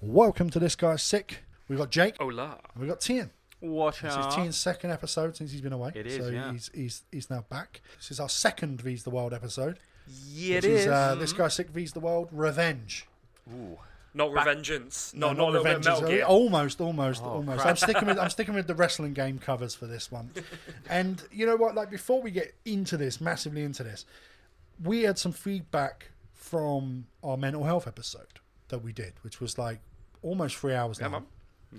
Welcome to This Guy's Sick. We've got Jake. Hola. We've got Tian. Watch This is out. Tian's second episode since he's been away. It is, So yeah. he's, he's, he's now back. This is our second V's the World episode. Yeah, which is, uh, This Guy's Sick V's the World Revenge. Ooh. not back- Revengeance. No, Not, not, a little bit of Revenge. Metal Gear. Almost, almost, Oh, almost. crap. I'm sticking with I'm sticking with the wrestling game covers for this one. and you know what? Like before we get into this, massively into this, we had some feedback from our mental health episode that we did, which was like almost three hours Yeah, long. man.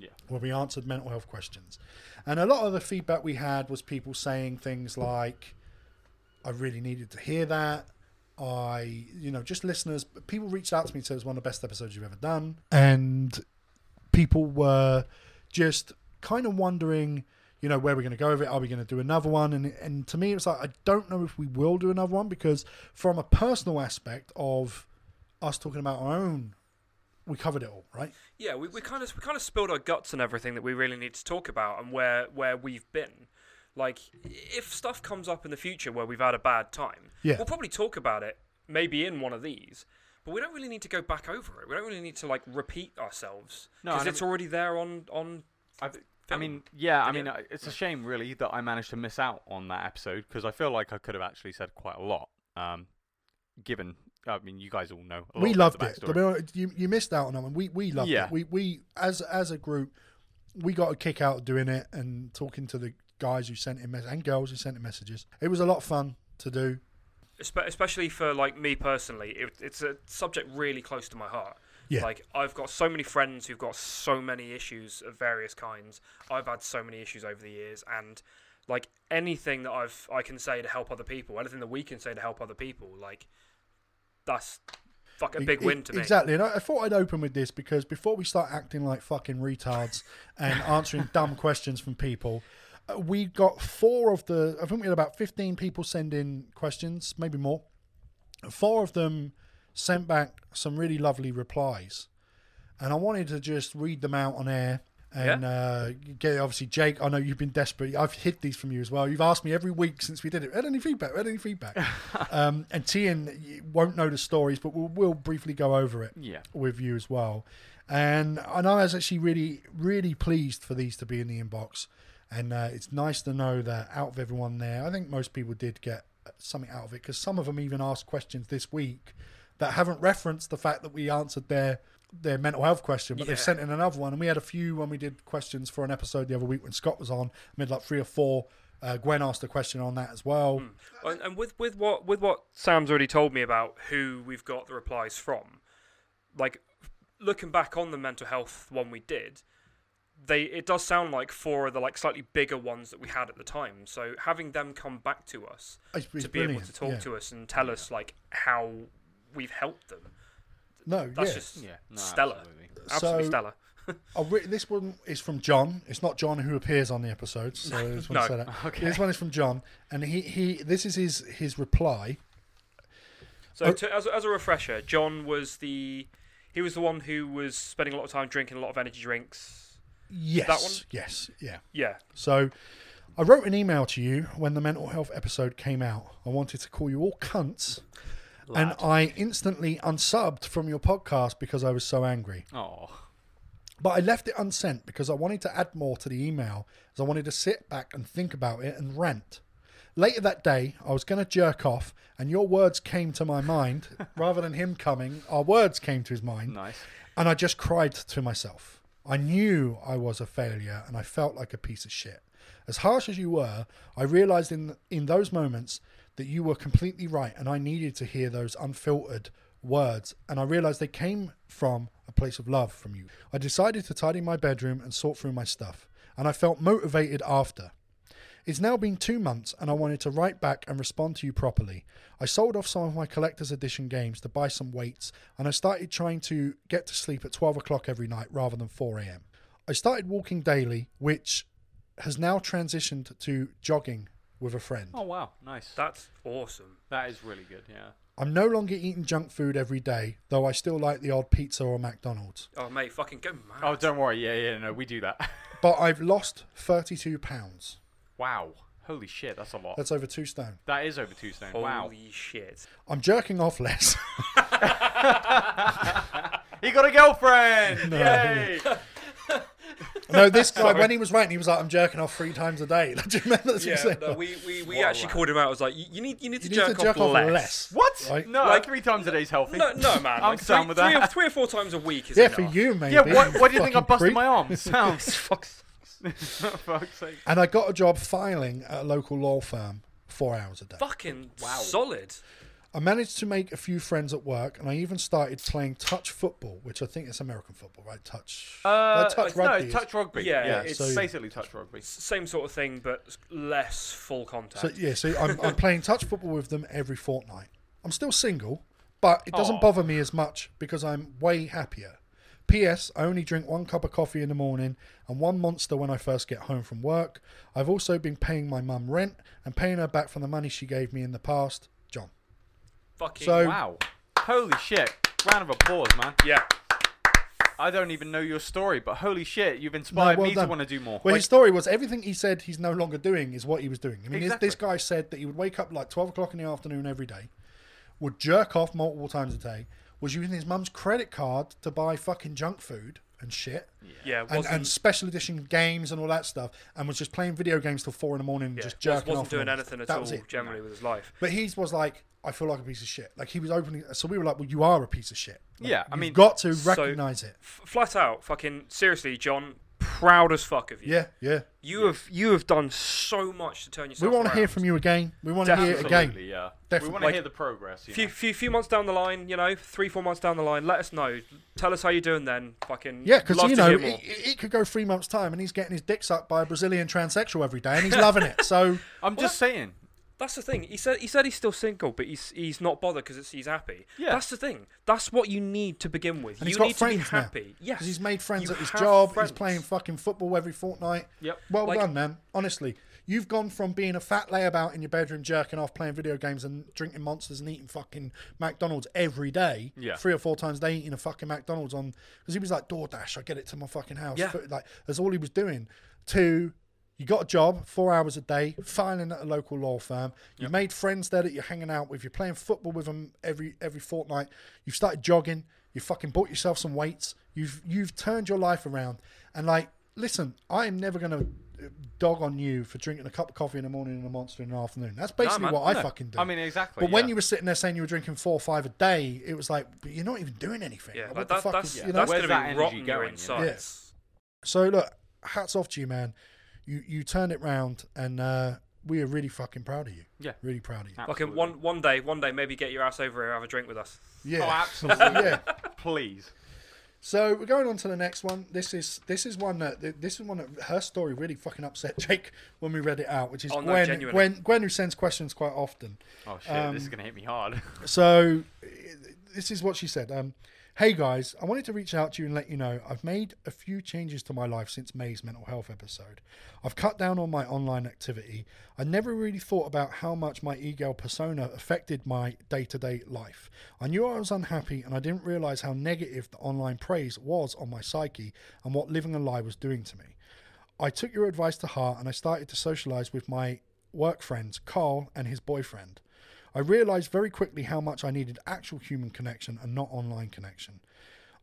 Yeah. where we answered mental health questions. And a lot of the feedback we had was people saying things like, I really needed to hear that. I, you know, just listeners, people reached out to me and said it was one of the best episodes you've ever done. And people were just kind of wondering, you know, where we're going to go with it. Are we going to do another one? And, and to me, it was like, I don't know if we will do another one because, from a personal aspect of us talking about our own, we covered it all, right? Yeah, we, we kind of we kind of spilled our guts and everything that we really need to talk about and where where we've been. Like, if stuff comes up in the future where we've had a bad time, Yeah. we'll probably talk about it maybe in one of these. But we don't really need to go back over it. We don't really need to like repeat ourselves No, because and I it's already there on on. I've, I mean, yeah, I mean, it's a shame really that I managed to miss out on that episode because I feel like I could have actually said quite a lot. Um, given, I mean, you guys all know. A lot we about loved the it. backstory. To be honest, You, you missed out on it, and we we loved Yeah. it. We we as as a group, we got a kick out of doing it and talking to the guys who sent in mes- and girls who sent in messages. It was a lot of fun to do. Especially for like me personally, it, it's a subject really close to my heart. Yeah. Like I've got so many friends who've got so many issues of various kinds. I've had so many issues over the years, and like anything that I've I can say to help other people, anything that we can say to help other people, like that's fuck a big e- win to me. Exactly, and I, I thought I'd open with this because before we start acting like fucking retards and answering dumb questions from people, we got four of the. I think we had about fifteen people send in questions, maybe more. Four of them sent back some really lovely replies, and I wanted to just read them out on air. And uh, get obviously Jake. I know you've been desperate. I've hid these from you as well. You've asked me every week since we did it. Had any feedback? Had any feedback? um, and Tian won't know the stories, but we'll, we'll briefly go over it Yeah. with you as well. And and I was actually really, really pleased for these to be in the inbox. And uh, it's nice to know that out of everyone there, I think most people did get something out of it because some of them even asked questions this week that haven't referenced the fact that we answered their their mental health question, but they've sent in another one. And we had a few when we did questions for an episode the other week when Scott was on. We had like three or four. Uh, Gwen asked a question on that as well. And, and with with what with what Sam's already told me about who we've got the replies from, like looking back on the mental health one we did, they it does sound like four of the like slightly bigger ones that we had at the time. So having them come back to us It's, it's to be able to talk yeah. to us and tell us like how we've helped them, No, that's yeah. just Yeah. No, stellar, absolutely. absolutely So- stellar. I'll re- this one is from John. It's not John who appears on the episode, So I just want No. to say that. Okay. This one is from John, and he, he this is his his reply. So Oh. to, as as a refresher, John was the he was the one who was spending a lot of time drinking a lot of energy drinks. Yes, That one? yes, yeah. Yeah, So I wrote an email to you when the mental health episode came out. I wanted to call you all cunts, and I instantly unsubbed from your podcast because I was so angry. Oh. But I left it unsent because I wanted to add more to the email, as I wanted to sit back and think about it and rant. Later that day, I was going to jerk off, and your words came to my mind. Rather than him coming, our words came to his mind, Nice. and I just cried to myself. I knew I was a failure, and I felt like a piece of shit. As harsh as you were, I realized in in those moments that you were completely right, and I needed to hear those unfiltered words. And I realized they came from a place of love from you. I decided to tidy my bedroom and sort through my stuff, and I felt motivated after. It's now been two months, and I wanted to write back and respond to you properly. I sold off some of my collector's edition games to buy some weights, and I started trying to get to sleep at 12 o'clock every night rather than 4 a.m. I started walking daily, which has now transitioned to jogging with a friend. Oh wow, nice. That's awesome. That is really good. Yeah. I'm no longer eating junk food every day, though I still like the odd pizza or McDonald's. Oh mate, fucking go mad. Oh, don't worry. Yeah, yeah. No, we do that. But I've lost 32 pounds. Wow. Holy shit, that's a lot. That's over two stone. that is over two stone. Holy Wow. shit. I'm jerking off less. he got a girlfriend. No. Yay. no, this guy, when he was writing, he was like, I'm jerking off three times a day. Do you remember this? Yeah, no, we, we, we What actually called him out. I was like, you, you need you need to You need jerk, to jerk off, off less. less. What? Right. No, Like- three times a day is healthy. No, no, man. I'm like down three, with three, that. or, three or four times a week is Yeah, enough. for you, maybe. Yeah, what, what do you think I'm Fucking busting creep. my arm? Sounds. Fuck. fuck's sake. And I got a job filing at a local law firm four hours a day. Fucking Wow. solid. I managed to make a few friends at work, and I even started playing touch football, which I think is American football, right? Touch. Uh, touch no, rugby it's is- touch rugby. Yeah, Yeah, it's- it's So- basically touch rugby. Same sort of thing, but less full contact. So yeah, so I'm, I'm playing touch football with them every fortnight. I'm still single, but it doesn't Aw. bother me as much because I'm way happier. P.S. I only drink one cup of coffee in the morning and one monster when I first get home from work. I've also been paying my mum rent and paying her back for the money she gave me in the past. John. Fucking So- Wow. Holy shit. Round of applause, man. yeah. I don't even know your story, but holy shit, you've inspired well me to done. want to do more. Well, Like, his story was everything he said he's no longer doing is what he was doing. I mean, this, this guy said that he would wake up like 12 o'clock in the afternoon every day, would jerk off multiple times a day, was using his mum's credit card to buy fucking junk food and shit, Yeah, and, and special edition games and all that stuff, and was just playing video games till four in the morning and yeah, just was- jerking wasn't off. doing and all anything that. at that all was it. generally with his life. But he was like, I feel like a piece of shit. Like he was opening, so we were like, well, you are a piece of shit. Like, Yeah, I you've mean- got to So- recognize it. F- flat out, fucking seriously, John, proud as fuck of you. Yeah, yeah. You have you have done so much to turn yourself. We want to hear from you again. We want to hear it Absolutely, again. yeah. Definitely. We want to Like- hear the progress. You few, know? few few months down the line, you know, three four months down the line, let us know. Tell us how you're doing then. Fucking Yeah, because love you to know hear it, more. it it could go three months' time, and he's getting his dick sucked by a Brazilian transsexual every day, and he's loving it. So I'm just saying. That's the thing. He said he said he's still single, but he's he's not bothered because he's happy. Yeah. That's the thing. That's what you need to begin with. and you he's got need friends to be happy. now Yes. because he's made friends You at his job. friends. He's playing fucking football every fortnight. Yep. Well Like- done, man. Honestly, you've gone from being a fat layabout in your bedroom, jerking off, playing video games, and drinking monsters and eating fucking McDonald's every day, Yeah. three or four times a day, eating a fucking McDonald's on because he was like DoorDash. I get it to my fucking house. Yeah. like that's all he was doing. To you got a job, four hours a day, filing at a local law firm. You've made friends there that you're hanging out with. You're playing football with them every every fortnight. You've started jogging. You fucking bought yourself some weights. You've you've turned your life around. And like, listen, I am never gonna uh, dog on you for drinking a cup of coffee in the morning and a monster in the afternoon. That's basically man, what I No, fucking do. I mean, exactly. but when you were sitting there saying you were drinking four or five a day, it was like, but you're not even doing anything. yeah, Like, like what that, the fuck that's is, you know? that's Where's gonna that be energy going, you know? insides. So look, hats off to you, man. You you turned it round, and uh, we are really fucking proud of you. Yeah. really proud of you. Fucking Absolutely. one one day, one day, maybe get your ass over here, have a drink with us. Yeah, Oh, absolutely. yeah. Please. So we're going on to the next one. This is this is one that this is one that her story really fucking upset Jake when we read it out, which is Oh, no, Gwen, genuinely. Gwen Gwen who sends questions quite often. Oh shit, Um, this is gonna hit me hard. So this is what she said. Um, hey guys, I wanted to reach out to you and let you know I've made a few changes to my life since May's mental health episode. I've cut down on my online activity. I never really thought about how much my e-girl persona affected my day-to-day life. I knew I was unhappy and I didn't realize how negative the online praise was on my psyche and what living a lie was doing to me. I took your advice to heart and I started to socialize with my work friends, Carl and his boyfriend. I realized very quickly how much I needed actual human connection and not online connection.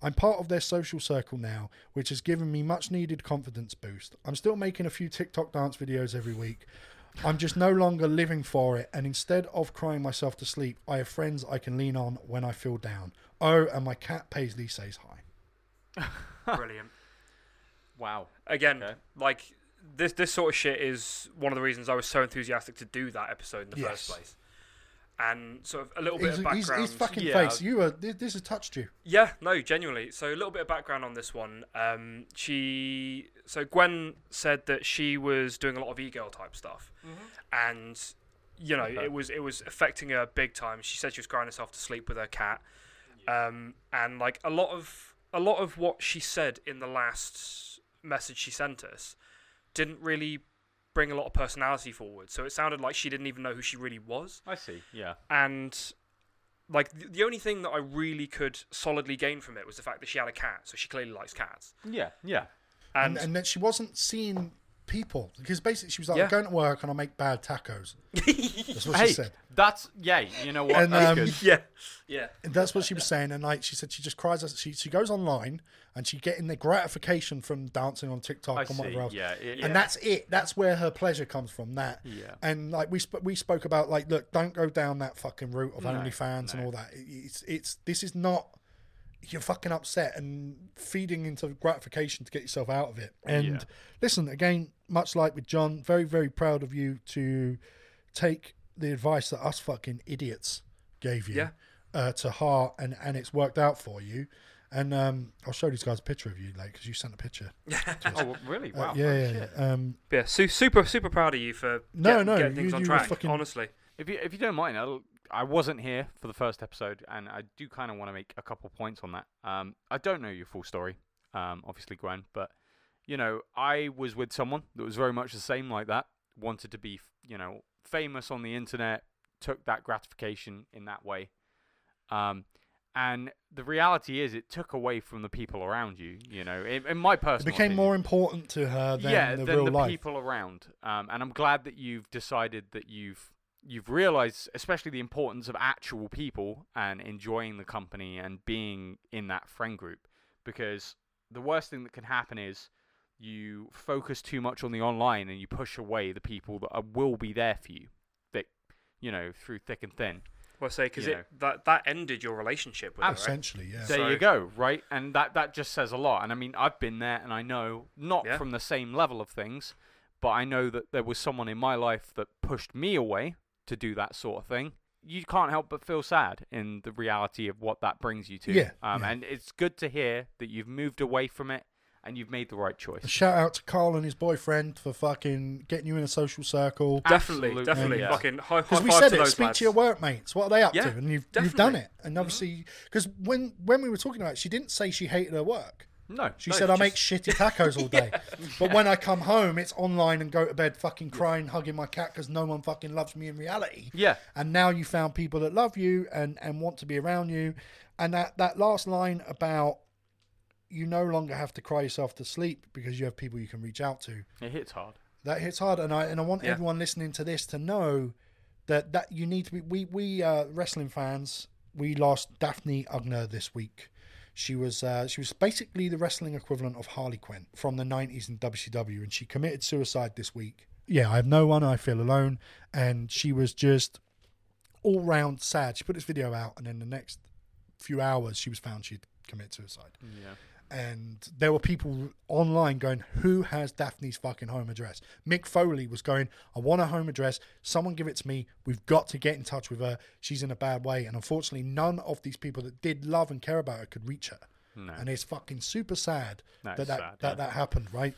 I'm part of their social circle now, which has given me much needed confidence boost. I'm still making a few TikTok dance videos every week. I'm just no longer living for it, and instead of crying myself to sleep, I have friends I can lean on when I feel down. Oh, and my cat Paisley says hi. Brilliant. wow. Again, Okay. like this this sort of shit is one of the reasons I was so enthusiastic to do that episode in the Yes. first place. And sort of a little bit His, of his, background. his fucking Yeah. face. You were. This, this has touched you. Yeah, no, genuinely. So a little bit of background on this one. Um, she, so Gwen said that she was doing a lot of e-girl type stuff, and you know Okay. it was it was affecting her big time. She said she was crying herself to sleep with her cat, um, and like a lot of a lot of what she said in the last message she sent us didn't really bring a lot of personality forward. So it sounded like she didn't even know who she really was. I see. Yeah. And like the, the only thing that I really could solidly gain from it was the fact that she had a cat, so she clearly likes cats. Yeah. Yeah. and, And, and that she wasn't seeing people because basically she was like, Yeah. I'm going to work and I make bad tacos. That's what hey, she said. that's yeah. You know what? And, that's um, good. yeah, yeah, that's what she was saying. And like she said, she just cries. She she goes online and she getting the gratification from dancing on TikTok I and see. whatever else. Yeah. it- And that's it. That's where her pleasure comes from. That. Yeah. And like we sp- we spoke about, like, look, don't go down that fucking route of No, OnlyFans and all that. It- It's it's this is not. You're fucking upset and feeding into gratification to get yourself out of it. And Yeah. listen, again, much like with John, very very proud of you to take the advice that us fucking idiots gave you Yeah. uh, to heart, and and it's worked out for you. And um, I'll show these guys a picture of you, like, because you sent a picture. Oh, really? Uh, Wow. yeah, oh, yeah, yeah. Um, yeah. Su- super, super proud of you for No, get- no, getting things you- on you track. fucking- Honestly, If you if you don't mind, I'll, I wasn't here for the first episode, and I do kind of want to make a couple points on that. Um, I don't know your full story, um, obviously, Gwen, but you know, I was with someone that was very much the same like that. Wanted to be, you know, famous on the internet. Took that gratification in that way. Um, and the reality is, it took away from the people around you. You know, in, in my it personal became opinion more important to her than yeah, the than real the life. people around. Um, and I'm glad that you've decided that you've you've realized, especially the importance of actual people and enjoying the company and being in that friend group. Because the worst thing that can happen is you focus too much on the online and you push away the people that are, will be there for you, thick, you know, through thick and thin. well, say because it that that ended your relationship with her. Right? Essentially, yeah. There So- you go, right? And that that just says a lot. And I mean, I've been there, and I know not Yeah. from the same level of things, but I know that there was someone in my life that pushed me away to do that sort of thing. You can't help but feel sad in the reality of what that brings you to. Yeah, Um, yeah. And it's good to hear that you've moved away from it and you've made the right choice. A shout out to Carl and his boyfriend for fucking getting you in a social circle. Definitely, Absolutely, definitely. yeah. Fucking high, high Because we said to it, those speak lads. to your workmates. What are they up Yeah, to? And you've you've done it. And obviously, because when when we were talking about it, she didn't say she hated her work. No, She no, said, "I just- make shitty tacos all day, but when I come home, it's online and go to bed fucking crying, hugging my cat because no one fucking loves me in reality." Yeah, And now you found people that love you and and want to be around you, and that that last line about you no longer have to cry yourself to sleep because you have people you can reach out to. it hits hard. That hits hard, and I and I want Yeah. everyone listening to this to know that that you need to be. We we uh, wrestling fans. We lost Daffney Unger this week. She was uh, she was basically the wrestling equivalent of Harley Quinn from the '90s in WCW, and she committed suicide this week. Yeah, I have no one. I feel alone, and she was just all round sad. She put this video out, and then the next few hours, she was found she'd committed suicide Yeah. And there were people online going, "Who has Daffney's fucking home address?" Mick Foley was going, "I want her home address. Someone give it to me. We've got to get in touch with her. She's in a bad way." And unfortunately, none of these people that did love and care about her could reach her. No. And it's fucking super sad That that sad, that, yeah. that happened, right?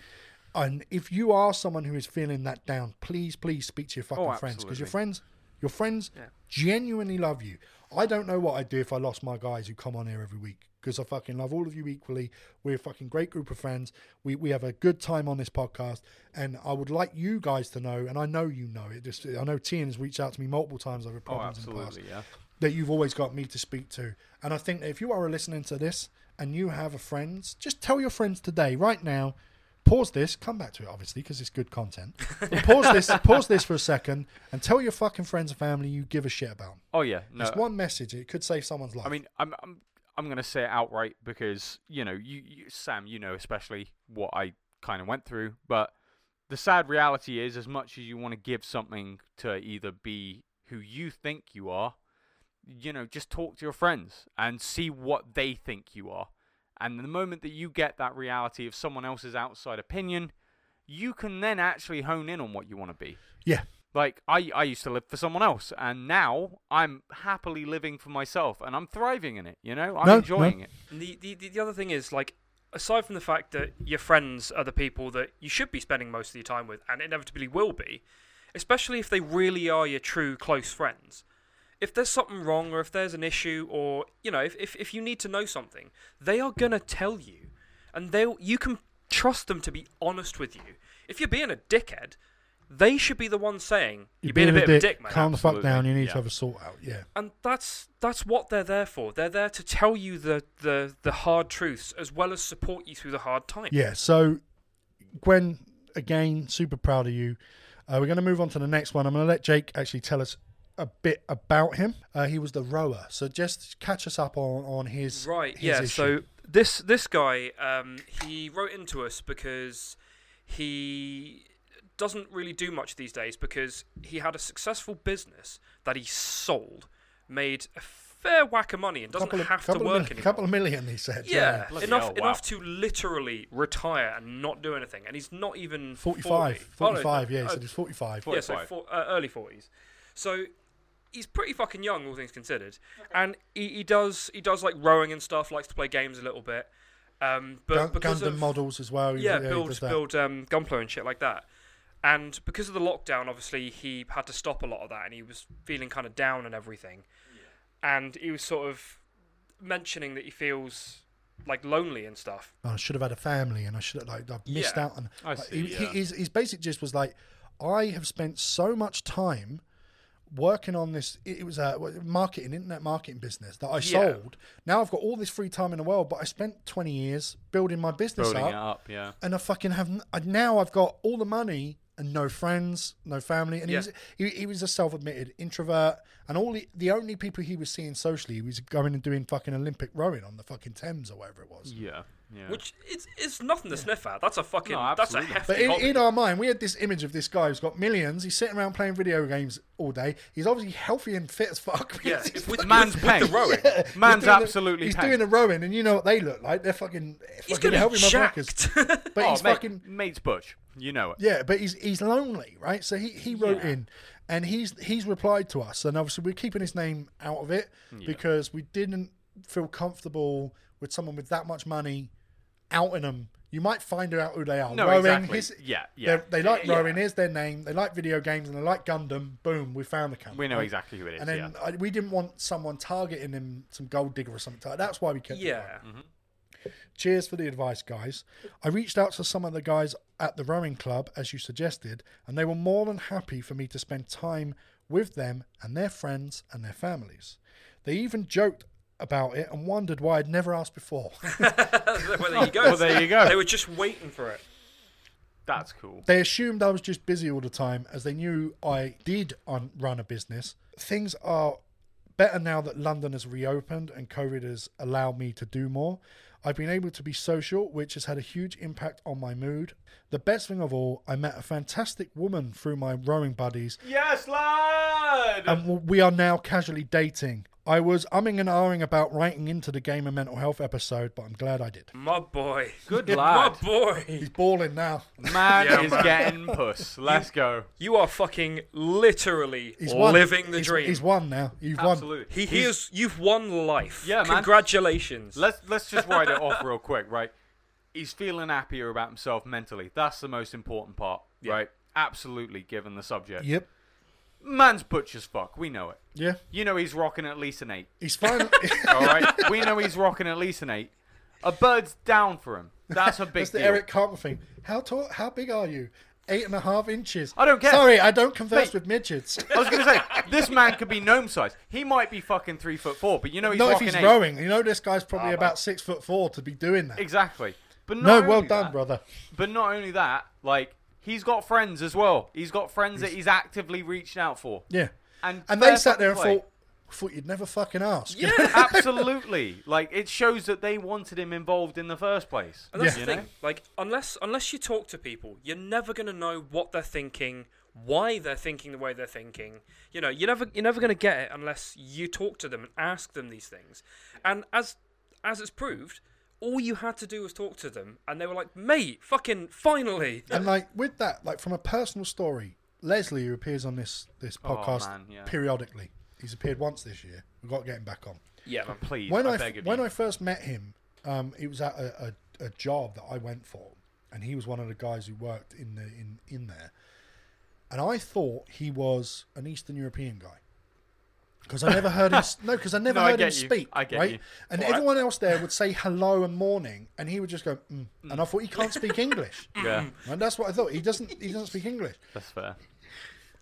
And if you are someone who is feeling that down, please, please speak to your oh, fucking Oh, friends because your friends, your friends Yeah. genuinely love you. I don't know what I'd do if I lost my guys who come on here every week because I fucking love all of you equally. We're a fucking great group of friends. We we have a good time on this podcast, and I would like you guys to know, and I know you know it. Just I know Tian has reached out to me multiple times over Oh, problems in the past yeah. that you've always got me to speak to. And I think that if you are listening to this and you have a friends, just tell your friends today, right now. Pause this, come back to it, obviously, because it's good content. Pause this, pause this for a second, and tell your fucking friends and family you give a shit about. Oh yeah, no. It's one message; it could save someone's life. I mean, I'm I'm I'm gonna say it outright because you know, you, you Sam, you know especially what I kind of went through. But the sad reality is, as much as you want to give something to either be who you think you are, you know, just talk to your friends and see what they think you are. And the moment that you get that reality of someone else's outside opinion, you can then actually hone in on what you want to be. yeah, Like I, I used to live for someone else, and now I'm happily living for myself, and I'm thriving in it. You know, I'm No, no. enjoying it. The, the, the the other thing is like aside from the fact that your friends are the people that you should be spending most of your time with and inevitably will be especially if they really are your true close friends if there's something wrong or if there's an issue or you know if, if, if you need to know something they are going to tell you and they will you can trust them to be honest with you if you're being a dickhead they should be the ones saying you're, being, a bit of a dick, man. Calm the fuck down. You need yeah. to have a sort out. Yeah. And that's that's what they're there for. They're there to tell you the the the hard truths as well as support you through the hard times. Yeah. So, Gwen, again, super proud of you. Uh, we're going to move on to the next one. I'm going to let Jake actually tell us a bit about him. Uh, he was the rower. So just catch us up on, on his. Right. his yeah. issue. So this this guy, um, he wrote into us because he doesn't really do much these days because he had a successful business that he sold, made a fair whack of money, and doesn't couple of, have to work mil- anymore. A couple of million, he said. yeah, Bloody enough hell, wow. enough to literally retire and not do anything, and he's not even 45. 40. 45, Oh, no, yeah, he uh, said he's 45. yeah, so 45. for, uh, early forties. So he's pretty fucking young, all things considered, and he, he does he does like rowing and stuff. Likes to play games a little bit, um, but Gun, Gundam of models as well. he- yeah, he build does build um, gunpla and shit like that. And because of the lockdown, obviously he had to stop a lot of that, and he was feeling kind of down and everything. Yeah. And he was sort of mentioning that he feels like lonely and stuff. Oh, I should have had a family, and I should have like I've missed Yeah. out on. I like, see, he- he- yeah. his his basic gist was like, I have spent so much time working on this. It it was uh, a marketing, internet marketing business that I Yeah. sold. Now I've got all this free time in the world, but I spent twenty years building my business Building up, it up, yeah. and I fucking have now I've got all the money and no friends, no family, and Yeah. he, was, he, he was a self-admitted introvert, and all the, the only people he was seeing socially, he was going and doing fucking Olympic rowing on the fucking Thames or whatever it was. Yeah. Yeah. Which is it's nothing to sniff at. That's a fucking No, that's a absolutely. hefty But in, hobby. in our mind, we had this image of this guy who's got millions. He's sitting around playing video games all day. He's obviously healthy and fit as fuck. yeah, He's with, man's with, with the pain. rowing. He's Man's doing the- absolutely he's pain. doing the rowing, and you know what they look like. They're fucking, He's fucking gonna healthy be motherfuckers. But oh, he's mate, fucking mate's butch. You know it. yeah. But he's he's lonely, right? So he, he wrote Yeah. in, and he's he's replied to us, and obviously we're keeping his name out of it because we didn't feel comfortable with someone with that much money outing them. You might find out who they are. No, rowing, exactly. his- yeah, yeah. they're- like Yeah. rowing. Here's their name. They like video games and they like Gundam. Boom, we found the cunt. We know exactly who it is. And then yeah. I, we didn't want someone targeting him, some gold digger or something. like that. That's why we kept. it yeah. on. Mm-hmm. Cheers for the advice, guys. I reached out to some of the guys at the rowing club, as you suggested, and they were more than happy for me to spend time with them and their friends and their families. They even joked about it and wondered why I'd never asked before. well, there you go. Well, there you go. They were just waiting for it. That's cool. They assumed I was just busy all the time as they knew I did un- run a business. Things are better now that London has reopened and COVID has allowed me to do more. I've been able to be social, which has had a huge impact on my mood. The best thing of all, I met a fantastic woman through my rowing buddies, Yes, lad. and we are now casually dating. I was umming and ahhing about writing into the game and mental health episode, but I'm glad I did. My boy. Good lad. My lad. boy. He's balling now. Man Yeah, is man. getting puss. Let's go. You are fucking literally He's won. living the He's- dream. He's won now. You've won. Absolutely. He, he He's- is. You've won life. Yeah, man. Congratulations. Let's let's just write it off real quick, right? He's feeling happier about himself mentally. That's the most important part, Yeah. right? Absolutely, given the subject. Yep. Man's butch as fuck. We know it. Yeah. You know he's rocking at least an eight. He's fine. All right. we know he's rocking at least an eight. A bird's down for him. That's a big That's the deal. Eric Cartman thing. How tall? How big are you? Eight and a half inches. I don't care. Sorry, I don't converse Mate. with midgets. I was gonna say this man could be gnome size. He might be fucking three foot four, but you know he's Not if he's eight. rowing. You know, this guy's probably Ah, about six foot four to be doing that. Exactly. But No, well done, that- brother. But not only that, like he's got friends as well. He's got friends that he's actively reaching out for. Yeah. And And they sat there and play. thought, thought you'd never fucking ask. yeah. Absolutely. Like it shows that they wanted him involved in the first place. And that's Yeah. the thing. Like, unless unless you talk to people, you're never gonna know what they're thinking, why they're thinking the way they're thinking. You know, you're never you're never gonna get it unless you talk to them and ask them these things. And as as it's proved, all you had to do was talk to them, and they were like, "Mate, fucking finally." And like with that, like from a personal story, Leslie, who appears on this this Oh, podcast man, yeah. periodically, he's appeared once this year. We've got to get him back on. Yeah, man. Please, when I, I, beg of when you. I first met him, um, it was at a, a, a job that I went for, and he was one of the guys who worked in the in in there, and I thought he was an Eastern European guy, because I never heard him. No, because I never No, I heard him you. speak. I get right? you. And Alright. everyone else there would say hello and morning, and he would just go, mm. and I thought he can't speak English. Yeah, And that's what I thought. He doesn't. He doesn't speak English. that's fair.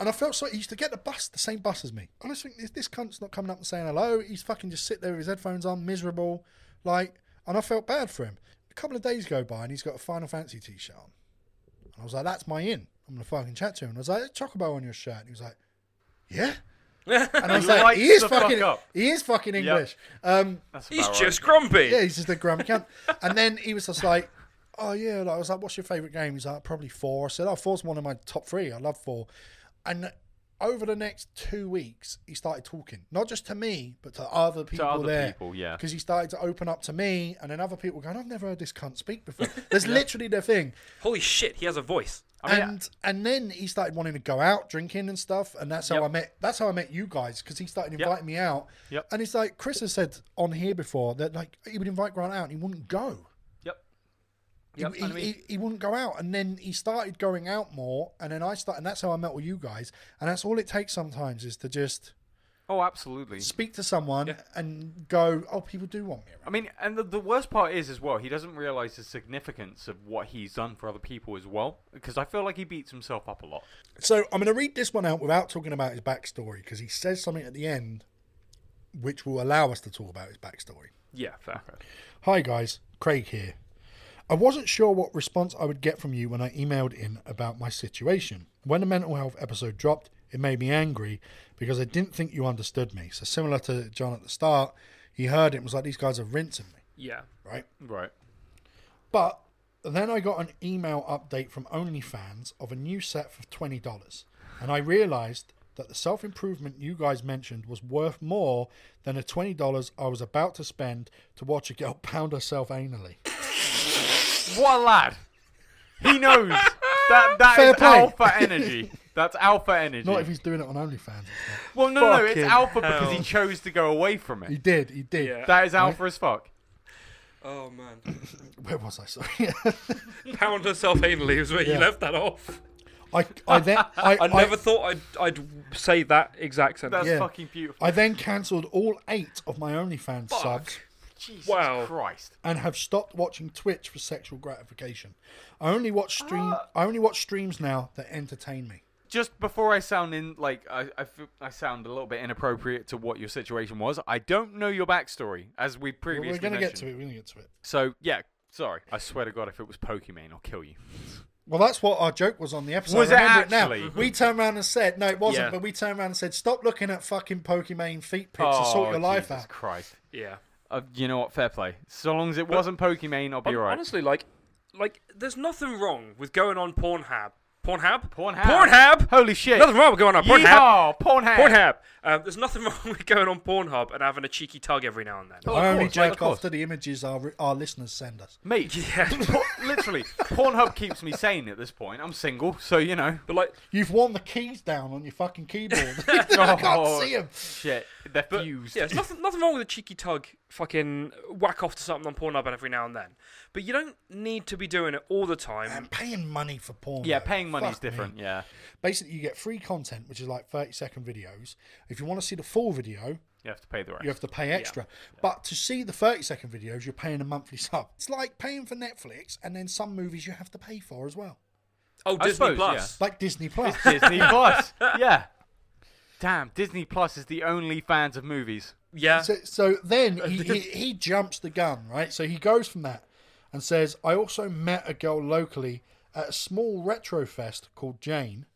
And I felt so. He used to get the bus, the same bus as me. I just think this, this cunt's not coming up and saying hello. He's fucking just sit there with his headphones on, miserable, like. And I felt bad for him. A couple of days go by, and he's got a Final Fantasy t-shirt on. And I was like, "That's my in. I'm gonna fucking chat to him." And I was like, "Chocobo on your shirt." And he was like, "Yeah." And I was like, "He is the fuck fucking. He is fucking English." Um, He's about just grumpy. yeah, he's just a grumpy cunt. And then he was just like, "Oh yeah," like, I was like, "What's your favorite game?" He's like, "Probably four. I said, "Oh, four's one of my top three. I love four. And over the next two weeks, he started talking, not just to me, but to other people To other there. people, yeah. Because he started to open up to me, and then other people going, "I've never heard this cunt speak before." There's literally the thing. Holy shit, he has a voice. I mean, and and then he started wanting to go out drinking and stuff, and that's how Yep. I met. That's how I met you guys because he started Yep. inviting me out. Yep. And it's like Chris has said on here before that like he would invite Grant out and he wouldn't go. Yep. He, Yep, he, I mean- he, he wouldn't go out, and then he started going out more, and then I started, and that's how I met with you guys, and that's all it takes sometimes is to just Oh, absolutely. speak to someone Yeah. and go, oh, people do want me around. I mean, and the, the worst part is as well, he doesn't realize the significance of what he's done for other people as well. Because I feel like he beats himself up a lot. So I'm going to read this one out without talking about his backstory because he says something at the end which will allow us to talk about his backstory. Yeah, fair. Hi guys, Craig here. I wasn't sure what response I would get from you when I emailed in about my situation. When the mental health episode dropped, it made me angry because I didn't think you understood me. So similar to John at the start, he heard it and was like, these guys are rinsing me, Yeah. right? Right. But then I got an email update from OnlyFans of a new set for $20. And I realized that the self improvement you guys mentioned was worth more than the $20 I was about to spend to watch a girl pound herself anally. What a lad! He knows that that Fair is play. alpha energy. That's alpha energy. Not if he's doing it on OnlyFans. Well, no, no, it's Fucking alpha because he hell. chose to go away from it. He it. did, he did. Yeah. That is alpha as fuck. Oh man. Where was I? Sorry. Pound herself anally was where Yeah. you left that off. I, I then I, I never thought I'd I'd say that exact sentence. That's Yeah. fucking beautiful. I then cancelled all eight of my OnlyFans Fuck. subs Jesus Wow. Christ. and have stopped watching Twitch for sexual gratification. I only watch stream. Ah. I only watch streams now that entertain me. Just before I sound in like I, I, feel, I sound a little bit inappropriate to what your situation was. I don't know your backstory, as we Well, previously we're gonna get to it. We're gonna get to it. So yeah, sorry. I swear to God, if it was Pokemon, I'll kill you. Well, that's what our joke was on the episode. Was I remember actually? it now. We turned around and said, no, it wasn't, Yeah. but we turned around and said, stop looking at fucking Pokemon feet pics and sort your life Oh, out. Christ. Yeah. Uh, you know what? Fair play. So long as it wasn't Pokemon, I'll be Hon- alright. Honestly, like, like, there's nothing wrong with going on Pornhub. Pornhub. Pornhub. Pornhub. Holy shit! Nothing wrong with going on Pornhub. Yeehaw! Pornhub. Pornhub. Um, there's nothing wrong with going on Pornhub and having a cheeky tug every now and then. Oh, I only course, yeah, of jerk course. off to the images our, our listeners send us. Mate, Yeah. Literally, Pornhub keeps me sane at this point. I'm single, so you know. But like, You've worn the keys down on your fucking keyboard. I can't Oh, see them. Shit, they're but fused. yeah, there's nothing, nothing wrong with a cheeky tug. Fucking whack off to something on Pornhub every now and then. But you don't need to be doing it all the time. And paying money for porn. yeah, paying money is Fuck me. different. Yeah, Basically, you get free content, which is like 30 second videos. If you want to see the full video, you have to pay the rest. you have to pay extra. But to see the 30 second videos, you're paying a monthly sub. It's like paying for Netflix, and then some movies you have to pay for as well. oh, I Disney suppose, Plus. Like Disney Plus. Disney Plus. Yeah. Damn, Disney Plus is the only fans of movies. Yeah. So, so then he, he, he jumps the gun, right? So he goes from that and says, I also met a girl locally at a small retro fest called Jane.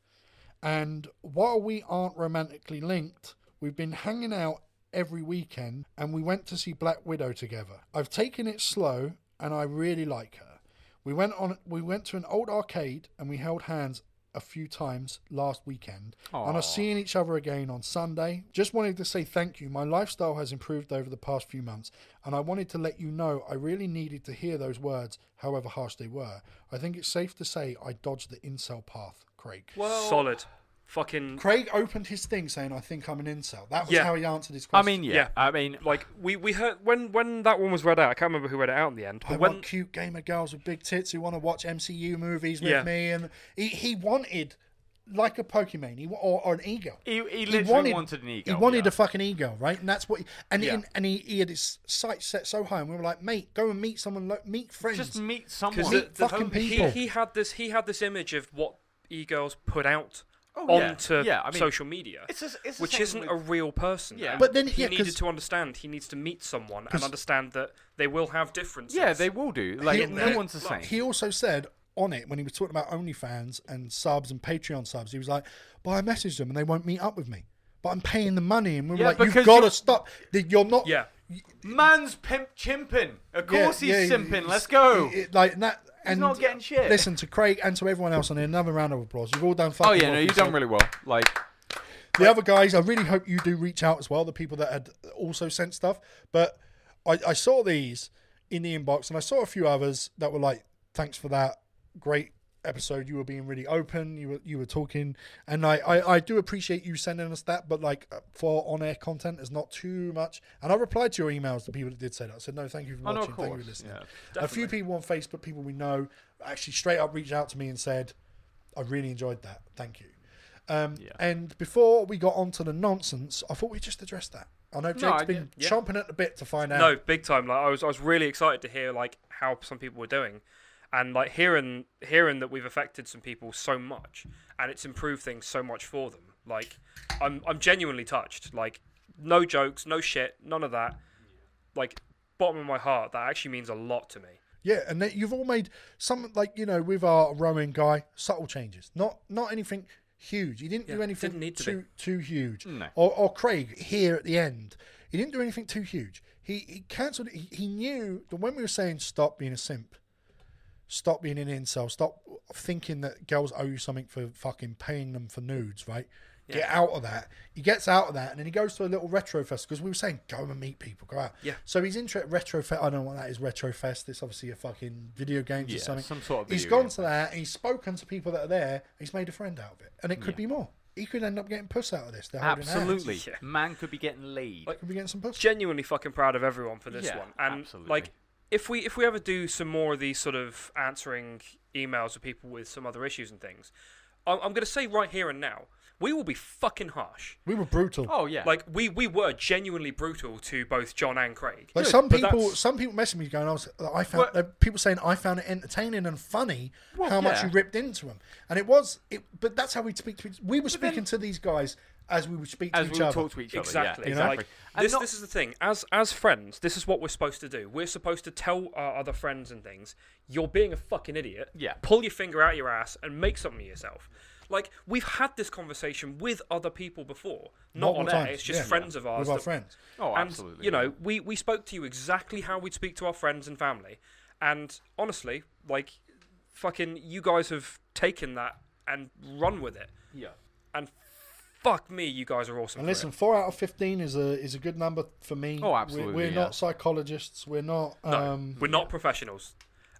And while we aren't romantically linked, we've been hanging out every weekend and we went to see Black Widow together. I've taken it slow and I really like her. We went on we went to an old arcade and we held hands a few times last weekend and Aw. are seeing each other again on Sunday. Just wanted to say thank you. My lifestyle has improved over the past few months and I wanted to let you know I really needed to hear those words, however harsh they were. I think it's safe to say I dodged the incel path, Craig. Solid. Fucking. Craig opened his thing saying, I think I'm an incel. That was Yeah. how he answered his question. I question. mean, yeah. Yeah. I mean, Like we, we heard when when that one was read out. I can't remember who read it out in the end. I But when want cute gamer girls with big tits who want to watch MCU movies with Yeah. me, and he, he wanted like a Pokemon, he, wa- or, or an ego. He, he He literally wanted, an ego. He wanted yeah. a fucking ego, right? And that's what. He, and Yeah. and, and he, he had his sights set so high, and we were like, mate, go and meet someone, like, meet friends. Just meet someone. Meet the, the, fucking he, people. he had this he had this image of what e-girls put out Oh, yeah. onto Yeah, I mean, social media, It's a, it's which isn't with- a real person. Yeah. But then- he yeah, needed 'cause- to understand. He needs to meet someone and understand that they will have differences. Yeah, they will do. Like He- no he- one's the same. He also said on it when he was talking about OnlyFans and subs and Patreon subs, he was like, "But I messaged them and they won't meet up with me, but I'm paying the money." And we were Yeah, like, "You've got to stop. You're not." Yeah, Man's pimp chimping. Of Yeah, course he's yeah, simping. he's- Let's go. it- it- like and that. He's and not getting shit. Listen to Craig and to everyone else on here. Another round of applause. You've all done. Oh, fucking. Oh yeah, well no, you've done really well. Like The other guys, I really hope you do reach out as well. The people that had also sent stuff, but I, I saw these in the inbox, and I saw a few others that were like, "Thanks for that, great episode. You were being really open. You were you were talking, and I I, I do appreciate you sending us that. But like uh, for on air content, there's not too much. And I replied to your emails. The people that did say that I said no, thank you for Oh, no, watching, of thank you for listening. yeah. A few people on Facebook, people we know, actually straight up reached out to me and said, "I really enjoyed that. Thank you." Um, Yeah. And before we got onto the nonsense, I thought we just addressed that. I know Jake's I been yeah. chomping at the bit to find out. no, big time. Like I was, I was really excited to hear like how some people were doing, and like hearing hearing that we've affected some people so much, and it's improved things so much for them. Like I'm I'm genuinely touched. Like no jokes, no shit, none of that. Like bottom of my heart, that actually means a lot to me. Yeah, and that you've all made some like you know with our rowing guy subtle changes, not not anything huge. He didn't do anything didn't need to too too huge. No. Or, or Craig here at the end, he didn't do anything too huge. He he cancelled. it. He, he knew that when we were saying stop being a simp, stop being an incel, stop thinking that girls owe you something for fucking paying them for nudes, right? Get out of that. He gets out of that, and then he goes to a little retro fest because we were saying go and meet people, go out. Yeah. So he's into retro fest. I don't know what that is. Retro fest. It's obviously a fucking video games Yeah, or something. some sort of He's video gone game. to that. And he's spoken to people that are there. He's made a friend out of it, and it could be more. He could end up getting puss out of this. They're holding hands. absolutely, Yeah. man could be getting laid. Like, Could be getting some puss. genuinely fucking proud of everyone for this Yeah, one. And absolutely. like, if we if we ever do some more of these sort of answering emails of people with some other issues and things, I'm, I'm going to say right here and now, we will be fucking harsh. We were brutal. oh yeah, Like we we were genuinely brutal to both John and Craig. Like Good, some but people, that's- some people messaged me going, "I was, I found Well- uh, people saying I found it entertaining and funny Well, how much yeah. you ripped into them, and it was, it, but that's how we speak to. each- We were then- speaking to these guys as we would speak to as each we other. talk to each other. Exactly. Yeah, You know? exactly. And This not- this is the thing. As as friends, this is what we're supposed to do. We're supposed to tell our other friends and things, you're being a fucking idiot. Yeah. Pull your finger out your ass and make something of yourself. Like we've had this conversation with other people before, not on Multiple air. times, It's just yeah. friends of ours. with our that- friends. oh, and absolutely. you know, we we spoke to you exactly how we'd speak to our friends and family. And honestly, like, fucking, you guys have taken that and run with it. yeah. And fuck me, you guys are awesome. And listen, it. four out of fifteen is a is a good number for me. Oh, We're- absolutely, We're, yeah. not psychologists. We're not. no, Um, we're not professionals.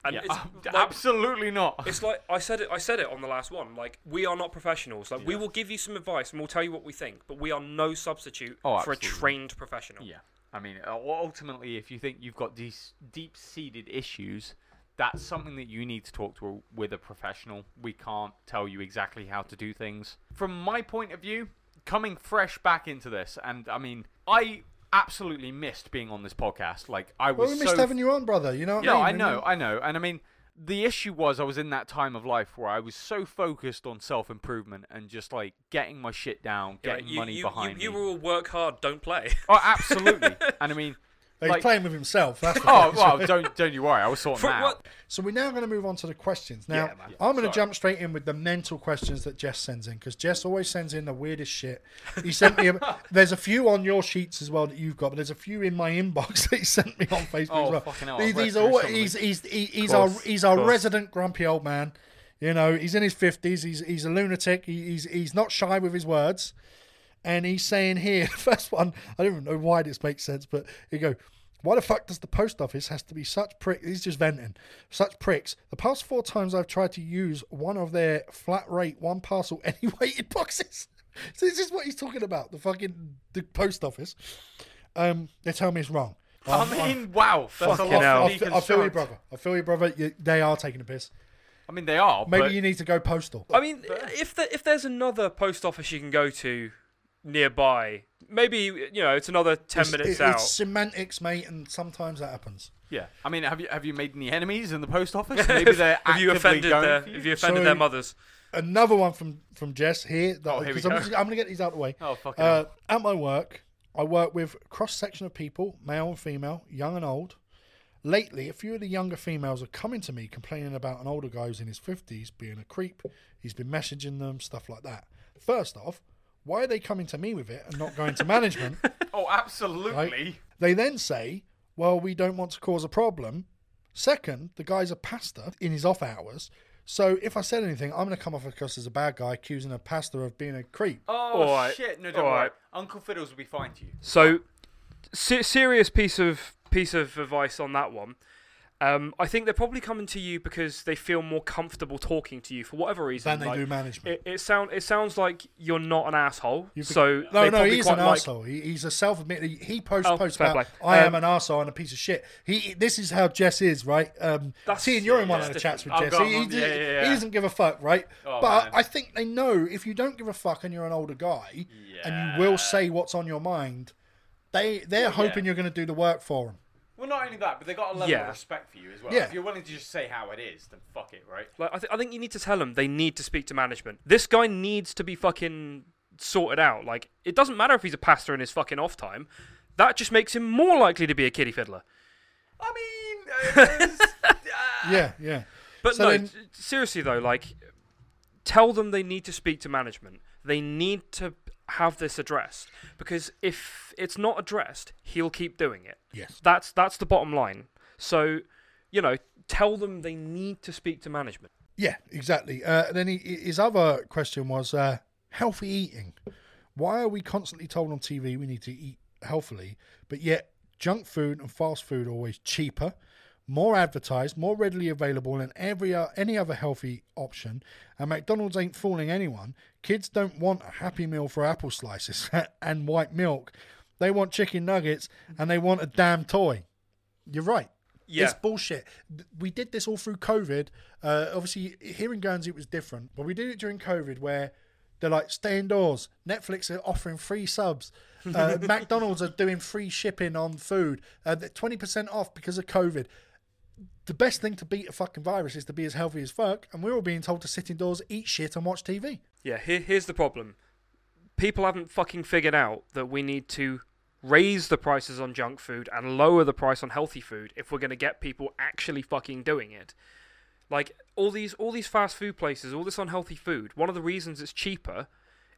And Yeah, it's, ab- like, absolutely not. It's like I said it. I said it on the last one. Like we are not professionals. Like we will give you some advice and we'll tell you what we think, but we are no substitute Oh, for a trained professional. Yeah, I mean, uh, ultimately, if you think you've got these deep-seated issues, that's something that you need to talk to a, with a professional. We can't tell you exactly how to do things. From my point of view, coming fresh back into this, and I mean, I absolutely missed being on this podcast. Like, I well, was we missed so having you on, brother. You know what no, I I know, I know, and I mean, the issue was I was in that time of life where I was so focused on self improvement and just like getting my shit down, Yeah, getting you, money you, behind you, you me. will work hard, don't play. Oh, absolutely, and I mean, He's like- playing with himself. That's oh thing. well, don't don't you worry, I was sorting For that out. what? So we're now going to move on to the questions. Now, Yeah, man. I'm going to jump straight in with the mental questions that Jess sends in because Jess always sends in the weirdest shit. He sent me. A, there's a few on your sheets as well that you've got, but there's a few in my inbox that he sent me on Facebook Oh, as well. fucking hell, These, I've read these are all, some of he's them. he's he- he's our he's our course. resident grumpy old man. You know, he's in his fifties. He's he's a lunatic. He, he's he's not shy with his words. And he's saying here, the first one, I don't even know why this makes sense, but he go, why the fuck does the post office has to be such prick? He's just venting. Such pricks. The past four times I've tried to use one of their flat rate, one parcel, any weighted boxes. So this is what he's talking about. The fucking the post office. Um, they tell me it's wrong. I mean, wow, that's a Fucking lot hell. to I feel, I you, brother. I feel you, brother. You, they are taking a piss. I mean, they are. Maybe but you need to go postal. I mean, if the, if there's another post office you can go to nearby, maybe you know it's another ten It's- minutes it- out. It's semantics, mate, and sometimes that happens. yeah, I mean, have you have you made any enemies in the post office? Maybe they're have you offended going their for you? have you offended So- their mothers? Another one from from Jess here. That, Oh, here we 'cause I'm, just- I'm gonna get these out of the way. Oh fucking. Uh, at my work, I work with cross section of people, male and female, young and old. Lately, a few of the younger females are coming to me complaining about an older guy who's in his 50s being a creep. He's been messaging them, stuff like that. First off, why are they coming to me with it and not going to management? oh, absolutely. Right. They then say, well, we don't want to cause a problem. Second, the guy's a pastor in his off hours. So if I said anything, I'm going to come off across as a bad guy accusing a pastor of being a creep. Oh Alright, shit! No, don't worry. alright. Uncle Fiddles will be fine to you. So, se- serious piece of piece of advice on that one. Um, I think they're probably coming to you because they feel more comfortable talking to you for whatever reason. Than they Like, do management. It, it sound it sounds like you're not an asshole. Think- so no, no, he's an like, arsehole. He, he's a self-admitted. He, he posts Oh, posts about play. I am Um, an asshole and a piece of shit. He. This is how Jess is, right? Um, That's- seeing you're in one yeah, of the chats with different. Jess. Oh, he, he, yeah, yeah. he doesn't give a fuck, right? Oh, but man. I think they know if you don't give a fuck and you're an older guy and you will say what's on your mind, they they're hoping you're going to do the work for them. Well, not only that, but they got a level Yeah. of respect for you as well. Yeah. If you're willing to just say how it is, then fuck it, right? Like, I, th- I think you need to tell them they need to speak to management. This guy needs to be fucking sorted out. Like, it doesn't matter if he's a pastor in his fucking off time. That just makes him more likely to be a kiddie fiddler. I mean, uh, it's- uh, Yeah, yeah. But So no, then- t- seriously though, like, tell them they need to speak to management. They need to have this addressed because if it's not addressed, he'll keep doing it. Yes. That's that's the bottom line. So, you know, tell them they need to speak to management. Yeah, exactly. Uh, and then he, his other question was uh, healthy eating. Why are we constantly told on TV we need to eat healthily, but yet junk food and fast food are always cheaper, more advertised, more readily available than every uh, any other healthy option? And McDonald's ain't fooling anyone. Kids don't want a Happy Meal for apple slices and white milk. They want chicken nuggets and they want a damn toy. You're right. Yeah. It's bullshit. We did this all through COVID. Uh, obviously, here in Guernsey it was different, but we did it during COVID where they're like, stay indoors. Netflix are offering free subs. Uh, McDonald's are doing free shipping on food. Uh, 20% off because of COVID. The best thing to beat a fucking virus is to be as healthy as fuck, and we're all being told to sit indoors, eat shit, and watch TV. Yeah, here, here's the problem. People haven't fucking figured out that we need to raise the prices on junk food and lower the price on healthy food if we're going to get people actually fucking doing it. Like all these all these fast food places, all this unhealthy food, one of the reasons it's cheaper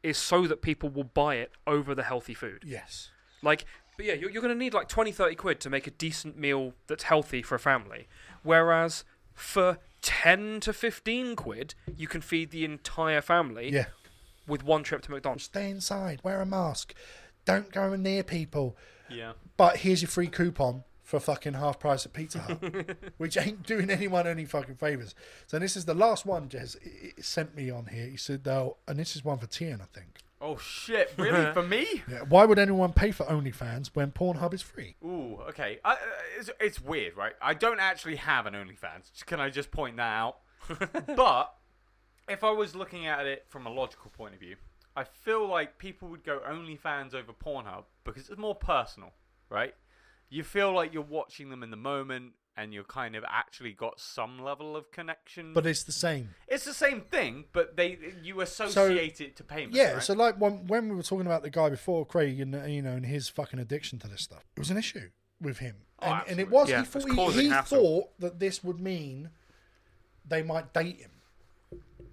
is so that people will buy it over the healthy food. Yes. Like, but yeah, you're, you're going to need like 20, 30 quid to make a decent meal that's healthy for a family. Whereas for 10 to 15 quid, you can feed the entire family Yeah. with one trip to McDonald's. Stay inside, wear a mask, don't go near people. yeah. But here's your free coupon for fucking half price at Pizza Hut, which ain't doing anyone any fucking favors. So this is the last one Jez sent me on here. He said, though, and this is one for Tian, I think. Oh shit! Really? For me? Yeah, why would anyone pay for OnlyFans when Pornhub is free? Ooh, okay. I, uh, it's, it's weird, right? I don't actually have an OnlyFans. Can I just point that out? but if I was looking at it from a logical point of view, I feel like people would go OnlyFans over Pornhub because it's more personal, right? You feel like you're watching them in the moment and you're kind of actually got some level of connection. But it's the same. it's the same thing, but they you associate it to payment. Yeah. right? So like when when we were talking about the guy before Craig and you know and his fucking addiction to this stuff, it was an issue with him, Oh, and, and it was. Yeah, he thought, he, he thought that this would mean they might date him.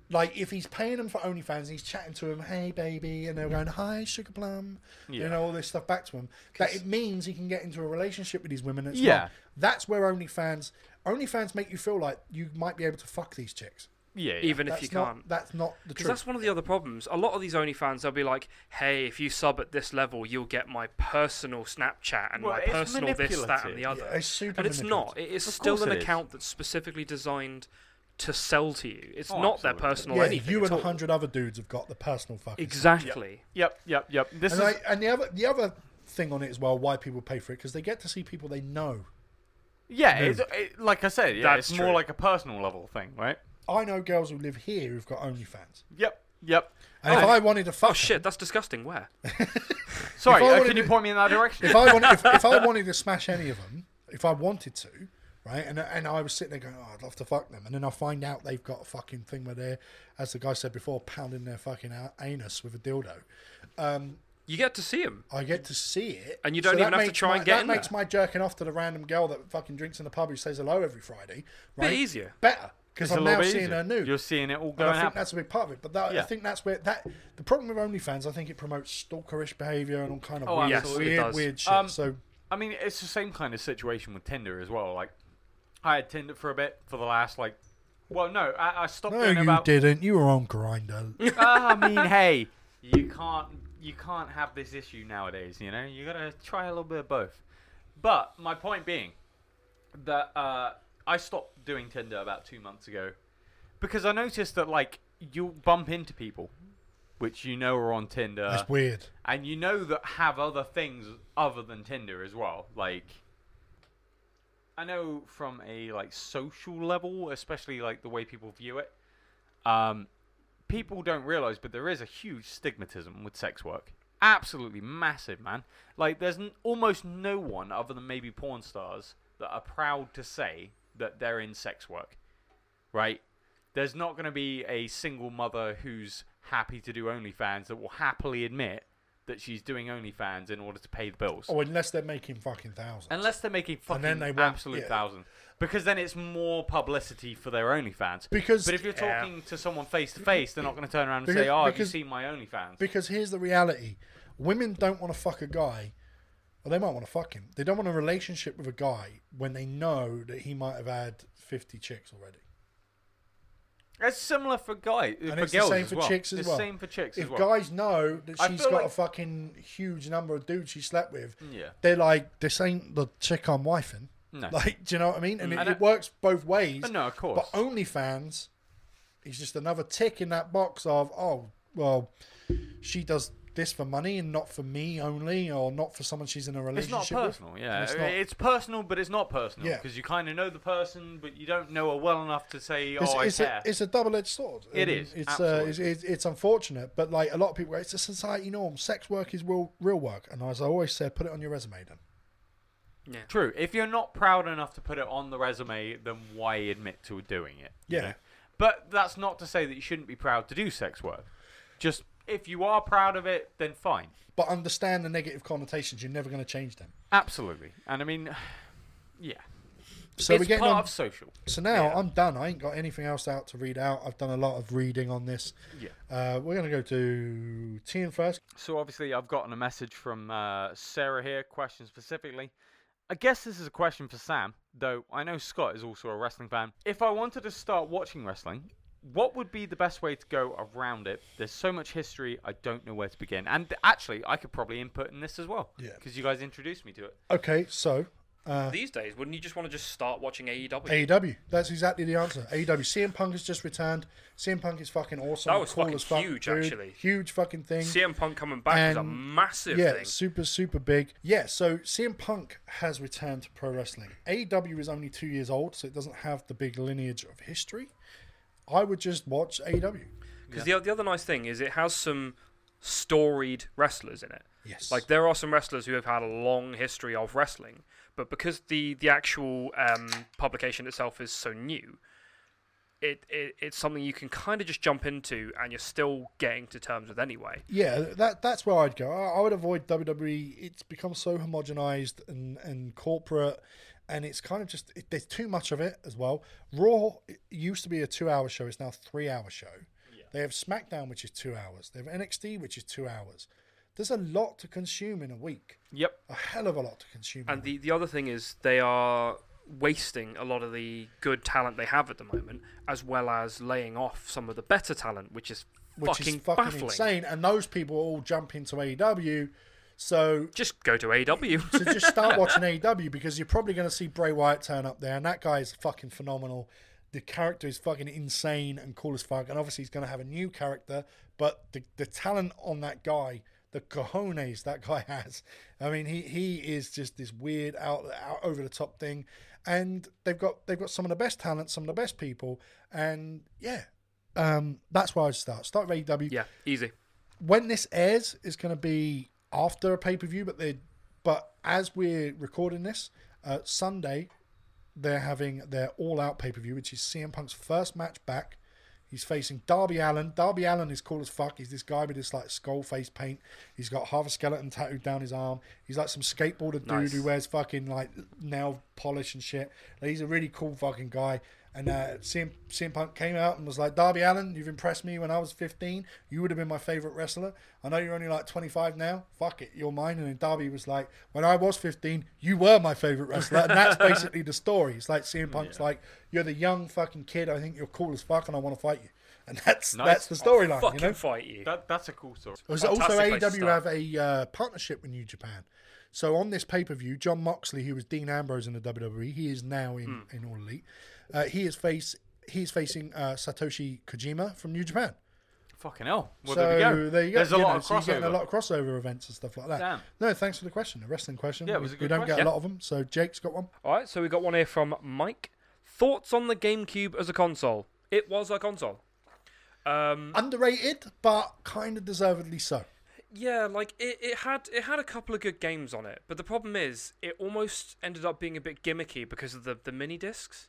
Like if he's paying them for OnlyFans, and he's chatting to him, "Hey baby," and they're going, "Hi sugar plum," you know all this stuff back to him. That it means he can get into a relationship with these women. It's Yeah. Wrong. that's where OnlyFans OnlyFans make you feel like you might be able to fuck these chicks. yeah, yeah. Even That's if you not, can't. That's not the Because truth. that's one of the other problems. A lot of these OnlyFans, they'll be like, "Hey, if you sub at this level, you'll get my personal Snapchat and Well, my personal this, that, and the other." Yeah, it's super and it's not. It is Of still an it is. account that's specifically designed to sell to you. It's Oh, not their personal Yeah, anything. you and a hundred other dudes have got the personal fucking. Exactly. Yep, yep, yep. This And, is I, and the other the other thing on it as well, why people pay for it, because they get to see people they know. Yeah, it's, it, like I said, yeah, That's it's more true. like a personal level thing, right? I know girls who live here who've got OnlyFans. Yep. Yep. And if Oh. I wanted to fuck Oh shit, that's disgusting. Where? Sorry, If I uh, wanted can you to- point me in that direction? if I wanted, if, if I wanted to smash any of them, if I wanted to, right, and and I was sitting there going, oh, I'd love to fuck them, and then I find out they've got a fucking thing where they're, as the guy said before, pounding their fucking a- anus with a dildo. Um, You get to see him. I get to see it, And you don't that even have to try my, and get That in makes there. my jerking off to the random girl that fucking drinks in the pub who says hello every Friday, right? Bit easier. Better because It's a I'm little now seeing easier. her nude. You're seeing it all And going I think happen. that's a big part of it. But that, I think that's where that the problem with OnlyFans, I think it promotes stalkerish behaviour and all kind of Oh, weird, absolutely. Yes, weird, weird shit. Um, so I mean, it's the same kind of situation with Tinder as well. Like, I had Tinder for a bit for the last like, well, no, I, I stopped no, doing you about. didn't. You were on Grindr. I mean, hey, you can't you can't have this issue nowadays. You know, you gotta try a little bit of both. But my point being that uh, I stopped doing Tinder about two months ago because I noticed that like you bump into people which you know are on Tinder That's weird. and you know that have other things other than Tinder as well. Like, I know from a like social level, especially like the way people view it, um, people don't realize, but there is a huge stigmatism with sex work. Absolutely massive, man. Like, there's n- almost no one other than maybe porn stars that are proud to say that they're in sex work, right? There's not going to be a single mother who's happy to do OnlyFans that will happily admit that she's doing OnlyFans in order to pay the bills. Oh, unless they're making fucking thousands. Unless they're making fucking and then they won't- absolute yeah. thousand. Because then it's more publicity for their OnlyFans. Because- but if you're Yeah. talking to someone face to face, they're not going to turn around and Because- say, "Oh, have you because- seen my OnlyFans?" Because here's the reality: women don't want to fuck a guy. Well, they might want to fuck him. They don't want a relationship with a guy when they know that he might have had fifty chicks already. It's similar for guys, for it's the same for well. chicks as it's well. same for chicks If as well. guys know that she's got like- a fucking huge number of dudes she slept with, yeah. they're like, "This ain't the chick I'm wifing." No. Like, do you know what I mean? And, Mm. it, And it works both ways. No, of course. But OnlyFans is just another tick in that box of, oh, well, she does this for money and not for me only, or not for someone she's in a relationship. It's not with. personal, yeah. It's It's, personal, but it's not personal Yeah. because you kind of know the person, but you don't know her well enough to say, "Oh, It's, I it's, care." a, it's a double-edged sword. It And is, It's, uh, it's, it's it's unfortunate, but like a lot of people, it's a society norm. Sex work is real real work, and as I always said, put it on your resume. Then Yeah. True. If you're not proud enough to put it on the resume, then why admit to doing it? you Yeah. know? But that's not to say that you shouldn't be proud to do sex work. Just if you are proud of it, then fine. but understand the negative connotations. You're never going to change them. Absolutely. And I mean, yeah. So it's we're getting part on. of social. So now Yeah. I'm done. I ain't got anything else out to read out. I've done a lot of reading on this. Yeah. Uh, we're going to go to Tian first. So obviously, I've gotten a message from uh, Sarah here, question specifically. I guess this is a question for Sam, though I know Scott is also a wrestling fan. If I wanted to start watching wrestling, what would be the best way to go around it? There's so much history, I don't know where to begin. And actually, I could probably input in this as well. Yeah. Because you guys introduced me to it. Okay, so uh, These days, wouldn't you just want to just start watching AEW? AEW. That's exactly the answer. AEW. CM Punk has just returned. CM Punk is fucking awesome. That was cool fucking as fuck, huge, dude. actually. Huge fucking thing. CM Punk coming back is a massive yeah, thing. super, super big. Yeah, so CM Punk has returned to pro wrestling. AEW is only two years old, so it doesn't have the big lineage of history. I would just watch AEW. Because the, the other nice thing is it has some storied wrestlers in it. Yes. Like there are some wrestlers who have had a long history of wrestling, but because the the actual um, publication itself is so new, it, it it's something you can kind of just jump into and you're still getting to terms with anyway. Yeah, that that's where I'd go. I, I would avoid WWE. It's become so homogenized and, and corporate, and it's kind of just it, there's too much of it as well. Raw used to be a two-hour show. It's now a three-hour show. They have SmackDown, which is two hours. They have NXT, which is two hours. There's a lot to consume in a week. Yep. A hell of a lot to consume. And the the other thing is they are wasting a lot of the good talent they have at the moment, as well as laying off some of the better talent, which is which fucking, is fucking baffling. insane. And those people all jump into AEW. So Just go to AW. so just start watching AEW because you're probably going to see Bray Wyatt turn up there, and that guy is fucking phenomenal. The character is fucking insane and cool as fuck, and obviously he's going to have a new character, but the the talent on that guy, the cojones that guy has. I mean, he he is just this weird out, out over the top thing, and they've got they've got some of the best talent, some of the best people, and yeah, um, that's where I start. Start with AEW Yeah, easy. when this airs is going to be after a pay per view, but they but as we're recording this, uh, Sunday they're having their all out pay per view, which is CM Punk's first match back. He's facing Darby Allin. Darby Allin is cool as fuck. He's this guy with this like skull face paint. He's got half a skeleton tattooed down his arm. He's like some skateboarder dude Nice. who wears fucking like nail polish and shit. Like, he's a really cool fucking guy. And uh, CM, CM Punk came out and was like, Darby Allin, you've impressed me when I was 15. You would have been my favorite wrestler. I know you're only like 25 now. Fuck it, you're mine. And then Darby was like, when I was 15, you were my favorite wrestler. And that's basically the story. It's like CM Punk's like, you're the young fucking kid. I think you're cool as fuck and I want to fight you. And that's Nice. that's the storyline, you know? fight you. That that's a cool story. Also, also Fantastic place AEW have a uh, partnership with New Japan. So on this pay per view, Jon Moxley, who was Dean Ambrose in the WWE, he is now in Hmm. in All Elite. Uh, he is face he's facing uh, Satoshi Kojima from New Japan. Fucking hell. Well, so there we go. there you go. There's a lot know, of so you're getting crossover. a lot of crossover events and stuff like that. Damn. No, thanks for the question. A wrestling question. Yeah, it We- was a we don't get question. a lot of them. So Jake's got one. All right, so we got one here from Mike. Thoughts on the GameCube as a console? It was a console. Um, Underrated, but kind of deservedly so. yeah, like it, it had it had a couple of good games on it, but the problem is it almost ended up being a bit gimmicky because of the the mini discs.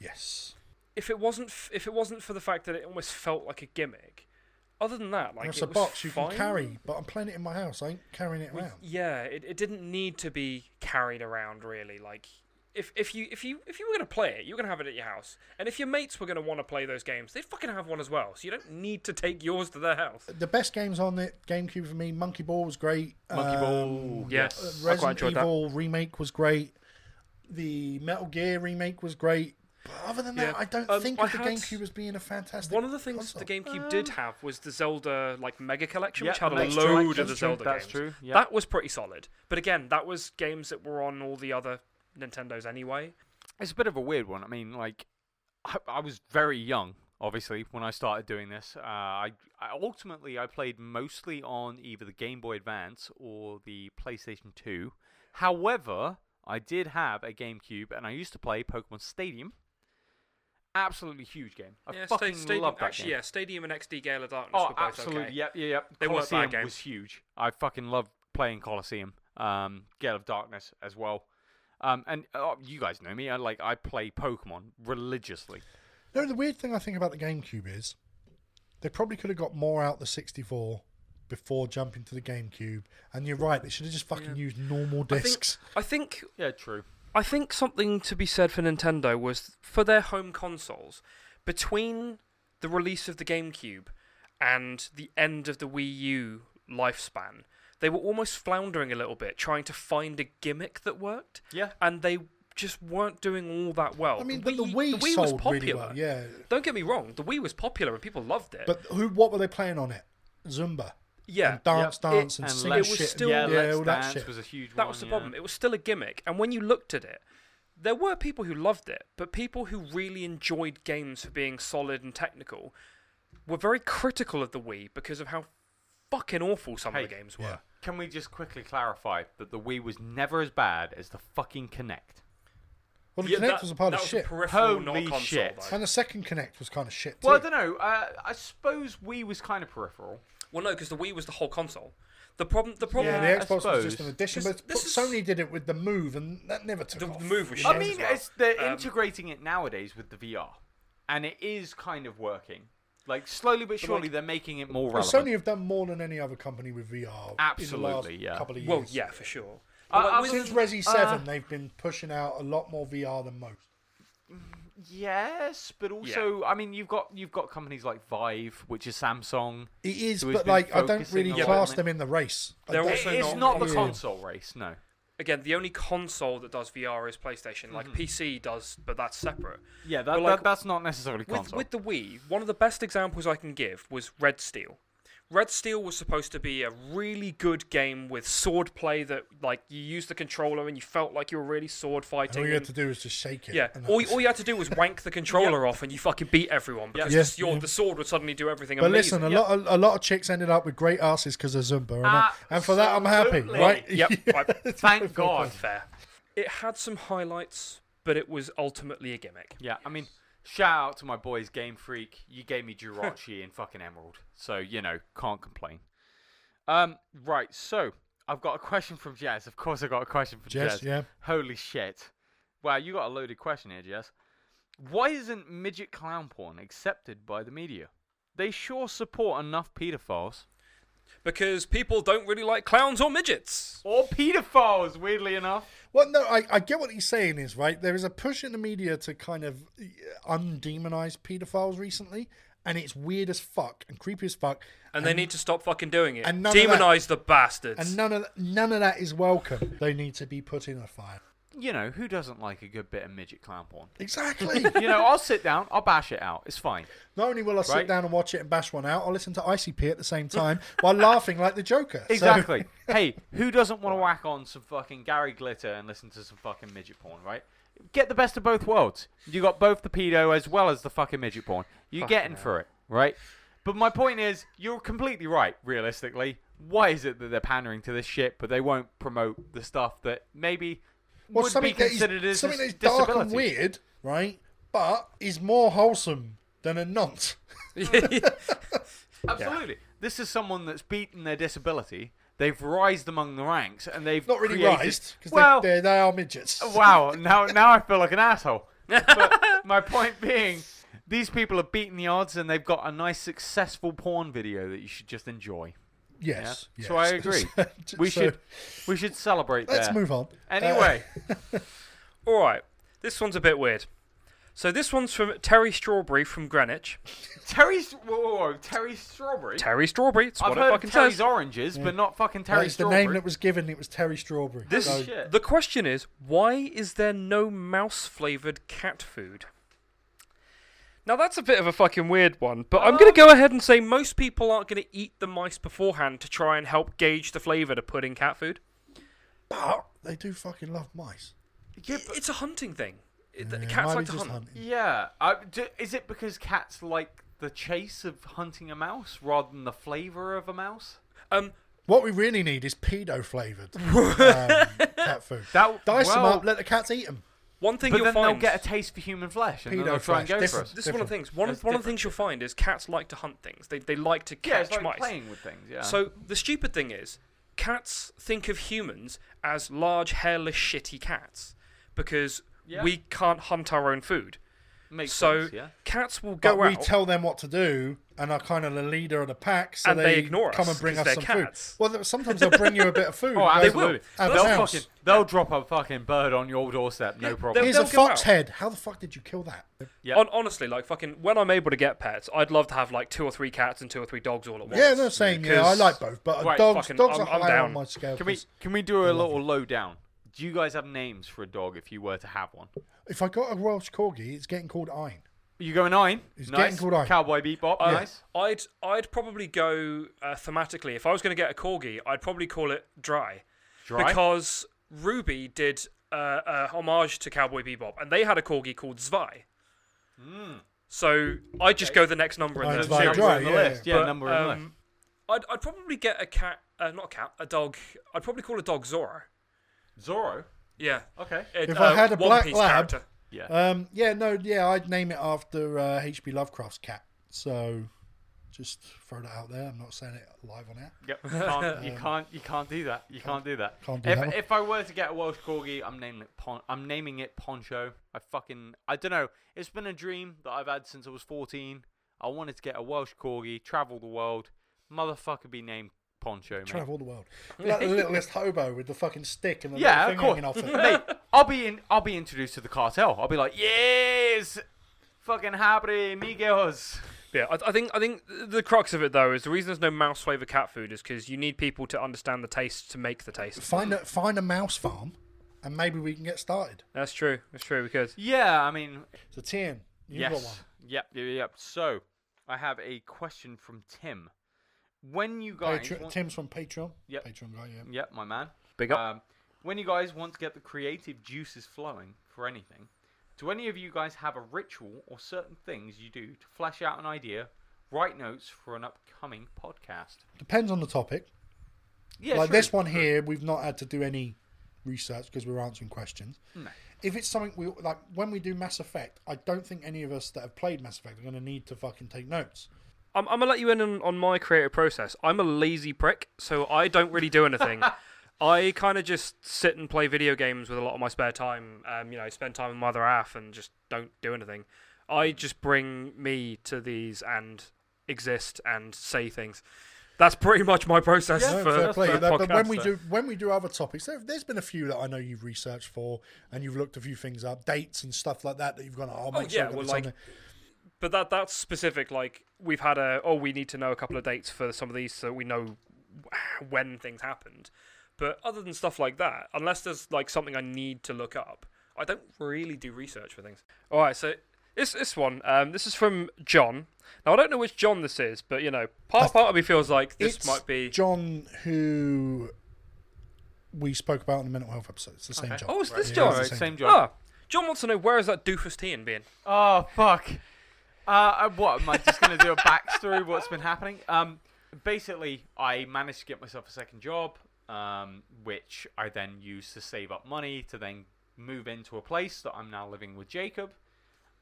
Yes. If it wasn't f- if it wasn't for the fact that it almost felt like a gimmick, other than that, like It's it a was box you fine. can carry, but I'm playing it in my house. I ain't carrying it around. Yeah, it, it didn't need to be carried around really. Like if if you if you if you were gonna play it, you're gonna have it at your house, and if your mates were gonna want to play those games, they'd fucking have one as well. So you don't need to take yours to their house. The best games on the GameCube for me, Monkey Ball was great. Monkey Um, Ball. Yes, Uh, I quite Resident enjoyed that. Evil remake was great. The Metal Gear remake was great. But other than that, Yeah. I don't Um, think I of the GameCube as being a fantastic. One of the things console. the GameCube did have was the Zelda like Mega Collection, which Yeah, had a Mega load Collection, of the that's true, Zelda that's games. true, yeah. That was pretty solid. But again, that was games that were on all the other Nintendos anyway. It's a bit of a weird one. I mean, like, I, I was very young, obviously, when I started doing this. Uh, I, I ultimately I played mostly on either the Game Boy Advance or the PlayStation Two. However, I did have a GameCube, and I used to play Pokemon Stadium. Absolutely huge game. I yeah, fucking Sta- Stadium, love that actually, game. yeah, Stadium and XD Gale of Darkness Oh, were both absolutely. okay. Yep, yep, yep. They weren't bad games. was huge. I fucking love playing Colosseum. Um, Gale of Darkness as well. Um, and oh, you guys know me. I like I play Pokemon religiously. No, the weird thing I think about the GameCube is they probably could have got more out the 64 before jumping to the GameCube. And you're right, they should have just fucking used normal I think, discs. I think Yeah, true. I think something to be said for Nintendo was for their home consoles between the release of the GameCube and the end of the Wii U lifespan. They were almost floundering a little bit, trying to find a gimmick that worked, Yeah. and they just weren't doing all that well. I mean, the but the Wii, the Wii sold was popular. really well. Yeah, Don't get me wrong, the Wii was popular and people loved it. but who? What were they playing on it? Zumba, yeah, and dance, Yep. dance, It- and And sing Let's- shit. it was still- yeah, yeah, Let's all that Dance shit. was a huge that one. was the yeah. problem. It was still a gimmick, and when you looked at it, there were people who loved it, but people who really enjoyed games for being solid and technical were very critical of the Wii because of how fucking awful some of the games were. yeah. Can we just quickly clarify that the Wii was never as bad as the fucking Kinect? Well, the Yeah, Kinect that- was a pile that of was shit, A peripheral, not Holy console, shit. though. and the second Kinect was kind of shit too. Well, I don't know. Uh, I suppose Wii was kind of peripheral. Well, no, because the Wii was the whole console. The problem, the problem, yeah, Yeah, the I Xbox was just an addition, but this is- Sony did it with the Move, and that never took The- off. the Move was you shit. know? I mean, well. it's they're Um, integrating it nowadays with the VR, and it is kind of working. Like slowly but surely, like- they're making it more Well, relevant. Sony have done more than any other company with VR. in the Absolutely, last yeah. Couple of years. well, yeah, for sure. Uh, like, uh, Since Resi Uh, Seven, they've been pushing out a lot more VR than most. Yes, but also, I mean, you've got you've got companies like Vive, which is Samsung. It is, but like I don't really class them in the race. They're don't- also it's not not the console. console race, no. again, the only console that does VR is PlayStation. Like Mm-hmm. PC does, but that's separate. Yeah, that, like, that that's not necessarily With, with the Wii, one of the best examples I can give was Red Steel, Red Steel was supposed to be a really good game with sword play that, like, you used the controller and you felt like you were really sword And fighting. all you had to do was just shake it. yeah, and all, was- all you had to do was wank the controller off and you fucking beat everyone because Yeah. just your, the sword would suddenly do everything But amazing. listen, a Yep. lot, of, a lot of chicks ended up with great asses because of Zumba, and, I- and for that I'm happy, right? Yep, right. Thank God. fair. It had some highlights, but it was ultimately a gimmick. Yeah, I mean, shout out to my boys, Game Freak. You gave me Jirachi and fucking Emerald, so you know, can't complain. Um, right. So I've got a question from Jazz. Of course, I got a question from Jess, Jazz. yeah. Holy shit! Wow, you got a loaded question here, Jess. Why isn't midget clown porn accepted by the media? They sure support enough pedophiles. Because people don't really like clowns or midgets. Or pedophiles, weirdly enough. Well, no, I, I get what he's saying is right. There is a push in the media to kind of uh, undemonize pedophiles recently, and it's weird as fuck and creepy as fuck. And, they need to stop fucking doing it. and none of that- Demonize the bastards. And none of none of that is welcome. They need to be put in a fire. You know, who doesn't like a good bit of midget clown porn? Exactly. You know, I'll sit down, I'll bash it out. It's fine. Not only will I sit Right. down and watch it and bash one out, I'll listen to ICP at the same time while laughing like the Joker. So- Exactly. hey, who doesn't want to whack on some fucking Gary Glitter and listen to some fucking midget porn, right? Get the best of both worlds. You got both the pedo as well as the fucking midget porn. You're getting for it, right? But my point is, you're completely right. Realistically, why is it that they're pandering to this shit, but they won't promote the stuff that maybe well, would be something that is as something that's dark and weird, right? But is more wholesome than a nonce. Absolutely. This is someone that's beaten their disability. They've rised among the ranks, and they've Not really created... raised because well, they, they are midgets. Uh, wow, now now I feel like an asshole. But my point being, these people have beaten the odds, and they've got a nice, successful porn video that you should just enjoy. Yes. Yeah. So I yes. agree. So- We should we should celebrate Let's there. move on. Anyway, All right, this one's a bit weird. So this one's from Terry Strawberry from Greenwich. Terry, whoa, whoa, whoa, Terry Strawberry. Terry Strawberry, it's I've what heard it of fucking Terry's says. oranges, but not fucking Uh, Terry That's the name that was given. It was Terry Strawberry. This So- shit. The question is, why is there no mouse flavored cat food? Now that's a bit of a fucking weird one, but I'm going to go ahead and say most people aren't going to eat the mice beforehand to try and help gauge the flavour to put in cat food. but they do fucking love mice. Yeah, I- It's a hunting thing. It- Yeah, cats like to hunt. hunting. Yeah. Uh, do, is it because cats like the chase of hunting a mouse rather than the flavour of a mouse? Um, What we really need is pedo flavored um, cat food. That Dice them up, let the cats eat them. One thing But you'll then find. they'll get a taste for human flesh, and then they'll try and flesh, go for us. this is one of the things. One, That's one of the things you'll find is cats like to hunt things. They, they like to Yeah, catch it's like mice. playing with things. Yeah. So the stupid thing is, cats think of humans as large, hairless, shitty cats because Yeah. we can't hunt our own food. Makes so sense, yeah. cats will But go we out. tell them what to do and are kind of the leader of the pack, so And they ignore come us and bring us some cats. food. Well, sometimes they'll bring you a bit of food. Oh, and go, absolutely. They'll fucking they'll drop a fucking bird on your doorstep, no Yeah, problem. they'll- Here's a they'll fox out. head. How the fuck did you kill that? Yeah. Hon- honestly, like fucking, when I'm able to get pets, I'd love to have like two or three cats and two or three dogs all at once. Yeah, no, saying yeah, I like both, but uh, Right, dogs, fucking- dogs I'm- are I'm down. on my scale. Can we can we do a little low down? Do you guys have names for a dog if you were to have one? If I got a Welsh corgi, it's getting called Ein. You go nine. He's nice. getting called Ein. Cowboy Bebop. Uh, nice. I'd I'd probably go uh, thematically. If I was going to get a corgi, I'd probably call it Drei, Drei. because RWBY did uh, a homage to Cowboy Bebop, and they had a corgi called Zwei. So I'd just go the next number in Oh, the Zwei series. Drei, in the yeah, list. Yeah, But, number in the list. um, I'd I'd probably get a cat, uh, not a cat, a dog. I'd probably call a dog Zorro. Zorro. Yeah. Okay. It, If I uh, had a One black Piece lab- character. Yeah. Um, yeah, no, yeah, I'd name it after uh, H.P. Lovecraft's cat. So just throw that out there. I'm not saying it live on air. Yep. Can't, you can't. You can't do that. You can't do that. Can't do if, that if I were to get a Welsh corgi, I'm naming it. Pon- I'm naming it Poncho. I fucking. I don't know. It's been a dream that I've had since I was 14. I wanted to get a Welsh corgi, travel the world. Motherfucker, be named Poncho. Mate. Travel the world. Like the littlest hobo with the fucking stick and the Yeah, thing hanging off it. Mate, I'll be in. I'll be introduced to the cartel. I'll be like, yes, fucking happy amigos. Yeah, I, I think I think the crux of it though is the reason there's no mouse flavored cat food is because you need people to understand the taste to make the taste. Find a find a mouse farm, and maybe we can get started. That's true. That's true because Yeah, I mean, So Tian, you've yes. got one. Yep, yep, yep. So, I have a question from Tim. when you guys, Patreon, want- Tim's from Patreon. Yep. Patreon guy, yeah. yep, my man. Big up. Um, when you guys want to get the creative juices flowing for anything, do any of you guys have a ritual or certain things you do to flesh out an idea, write notes for an upcoming podcast? Depends on the topic. Yeah, like true. this one here, we've not had to do any research because we're answering questions. No. If it's something we like, when we do Mass Effect, I don't think any of us that have played Mass Effect are going to need to fucking take notes. I'm, I'm gonna let you in on, on my creative process. I'm a lazy prick, so I don't really do anything. I kind of just sit and play video games with a lot of my spare time. Um, you know, spend time with my other half and just don't do anything. I just bring me to these and exist and say things. That's pretty much my process Yeah, for, fair play. for That- but when we so. do when we do other topics, there, there's been a few that I know you've researched for and you've looked a few things up, dates and stuff like that that you've gone. Oh, make yeah, I've well, on like, there." but that that's specific. Like we've had a oh, we need to know a couple of dates for some of these so we know when things happened. But other than stuff like that, unless there's like something I need to look up, I don't really do research for things. All right, so this this one, um, this is from John. Now I don't know which John this is, but you know, part part of me feels like this it's might be. John who we spoke about in the mental health episode. It's the same Okay. John. Oh, it's this Yeah, John. it's the same same John. job. Ah, John wants to know where is that doofus Tian being? Oh fuck. Uh, uh, what am I just gonna do a backstory? of What's been happening? Um, basically, I managed to get myself a second job, um, which I then used to save up money to then move into a place that I'm now living with Jacob.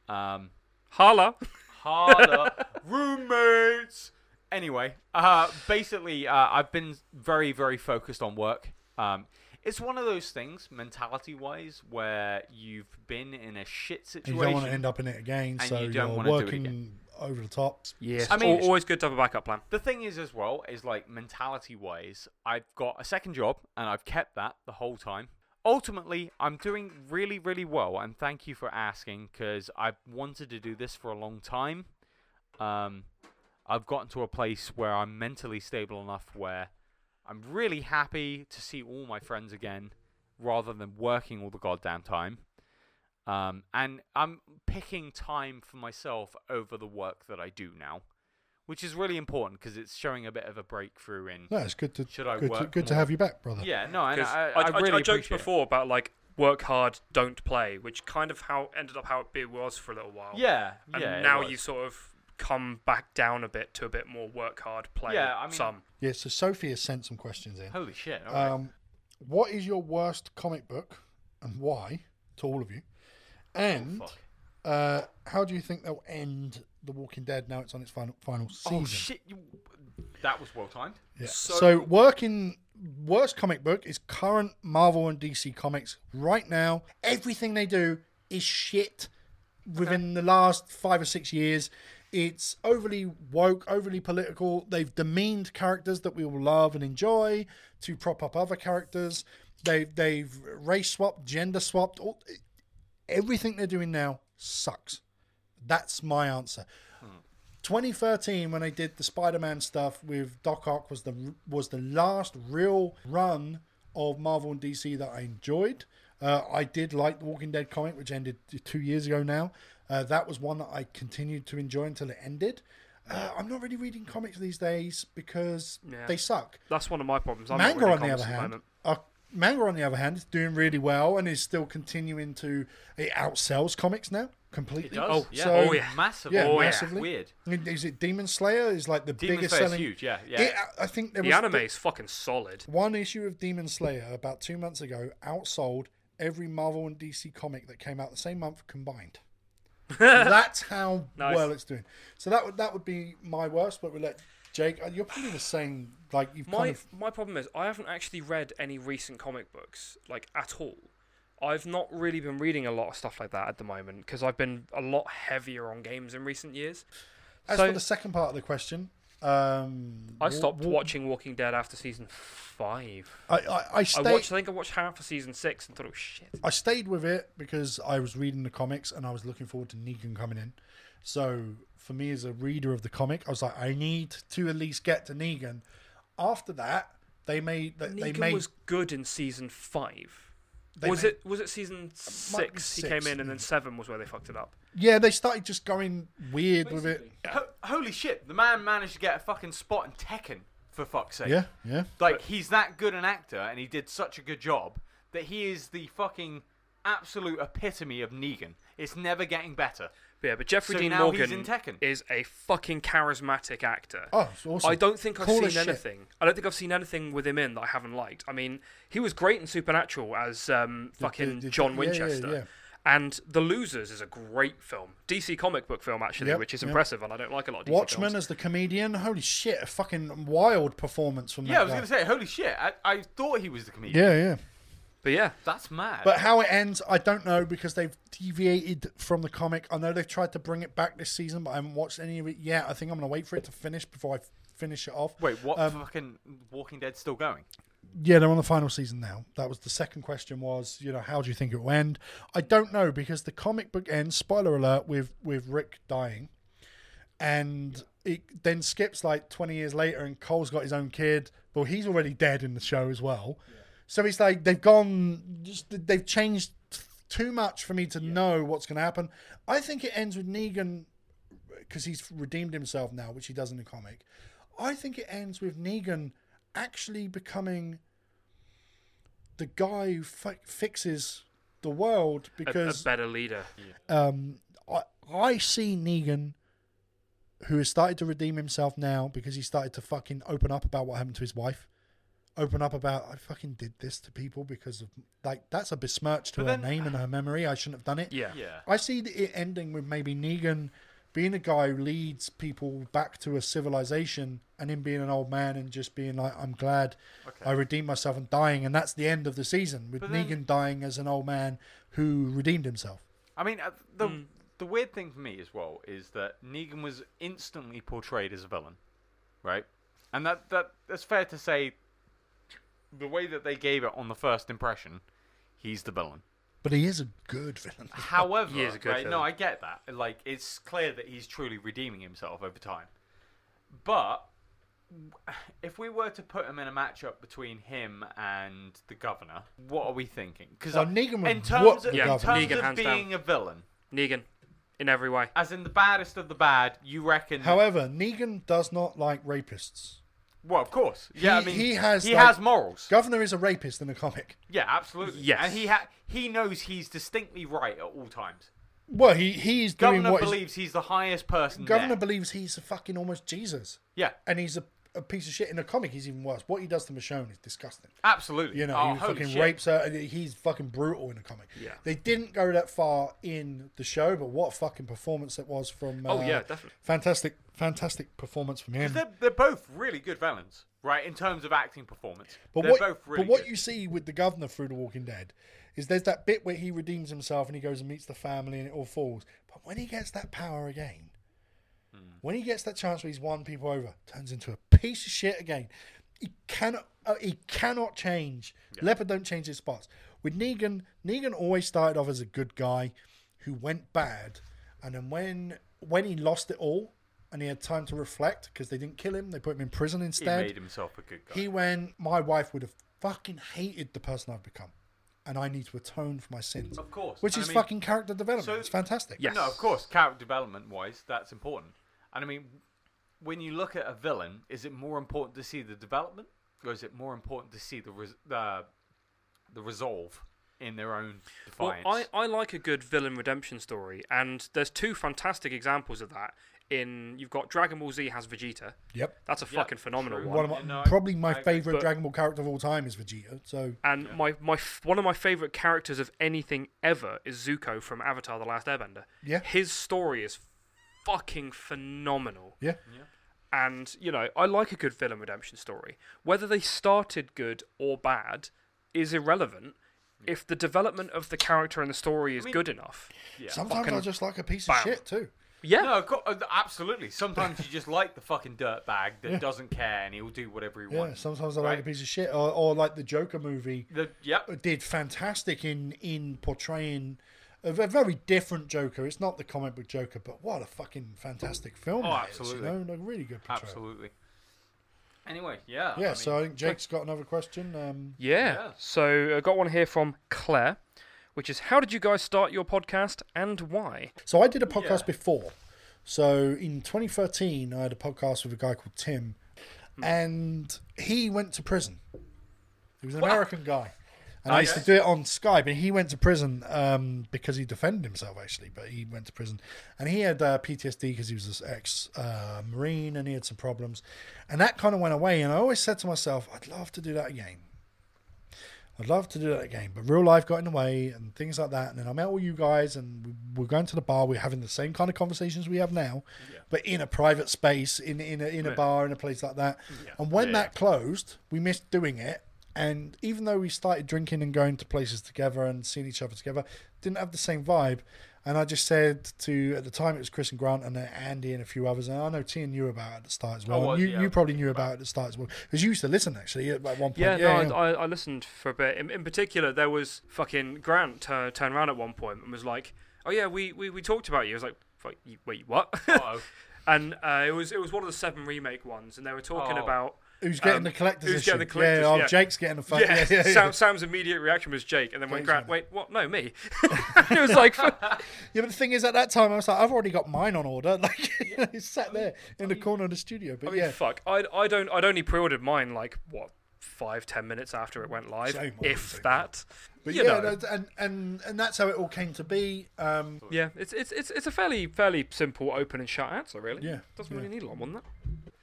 Um, Holla. harder roommates. Anyway, uh, basically, uh, I've been very, very focused on work. Um, it's one of those things, mentality-wise, where you've been in a shit situation. You don't want to end up in it again, And so you don't are wanna do it working again. Over the top. Yes. I mean- always good to have a backup plan. The thing is, as well, is like mentality wise, I've got a second job and I've kept that the whole time. Ultimately, I'm doing really, really well, and thank you for asking because I've wanted to do this for a long time. Um, I've gotten to a place where I'm mentally stable enough where I'm really happy to see all my friends again rather than working all the goddamn time. Um, and I'm picking time for myself over the work that I do now which is really important because it's showing a bit of a breakthrough in. No, it's good to Should I good, to, work good to have you back, brother. Yeah, no, and 'Cause I, I, I, I, really I joked appreciate it. before about like work hard, don't play, which kind of how ended up how it be- was for a little while. Yeah, and yeah. it now you sort of come back down a bit to a bit more work hard, play Yeah, I mean- some. Yeah, so Sophie has sent some questions in. Holy shit! all right. Um, what is your worst comic book and why to all of you? And Oh, uh, how do you think they'll end The Walking Dead now it's on its final final season? Oh shit! You... That was well timed. Yeah. So- So, working worst comic book is current Marvel and DC comics right now. Everything they do is shit. Within the last five or six years, it's overly woke, overly political. They've demeaned characters that we all love and enjoy to prop up other characters. They've they've race swapped, gender swapped. All, everything they're doing now sucks. That's my answer. 2013 when they did the Spider-Man stuff with Doc Ock was the was the last real run of Marvel and DC that I enjoyed. Uh, I did like the Walking Dead comic, which ended two years ago now. Uh, that was one that I continued to enjoy until it ended. Uh, I'm not really reading comics these days because Yeah. they suck. That's one of my problems. I'm Manga, on the other hand, moment. uh, Manga on the other hand is doing really well and is still continuing to it outsells comics now completely. It does. Oh, yeah. so- Oh, yeah. massively. Yeah, Oh, yeah. massively. Weird. I mean, Is it Demon Slayer? Is like the Demon biggest Slayer's selling. huge. Yeah, yeah. It, uh, I think there The was anime is fucking solid. one issue of Demon Slayer about two months ago outsold every Marvel and DC comic that came out the same month combined. That's how Nice. well it's doing. So that would that would be my worst. But we let Jake. uh, You're probably the same. Like you've My kind of my problem is I haven't actually read any recent comic books like at all. I've not really been reading a lot of stuff like that at the moment because I've been a lot heavier on games in recent years. As So- for the second part of the question, um, I stopped wa- watching Walking Dead after season five. I, I, I I stayed. watched. I think I watched half of season six and thought, oh shit. I stayed with it because I was reading the comics and I was looking forward to Negan coming in. So for me as a reader of the comic, I was like, I need to at least get to Negan. After that, they made they, they Negan made was good in season five. they was made- it? Was it season might be six? He came in, and then seven was where they fucked it up. Yeah, they started just going weird with it. Ho- holy shit! The man managed to get a fucking spot in Tekken. For fuck's sake. Yeah, yeah. Like he's that good an actor, and he did such a good job that he is the fucking absolute epitome of Negan. It's never getting better. But yeah, but Jeffrey So Dean now he's Morgan in Tekken. is a fucking charismatic actor. Oh, it's awesome. I don't think I've Cool seen as shit. anything. I don't think I've seen anything with him in that I haven't liked. I mean, he was great in Supernatural as um, fucking the- John yeah, yeah, Winchester. yeah. And The Losers is a great film, DC comic book film actually, Yep, which is yep. impressive, and I don't like a lot of DC Watchmen films. as the comedian. Holy shit! A fucking wild performance from Yeah, I was guy. gonna say, holy shit! I, I thought he was the comedian. Yeah, yeah. But yeah, That's mad. But how it ends, I don't know because they've deviated from the comic. I know they've tried to bring it back this season, but I haven't watched any of it yet. I think I'm going to wait for it to finish before I f- finish it off. Wait, what? um, fucking Walking Dead's still going? Yeah, they're on the final season now. That was the second question was, you know, how do you think it will end? I don't know because the comic book ends, spoiler alert, with with Rick dying. And it then skips like 20 years later and Cole's got his own kid. Well, he's already dead in the show as well. So it's like they've gone just they've changed too much for me to know what's going to happen. I think it ends with Negan because he's redeemed himself now, which he does in the comic. I think it ends with Negan actually becoming the guy who fi- fixes the world because a, a better leader. um, I, I see Negan, who has started to redeem himself now because he started to fucking open up about what happened to his wife. Open up about I fucking did this to people because of like that's a besmirch to But her then- name and her memory. I shouldn't have done it. Yeah. Yeah. I see the- it ending with maybe Negan being a guy who leads people back to a civilization and him being an old man and just being like, I'm glad Okay. I redeemed myself and dying. And that's the end of the season with But then- Negan dying as an old man who redeemed himself. I mean, uh, the Mm. the weird thing for me as well is that Negan was instantly portrayed as a villain, right? And that that that's fair to say. The way that they gave it on the first impression, he's the villain. But he is a good villain. However, He is a good right, no. I get that. Like, it's clear that he's truly redeeming himself over time. But if we were to put him in a matchup between him and the governor, what are we thinking? Because Oh, Negan would in terms the of, Yeah, in terms Negan, of hands down. being a villain, Negan, in every way. as in the baddest of the bad, you reckon? However, Negan does not like rapists. Well, of course, yeah. He- I mean, he has, he like- has morals. Governor is a rapist in the comic. yeah, absolutely. Yes. and he ha- he knows he's distinctly right at all times. Well, he he's doing Governor what is- believes he's the highest person. Governor there. believes he's a fucking almost Jesus, yeah, and he's a, a piece of shit. In the comic, he's even worse. What he does to Michonne is disgusting. absolutely. You know, oh, he fucking shit. rapes her. and He's fucking brutal in the comic. Yeah. They didn't go that far in the show, but what a fucking performance it was from. Oh uh, yeah, definitely. fantastic, fantastic performance from him. They're, they're both really good villains, right? In terms of acting performance, But they're what, both really but what good. you see with the governor through The Walking Dead is there's that bit where he redeems himself and he goes and meets the family and it all falls. But when he gets that power again, Hmm. when he gets that chance where he's won people over, turns into a piece of shit again. He cannot, uh, he cannot change. Leopard don't change his spots. With Negan, Negan always started off as a good guy who went bad, and then when when he lost it all and he had time to reflect because they didn't kill him, they put him in prison instead. he instead. made himself a good guy. He went, my wife would have fucking hated the person I've become. And I need to atone for my sins. of course, Which And is I mean, fucking character development. so- it's fantastic. Yeah. No, of course, character development wise, that's important. And I mean, when you look at a villain, is it more important to see the development, or is it more important to see the res- the the resolve in their own Well. I, I like a good villain redemption story, and there's two fantastic examples of that. In you've got Dragon Ball Z has Vegeta. Yep. That's a Yeah, fucking phenomenal true. one. One of my, no, probably my I favorite But- Dragon Ball character of all time is Vegeta. So And Yeah. my my f- one of my favorite characters of anything ever is Zuko from Avatar: The Last Airbender. Yeah. His story is fucking phenomenal. yeah, yeah. And you know, I like a good villain redemption story. Whether they started good or bad is irrelevant. If the development of the character and the story is mean- good enough, yeah. sometimes Fucking I just like a piece bam. of shit too. yeah, No, of course, uh, absolutely. Sometimes you just like the fucking dirt bag that doesn't care and he'll do whatever he Yeah, wants. sometimes I like a piece of shit. Or, or like the Joker movie The, yep. did fantastic in in portraying a, v- very different Joker. It's not the comic book Joker, but what a fucking fantastic film! Oh, that is, absolutely. you know, a really good portrayal. Absolutely. Anyway, yeah. Yeah, I so mean, I think Jake's got another question. Um, yeah. Yeah. So I got one here from Claire, which is how did you guys start your podcast and why? so I did a podcast Yeah. before. So in 2013, I had a podcast with a guy called Tim, and he went to prison. He was an What? American guy. And I used to do it on Skype, and he went to prison um, because he defended himself, actually. But he went to prison, and he had uh, PTSD because he was an ex uh, Marine, and he had some problems, and that kind of went away. And I always said to myself, I'd love to do that again. I'd love to do that again, but real life got in the way and things like that. And then I met all you guys, and we we're going to the bar. We're having the same kind of conversations we have now, but in a private space, in in a, in a Yeah. bar, in a place like that. Yeah. And when Yeah, that closed, we missed doing it. And even though we started drinking and going to places together and seeing each other together, didn't have the same vibe. And I just said to at the time it was Chris and Grant and then Andy and a few others, and I know Tian knew about it at the start as well. was, you, yeah, you probably knew about it at the start as well because you used to listen actually at one point. Yeah, yeah, no, I, I, I listened for a bit. In, in particular, there was fucking Grant tur turned around at one point and was like, "Oh yeah, we, we, we talked about you." I was like, "Wait, what?" And uh, it was it was one of the seven remake ones, and they were talking Oh. about Who's getting Um, the collector's who's issue? getting the collector's, yeah, oh, yeah. Jake's getting the fun. yeah, Yeah, yeah, yeah. Sam, Sam's immediate reaction was Jake, and then when Grant, wait, what? No, me. it was like, Yeah, but the thing is, at that time, I was like, I've already got mine on order. Like, it's sat there in the corner of the studio. But I mean, yeah, fuck. I I don't I'd only pre-ordered mine like what five ten minutes after it went live, Same, if that. but you yeah, know. and and and that's how it all came to be. Um, Yeah, it's it's it's it's a fairly fairly simple open and shut answer, really. Yeah, doesn't yeah. really need a lot more than that.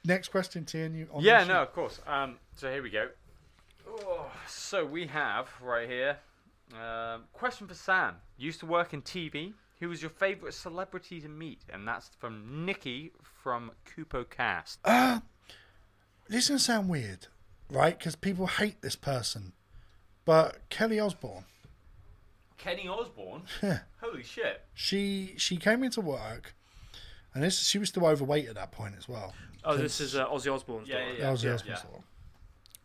Next question, Tian. You on Yeah, no, of course. Um, so here we go. Oh, so we have right here. Um, question for Sam. Used to work in TV. Who was your favourite celebrity to meet? And that's from Nikki from Kupo Cast. Uh, this is gonna sound weird, right? Because people hate this person, but Kelly Osbourne. Kenny Osborne. Yeah. Holy shit. She she came into work, and this she was still overweight at that point as well. Oh, this is uh, Ozzy Osbourne's Yeah, daughter. yeah, That was yeah, Osbourne yeah. store.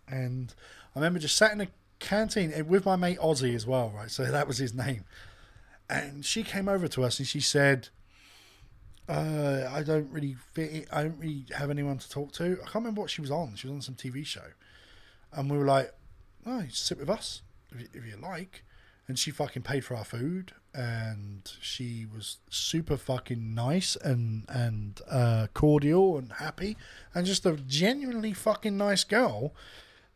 And I remember just sat in a canteen eh, with my mate Ozzy as well, right? So that was his name. And she came over to us and she said, uh, I don't really fit in, I don't really have anyone to talk to. I can't remember what she was on. She was on some TV show. And we were like, oh, you sit with us if you, if you like. And she fucking paid for our food. And she was super fucking nice and, and uh, cordial and happy. And just a genuinely fucking nice girl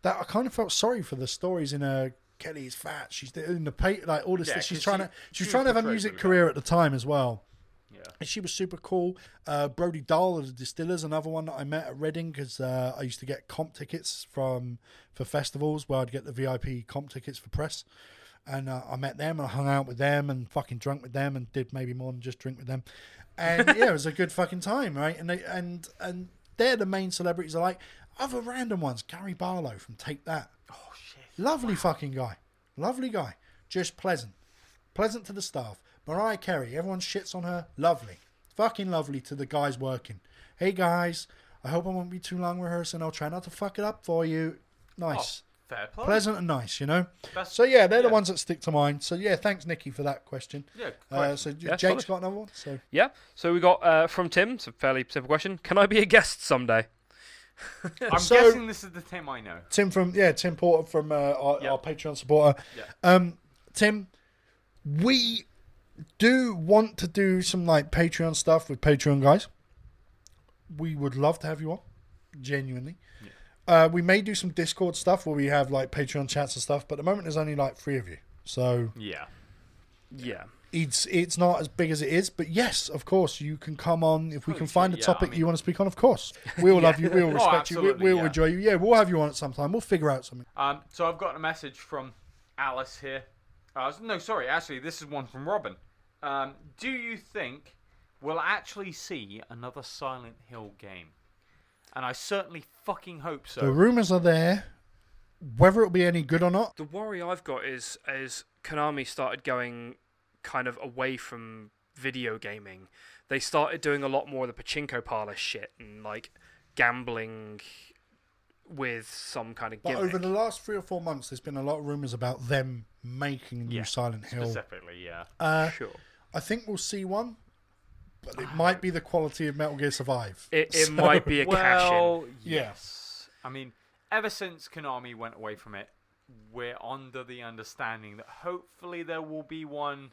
that I kind of felt sorry for the stories in her. Kelly's fat. She's in the pay, like all this. Yeah, stuff. she's trying she- to. She she trying to have a music career at the time as well. Yeah. And she was super cool. Uh, Brody Dalle of the Distillers, another one that I met at Reading because uh, I used to get comp tickets from for festivals where I'd get the VIP comp tickets for press. And uh, I met them and I hung out with them and fucking drunk with them and did maybe more than just drink with them. And yeah, it was a good fucking time, right? And they, and and they're the main celebrities I like. Other random ones, Gary Barlow from Take That. Oh shit. Lovely fucking guy. Lovely guy. Just pleasant. Pleasant to the staff. Mariah Carey, everyone shits on her. Lovely. Fucking lovely to the guys working. Hey guys, I hope I won't be too long rehearsing. I'll try not to fuck it up for you. Nice. Fair play. Pleasant and nice, you know? That's- So yeah, they're the ones that stick to mind. So yeah, thanks Nikki for that question. Yeah. Uh, so Yeah, Jake's solid. got another one. So Yeah. So we got uh, from Tim. It's a fairly simple question. Can I be a guest someday? I'm so- guessing this is the Tim I know. Tim from yeah, Tim Porter from uh, our, Yeah. our Patreon supporter. Yeah. Um, Tim, we do want to do some like Patreon stuff with Patreon guys. We would love to have you on, genuinely. Uh, we may do some Discord stuff where we have like Patreon chats and stuff, but at the moment there's only like three of you, so Yeah. Yeah. it's it's not as big as it is. But yes, of course you can come on if we Holy can find a yeah, I topic mean- you want to speak on. Of course, we will love you, we will Oh, respect you, we, we'll yeah. enjoy you. Yeah, we'll have you on at some time. We'll figure out something. Um, so I've got a message from Alice here. Uh, no, sorry, actually, this is one from Robin. Um, do you think we'll actually see another Silent Hill game? And I certainly fucking hope so. The rumors are there. Whether it'll be any good or not, The worry I've got is is Konami started going kind of away from video gaming. They started doing a lot more of the pachinko parlor shit and like gambling with some kind of but over the last three or four months, there's been a lot of rumors about them making a new Yeah, Silent Hill. Specifically, yeah. Uh, sure. I think we'll see one, but it might be the quality of Metal Gear Survive. It, it So- might be a cash in. Well, Yeah. yes. I mean, ever since Konami went away from it, we're under the understanding that hopefully there will be one.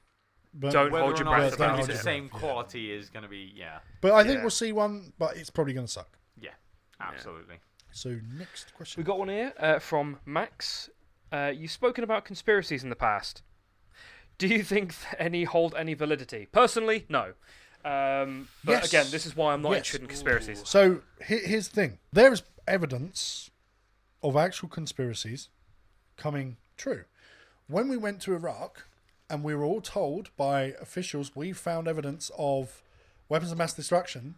But, Don't Whether hold your breath it's about going to be it. the same Yeah. quality is going to be, yeah, but I think Yeah. we'll see one, but it's probably going to suck. yeah, absolutely. So next question. We got one here uh, from Max. Uh, you've spoken about conspiracies in the past. Do you think any hold any validity? Personally, no. Um, but Yes. again, this is why I'm not Yes. interested in conspiracies. So he- here's the thing: there is evidence of actual conspiracies coming true. When we went to Iraq, and we were all told by officials we found evidence of weapons of mass destruction,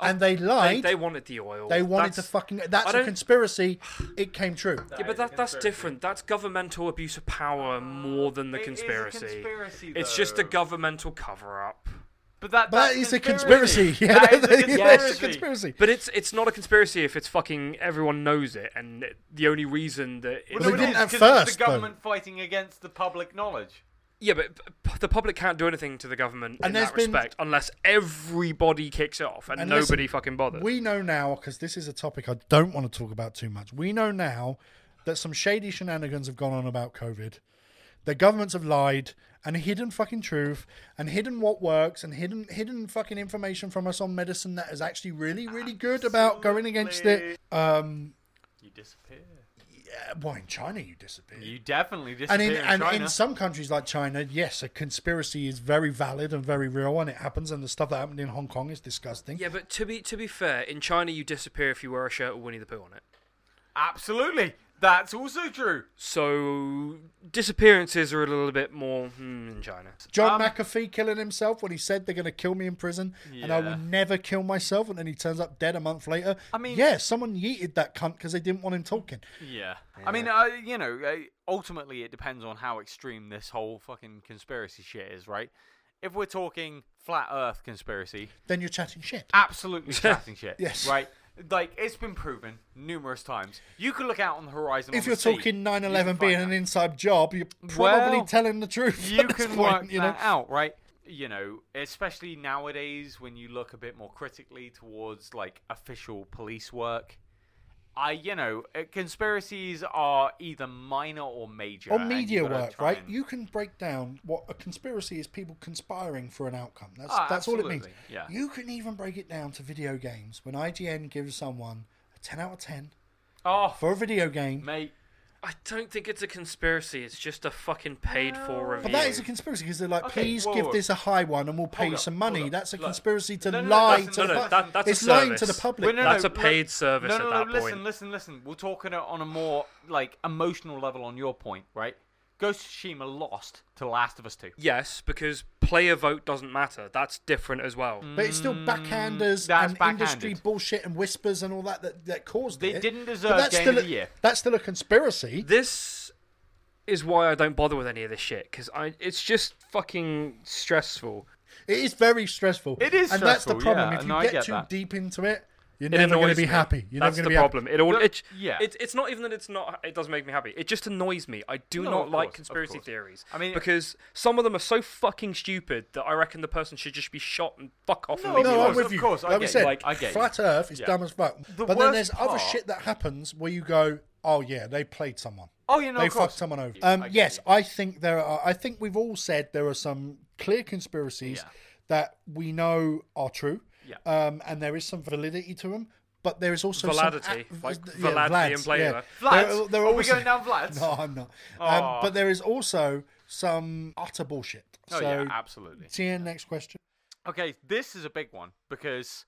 and they They, lied. they wanted the oil. They wanted That's- to fucking. That's a conspiracy. It came true. Yeah, but that, that's different. That's governmental abuse of power more than the It is a conspiracy. conspiracy, It's just a governmental cover up. But that But that's it's a conspiracy. conspiracy. Yeah, That is a that is a conspiracy. conspiracy. But it's it's not a conspiracy if it's fucking everyone knows it, and it- the only reason that it's Well, Well, no, they it didn't is, at 'cause first, It's the though. government fighting against the public knowledge. yeah, but p- the public can't do anything to the government And in that been- respect unless everybody kicks it off and, And nobody listen, fucking bothers. We know now, because this is a topic I don't want to talk about too much. We know now that some shady shenanigans have gone on about COVID. The governments have lied and hidden fucking truth and hidden what works and hidden hidden fucking information from us on medicine that is actually really really good about going against it. Um, You disappear. yeah, well, in China you disappear. You definitely and disappear in, in, and China. in some countries like China, yes, a conspiracy is very valid and very real, and it happens. And the stuff that happened in Hong Kong is disgusting. yeah, but to be to be fair, in China you disappear if you wear a shirt with Winnie the Pooh on it. Absolutely. That's also true. So disappearances are a little bit more hmm, in China. John Um, McAfee killing himself when he said they're going to kill me in prison and I will never kill myself, and then he turns up dead a month later. I mean- yeah, someone yeeted that cunt because they didn't want him talking. Yeah. I mean, uh, you know, uh, ultimately it depends on how extreme this whole fucking conspiracy shit is, right? If we're talking flat Earth conspiracy, Then you're chatting shit. absolutely chatting shit. Yes. Right. Like it's been proven numerous times. You can look out on the horizon. If you're sea, talking you 9 can 11 being an inside job, you're probably Well, telling the truth. you can point, work you know? that out, right? You know, especially nowadays when you look a bit more critically towards like official police work. I, you know, uh, conspiracies are either minor or major. Or media work, right? and- You can break down what a conspiracy is people conspiring for an outcome. That's, Ah, that's all it means. yeah. You can even break it down to video games. When IGN gives someone a 10 out of 10 Oh, for a video game, mate. I don't think it's a conspiracy. It's just a fucking paid for review. But that is a conspiracy because they're like, Okay, please whoa, give whoa. this a high one and we'll pay Hold you up, some hold money. up. That's a Look. conspiracy to No, no, no, lie listen, to no, the no, pu- that- that's a It's lying to the service. public. Wait, no, no, That's a look- paid service no, at no, that no, listen, point. listen, listen. We're talking it on a more like emotional level on your point, right? Ghost of Tsushima lost to Last of Us 2. Yes, because player vote doesn't matter. That's different as well. But it's still backhanders Mm, that's and industry bullshit and whispers and all that that, that caused They it. didn't But deserve that's Game still of a, the Year. That's still a conspiracy. This is why I don't bother with any of this shit because I it's just fucking stressful. It is very stressful. It is and that's the stressful, problem. yeah, if you no, I get, get too that. deep into it, you're It never going to be me. happy. You're That's never the going to be problem. It all But- it, yeah. It, it's not even that it's not. It doesn't make me happy. It just annoys me. I do No, not like course, conspiracy theories. I mean- because some of them are so fucking stupid that I reckon the person should just be shot and fuck off and No, leave of me No. I'm course, with of you. course, I like we said. Like, I get flat you. Earth is Yeah. dumb as fuck. The but then there's worst other shit that happens where you go, oh yeah, they played someone. Oh, you know, they fucked someone over. Um, get yes, you. I think there are. I think we've all said there are some clear conspiracies Yeah. that we know are true. Yeah. Um, and there is some validity to them, but there is also Validity, some a- like yeah, Vlad Vlads, being played yeah. there. Vlads? There, there are Are we going down Vlad? No, I'm not. Aw. Um, but there is also some utter bullshit. Oh, so, yeah, absolutely. Tian, next question. Okay, this is a big one because,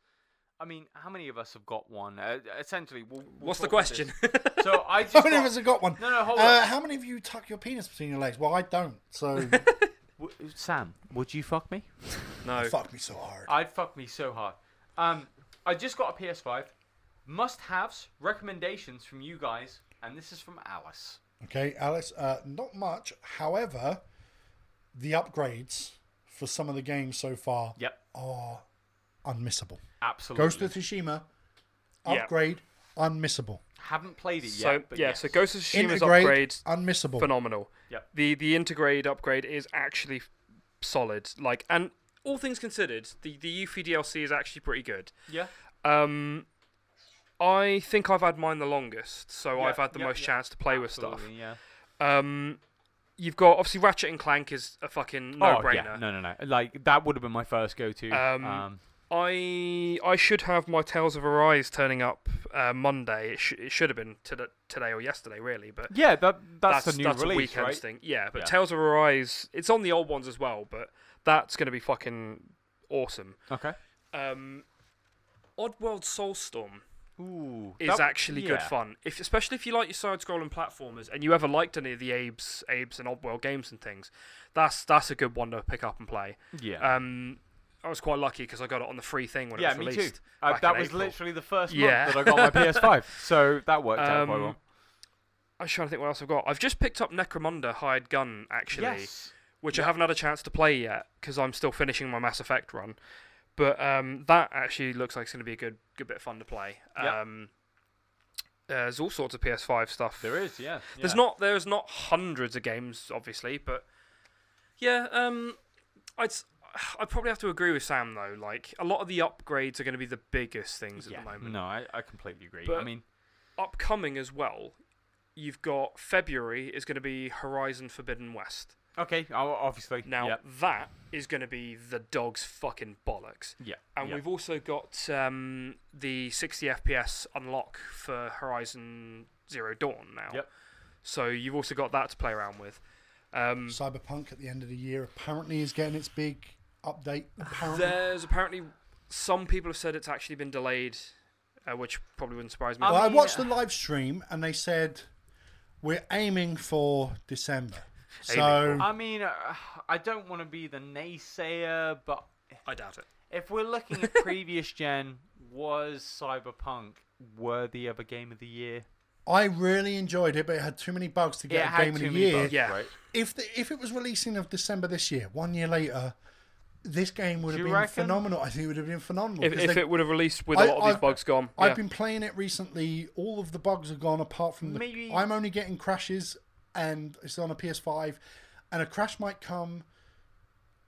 I mean, how many of us have got one? Uh, essentially, we'll, we'll What's the question? So I just How many got- of us have got one? No, no, hold uh, up. How many of you tuck your penis between your legs? Well, I don't. So W- Sam, would you fuck me? no. fuck me so hard. I'd fuck me so hard. Um, I just got a PS5. Must-haves, recommendations from you guys, and this is from Alice. Okay, Alice. Uh, not much. However, the upgrades for some of the games so far Yep, are unmissable. absolutely. Ghost of Tsushima Yeah. upgrade unmissable. Haven't played it So yet, but yeah, yes. so Ghost of Tsushima's Intergrade upgrade unmissable. phenomenal. Yep. The the Intergrade upgrade is actually solid. Like and all things considered, the the Yuffie DLC is actually pretty good. Yeah, Um, I think I've had mine the longest, so Yeah, I've had the yeah, most yeah. chance to play with stuff. Yeah. Um, you've got obviously Ratchet and Clank is a fucking no oh brainer. yeah, no, no, no. Like that would have been my first go-to. Um, Um, I I should have my Tales of Arise turning up uh, Monday. It, sh- it should have been to- today or yesterday, really, but Yeah, that that's, that's the new that's a release, weekend right? thing. Yeah, but Yeah. Tales of Arise, it's on the old ones as well, but that's going to be fucking awesome. Okay. Um, Oddworld Soulstorm Ooh, is that- actually good fun. If especially if you like your side-scrolling platformers and you ever liked any of the Abe's, Abe's and Oddworld games and things, that's that's a good one to pick up and play. Yeah. Um, I was quite lucky because I got it on the free thing when yeah, it was released. Yeah, me too. Uh, that was April. literally the first Yeah. month that I got my PS5, so that worked out quite Um, well. I was trying to think what else I've got. I've just picked up Necromunda Hired Gun actually, Yes. which I haven't had a chance to play yet because I'm still finishing my Mass Effect run. But um, that actually looks like it's going to be a good good bit of fun to play. Yeah. Um, there's all sorts of PS5 stuff. There is, yeah. There's not there's not hundreds of games, obviously, but yeah, um, I'd s- I'd probably have to agree with Sam though. Like a lot of the upgrades are going to be the biggest things Yeah. at the moment. No, I, I completely agree. I mean, Upcoming as well, you've got February is going to be Horizon Forbidden West. okay, obviously. Now yeah. that is going to be the dog's fucking bollocks. Yeah. And yeah. we've also got um, the 60 FPS unlock for Horizon Zero Dawn now. Yep. So you've also got that to play around with. Um, Cyberpunk at the end of the year apparently is getting its big update. Apparently. there's apparently some people have said it's actually been delayed, uh, which probably wouldn't surprise me. I Well, I mean, watched uh, the live stream and they said we're aiming for December. Aiming So I mean, uh, I don't want to be the naysayer, but I doubt it. if we're looking at previous gen, was Cyberpunk worthy of a game of the year? I really enjoyed it, but it had too many bugs to get it a game of the year. bugs, Yeah. right? If the, if it was releasing of December this year, one year later, this game would Do have been reckon? phenomenal. I think it would have been phenomenal. If, 'cause if they- it would have released with a I- lot of these I've- bugs gone, I've yeah. been playing it recently. All of the bugs are gone apart from the. Maybe- I'm only getting crashes, and it's on a PS5, and a crash might come.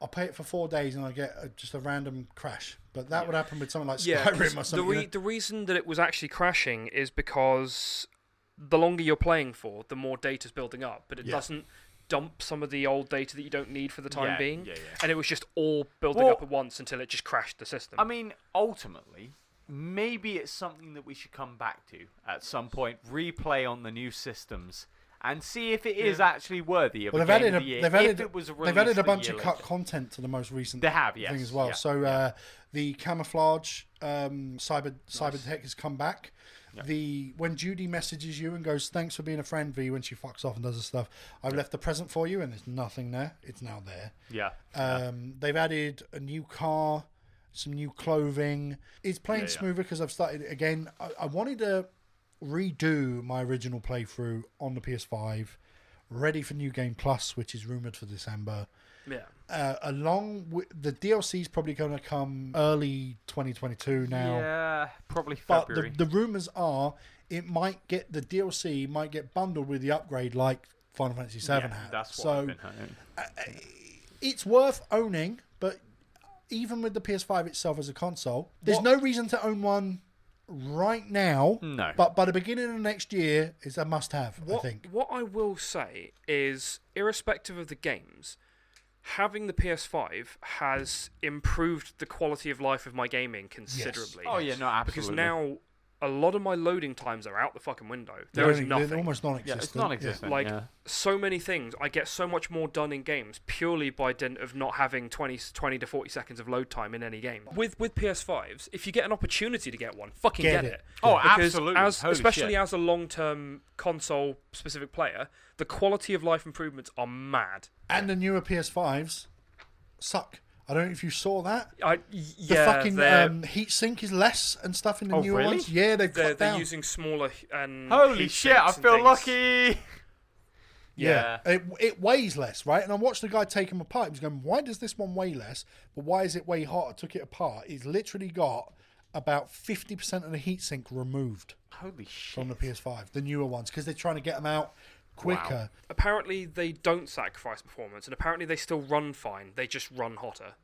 I'll play it for four days and I get a, just a random crash. But that would happen with something like yeah, 'cause Skyrim or the, something. re- you know? the reason that it was actually crashing is because the longer you're playing for, the more data's building up, but it Yeah. doesn't dump some of the old data that you don't need for the time Yeah, being. yeah, yeah. And it was just all building Well- up at once until it just crashed the system. I mean, ultimately, maybe it's something that we should come back to at some point, replay on the new systems, and see if it is actually worthy of Well, a they've game added of a, the year. they've if added it was they've released added a a bunch of cut later. content to the most recent They have, thing as well. yeah, so uh, the camouflage um, cyber cyber tech has come back. The when Judy messages you and goes, "Thanks for being a friend," V when she fucks off and does her stuff. I've left the present for you, and there's nothing there. It's now there. Yeah. Um, they've added a new car, some new clothing. It's playing smoother because I've started it again. I, I wanted to redo my original playthrough on the PS5, ready for New Game Plus, which is rumored for December. Yeah. Uh, along with the DLC is probably going to come early 2022 now. Yeah, probably But the, the rumors are it might get the DLC might get bundled with the upgrade like Final Fantasy VII yeah, had. that's what so been hearing. it's worth owning, but even with the PS5 itself as a console, there's What- no reason to own one right now. No. But by the beginning of next year, it's a must-have. What, I think. what I will say is, irrespective of the games, having the PS5 has improved the quality of life of my gaming considerably. oh yeah, no, absolutely. because now a lot of my loading times are out the fucking window. They're There is only- they're nothing. almost yeah, non-existent. it's non-existent. Like yeah. so many things, I get so much more done in games purely by dint of not having 20, 20 to forty seconds of load time in any game. With with PS5s, if you get an opportunity to get one, fucking Get get, it. it. Oh, Because absolutely. As, especially shit. as a long term console specific player, the quality of life improvements are mad. And the newer PS5s suck. I don't know if you saw that. I, y- The fucking they're, um, heat sink is less and stuff in the Oh, newer really? ones. Yeah, they've they're, cut they're using smaller and Holy shit! I feel things. lucky. Yeah. It, it weighs less, right? And I watched the guy take them apart. He was going, why does this one weigh less? But why is it way hot? I took it apart. He's literally got about 50% of the heatsink removed Holy shit. from the PS5, the newer ones, because they're trying to get them out quicker. Apparently, they don't sacrifice performance, and apparently they still run fine. They just run hotter.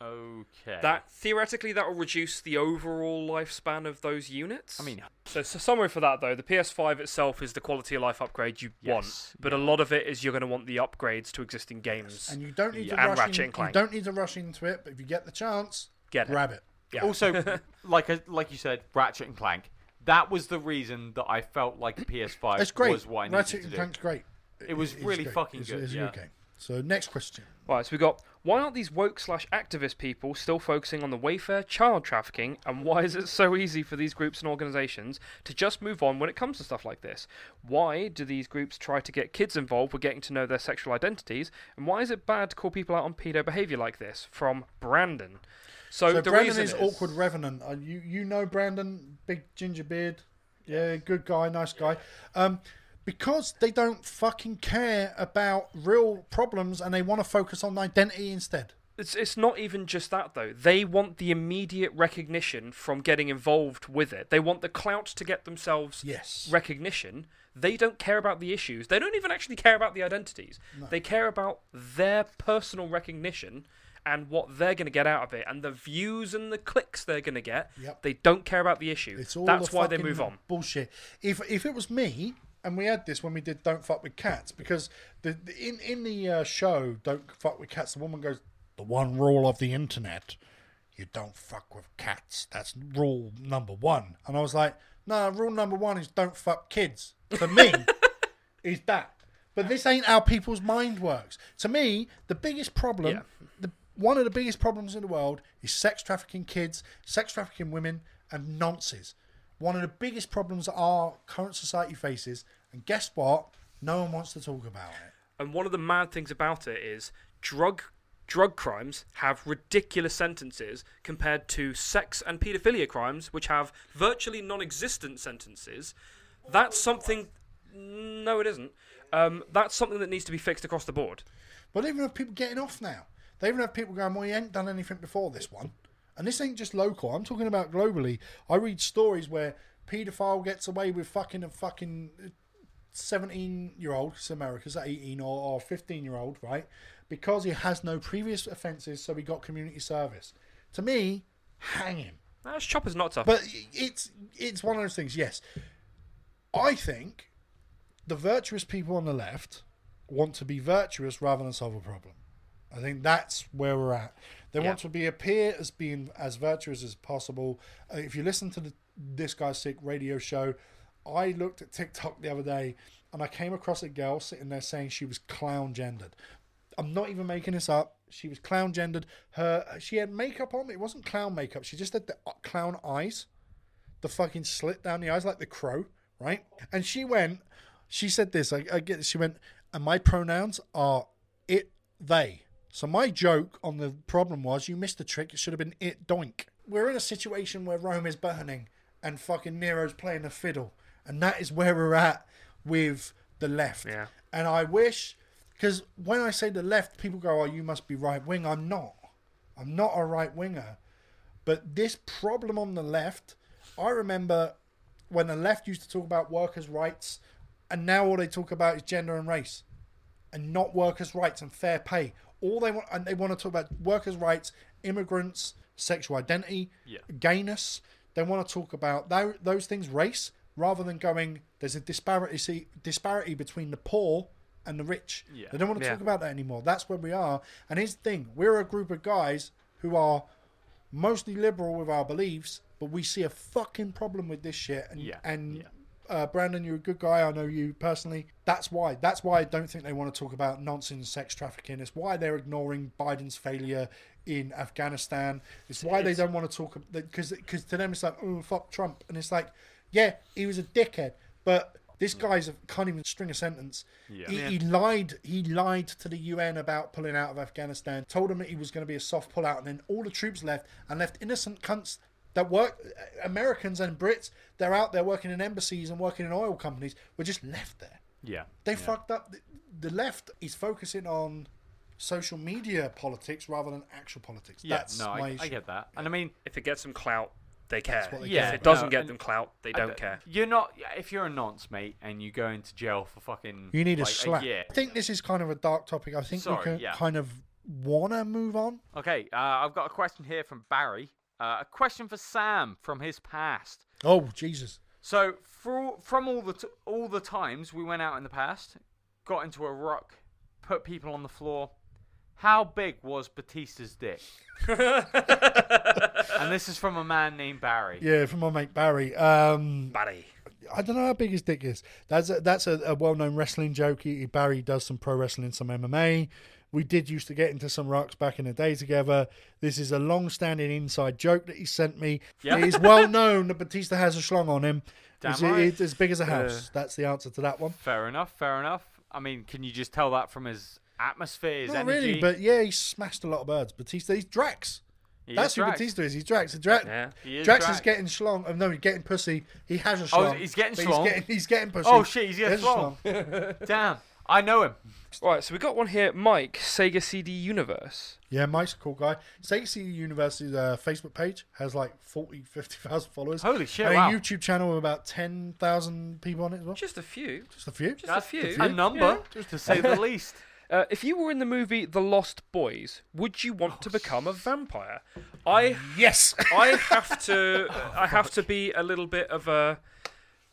Okay. That theoretically that will reduce the overall lifespan of those units. I mean, so, so summary for that though, the PS5 itself is the quality of life upgrade you want, Yes, but a lot of it is you're going to want the upgrades to existing games. And you don't need Yeah. to And rush in, and You don't need to rush into it, but if you get the chance, Get it. grab it. Yeah. Also, like a, like you said, Ratchet and Clank. That was the reason that I felt like PS5 It's great. was what I needed Ratchet to and do. Clank's great. It was It's really great. fucking It's- good, It's a yeah. good game. So next question. Right, so we got why aren't these woke slash activist people still focusing on the Wayfair child trafficking, and why is it so easy for these groups and organisations to just move on when it comes to stuff like this? Why do these groups try to get kids involved with getting to know their sexual identities, and why is it bad to call people out on pedo behaviour like this? From Brandon. So, So the Brandon reason is, awkward revenant. Uh, you you know Brandon, big ginger beard, yeah, good guy, nice guy. Um, because they don't fucking care about real problems and they want to focus on identity instead. It's it's not even just that though. They want the immediate recognition from getting involved with it. They want the clout to get themselves Yes. recognition. They don't care about the issues. They don't even actually care about the identities. They care about their personal recognition and what they're going to get out of it and the views and the clicks they're going to get. Yep. They don't care about the issue. It's all That's why they move on. Bullshit. If if it was me, and we had this when we did "Don't Fuck with Cats," because the, the in in the uh, show "Don't Fuck with Cats," the woman goes, "The one rule of the internet, you don't fuck with cats. That's rule number one." And I was like, "No, rule number one is don't fuck kids." For me, is that. But this ain't how people's mind works. To me, the biggest problem, Yeah. the one of the biggest problems in the world is sex trafficking kids, sex trafficking women, and nonsense. One of the biggest problems that our current society faces. And guess what? No one wants to talk about it. And one of the mad things about it is drug drug crimes have ridiculous sentences compared to sex and paedophilia crimes, which have virtually non-existent sentences. That's something. No, it isn't. Um, that's something that needs to be fixed across the board. But even have people getting off now. They even have people going, well, you ain't done anything before this one. And this ain't just local. I'm talking about globally. I read stories where paedophile gets away with fucking a fucking 17 year old, it's America's 18 or, or 15 year old, right? Because he has no previous offences, so he got community service. To me, hang him. That's choppers not tough. But it's it's one of those things. Yes, I think the virtuous people on the left want to be virtuous rather than solve a problem. I think that's where we're at. They want to be appear as being as virtuous as possible. Uh, if you listen to the this guy's sick radio show, I looked at TikTok the other day and I came across a girl sitting there saying she was clown gendered. I'm not even making this up. She was clown gendered. Her she had makeup on. It wasn't clown makeup. She just had the uh, clown eyes, the fucking slit down the eyes like the crow, right? And she went. She said this. I, I get. She went. And my pronouns are it, they. So my joke on the problem was you missed the trick. It should have been it doink. We're in a situation where Rome is burning and fucking Nero's playing the fiddle, and that is where we're at with the left. Yeah. And I wish, because when I say the left, people go, "Oh, you must be right wing." I'm not. I'm not a right winger. But this problem on the left, I remember when the left used to talk about workers' rights, and now all they talk about is gender and race, and not workers' rights and fair pay. All they want, and they want to talk about workers' rights, immigrants, sexual identity, Yeah. gayness. They want to talk about tho- those things, race, rather than going. There's a disparity see, disparity between the poor and the rich. Yeah. They don't want to Yeah. talk about that anymore. That's where we are. And here's the thing: we're a group of guys who are mostly liberal with our beliefs, but we see a fucking problem with this shit. And Yeah, and yeah. Uh, Brandon, you're a good guy. I know you personally. That's why. That's why I don't think they want to talk about nonsense sex trafficking. It's why they're ignoring Biden's failure in Afghanistan. It's why they don't want to talk because because to them it's like oh fuck Trump, and it's like yeah he was a dickhead, but this guy's can't even string a sentence. Yeah. He, he lied. He lied to the UN about pulling out of Afghanistan. Told them that he was going to be a soft pullout, and then all the troops left and left innocent cunts that work. Americans and Brits. They're out there working in embassies and working in oil companies. Were just left there. Yeah. They yeah. fucked up. The- The left is focusing on social media politics rather than actual politics. Yeah, That's no, my I, issue. I get that. And I mean, if it gets them clout, they care. they Yeah, if it doesn't no, get them clout, they I don't care. You're not. If you're a nonce, mate, and you go into jail for fucking. You need a slap. year. I think this is kind of a dark topic. I think we Sorry, can yeah. kind of wanna move on. Okay, uh, I've got a question here from Barry. Uh, a question for Sam from his past. Oh Jesus! So, for, from all the t- all the times we went out in the past, got into a ruck, put people on the floor, How big was Batista's dick? and this is from a man named Barry. Yeah, from my mate Barry. Um, Barry. I don't know how big his dick is. That's a, that's a, a well-known wrestling joke. He, Barry does some pro wrestling, some MMA. We did used to get into some rocks back in the day together. This is a long-standing inside joke that he sent me. Yeah. It is well known that Batista has a schlong on him. Damn It's, right. it's as big as a house. That's the answer to that one. Fair enough, fair enough. I mean, can you just tell that from his atmosphere, his Not energy? really, but yeah, he smashed a lot of birds. Batista, he's Drax. He That's who Drax. Batista is. He's Drax. Drax, Yeah. He is Drax, Drax. is getting schlong. Oh, no, he's getting pussy. He has a oh, schlong. Oh, he's getting schlong? He's getting, he's getting pussy. Oh shit, he's getting has a schlong. Damn, I know him. Right, so we got one here, Mike, Sega CD Universe. Yeah, Mike's a cool guy. Sega CD Universe's uh, Facebook page has like 40, 50,000 followers. Holy shit! and wow. a YouTube channel with about 10,000 people on it as well. Just a few. Just a few. Just That's a few. a number, Yeah. to say the least. Uh, if you were in the movie The Lost Boys, would you want to become a vampire? I Yes. I have to I have to be a little bit of a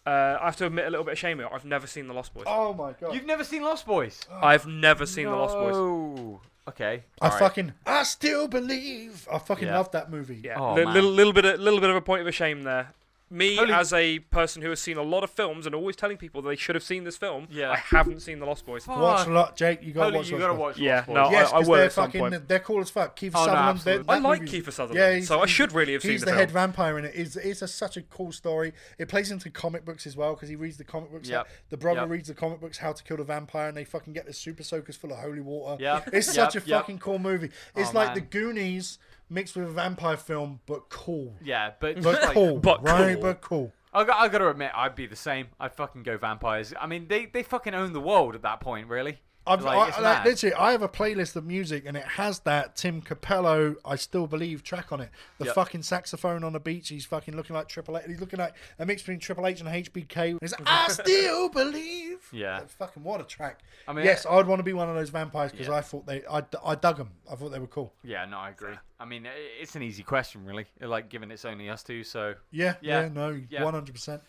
uh, I have to admit a little bit of shame here. I've never seen The Lost Boys. oh my god. You've never seen Lost Boys? I've never seen The Lost Boys. No. Okay. I alright. fucking, I still believe. I fucking Yeah. love that movie. Yeah, Oh, li- man. little little bit of, little bit of a point of a shame there. Me Holy- as a person who has seen a lot of films and always telling people they should have seen this film, Yeah. I haven't seen The Lost Boys. Watch Fuck. a lot, Jake. You gotta Holy, watch you Lost gotta Boys. watch Yeah, Lost Boys. no, I- Yes, I 'cause will they're at some fucking, point. they're cool as fuck. Keith Oh, no, Sutherland. absolutely. I like movie- Kiefer Sutherland, Yeah, so I should really have seen He's the the film. head vampire in it. It's, it's a, such a cool story. It plays into comic books as well because he reads the comic books. Yep. The brother Yep. reads the comic books, How to Kill the Vampire, and they fucking get the super soakers full of holy water. Yeah, It's Yep, such a yep. fucking cool movie. It's Oh, like the Goonies mixed with a vampire film, but cool. Yeah, but But like, cool. but right, cool. but cool. I got, I gotta admit, I'd be the same. I'd fucking go vampires. I mean, they, they fucking own the world at that point, really. I've, Like, I, like, literally, I have a playlist of music and it has that Tim Cappello, I Still Believe track on it. The Yep. fucking saxophone on the beach, he's fucking looking like Triple H. He's looking like a mix between Triple H and HBK. He's like, I still believe. Yeah. Like, fucking what a track. I mean, yes, I'd want to be one of those vampires because Yeah. I thought they, I, I dug them. I thought they were cool. Yeah, no, I agree. I mean, it's an easy question, really. Like, given it's only us two, so Yeah, yeah, Yeah. no, Yeah. 100%.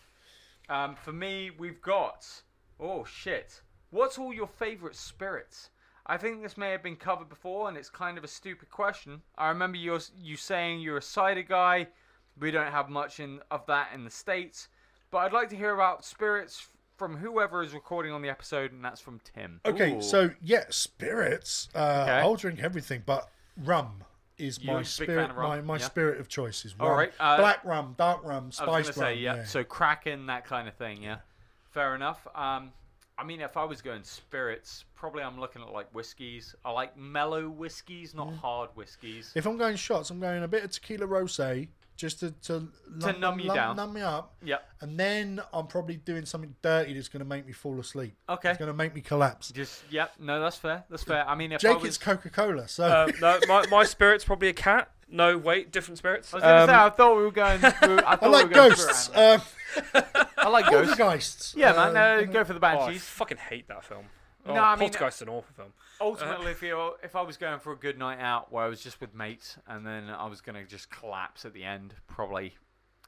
Um, for me, we've got. Oh shit! What's all your favourite spirits? I think this may have been covered before, and it's kind of a stupid question. I remember you you saying you're a cider guy. We don't have much in of that in the states, but I'd like to hear about spirits from whoever is recording on the episode, and that's from Tim. Okay, Ooh. so yeah, spirits. Uh, Okay. I'll drink everything, but rum is You're my spirit. My, my yeah. spice of choice is rum. right, uh, Black rum, dark rum, I was spiced gonna rum. say, yeah. yeah. So Kraken, that kind of thing, yeah. Fair enough. Um, I mean, if I was going spirits, probably I'm looking at like whiskies. I like mellow whiskies, not hard whiskies. If I'm going shots, I'm going a bit of tequila rosé just to to, lump- numb you lump- down. numb me up, Yep. and then I'm probably doing something dirty that's going to make me fall asleep. Okay. It's going to make me collapse. Just yep. No, that's fair. That's fair. I mean, if I Jake, was, it's Coca Cola, so Uh, no, my, my spirit's probably a cat. No, wait, different spirits. I was gonna Um, say, I thought we were going. We were, I, I like were going ghosts. spirit animals. Um, I like ghosts. poltergeists. Yeah, man. Uh, Uh, go for the oh, I banshees. fucking hate that film. Oh, No, I mean- Poltergeist's an awful film. Ultimately, if you if I was going for a good night out where I was just with mates and then I was gonna just collapse at the end, probably,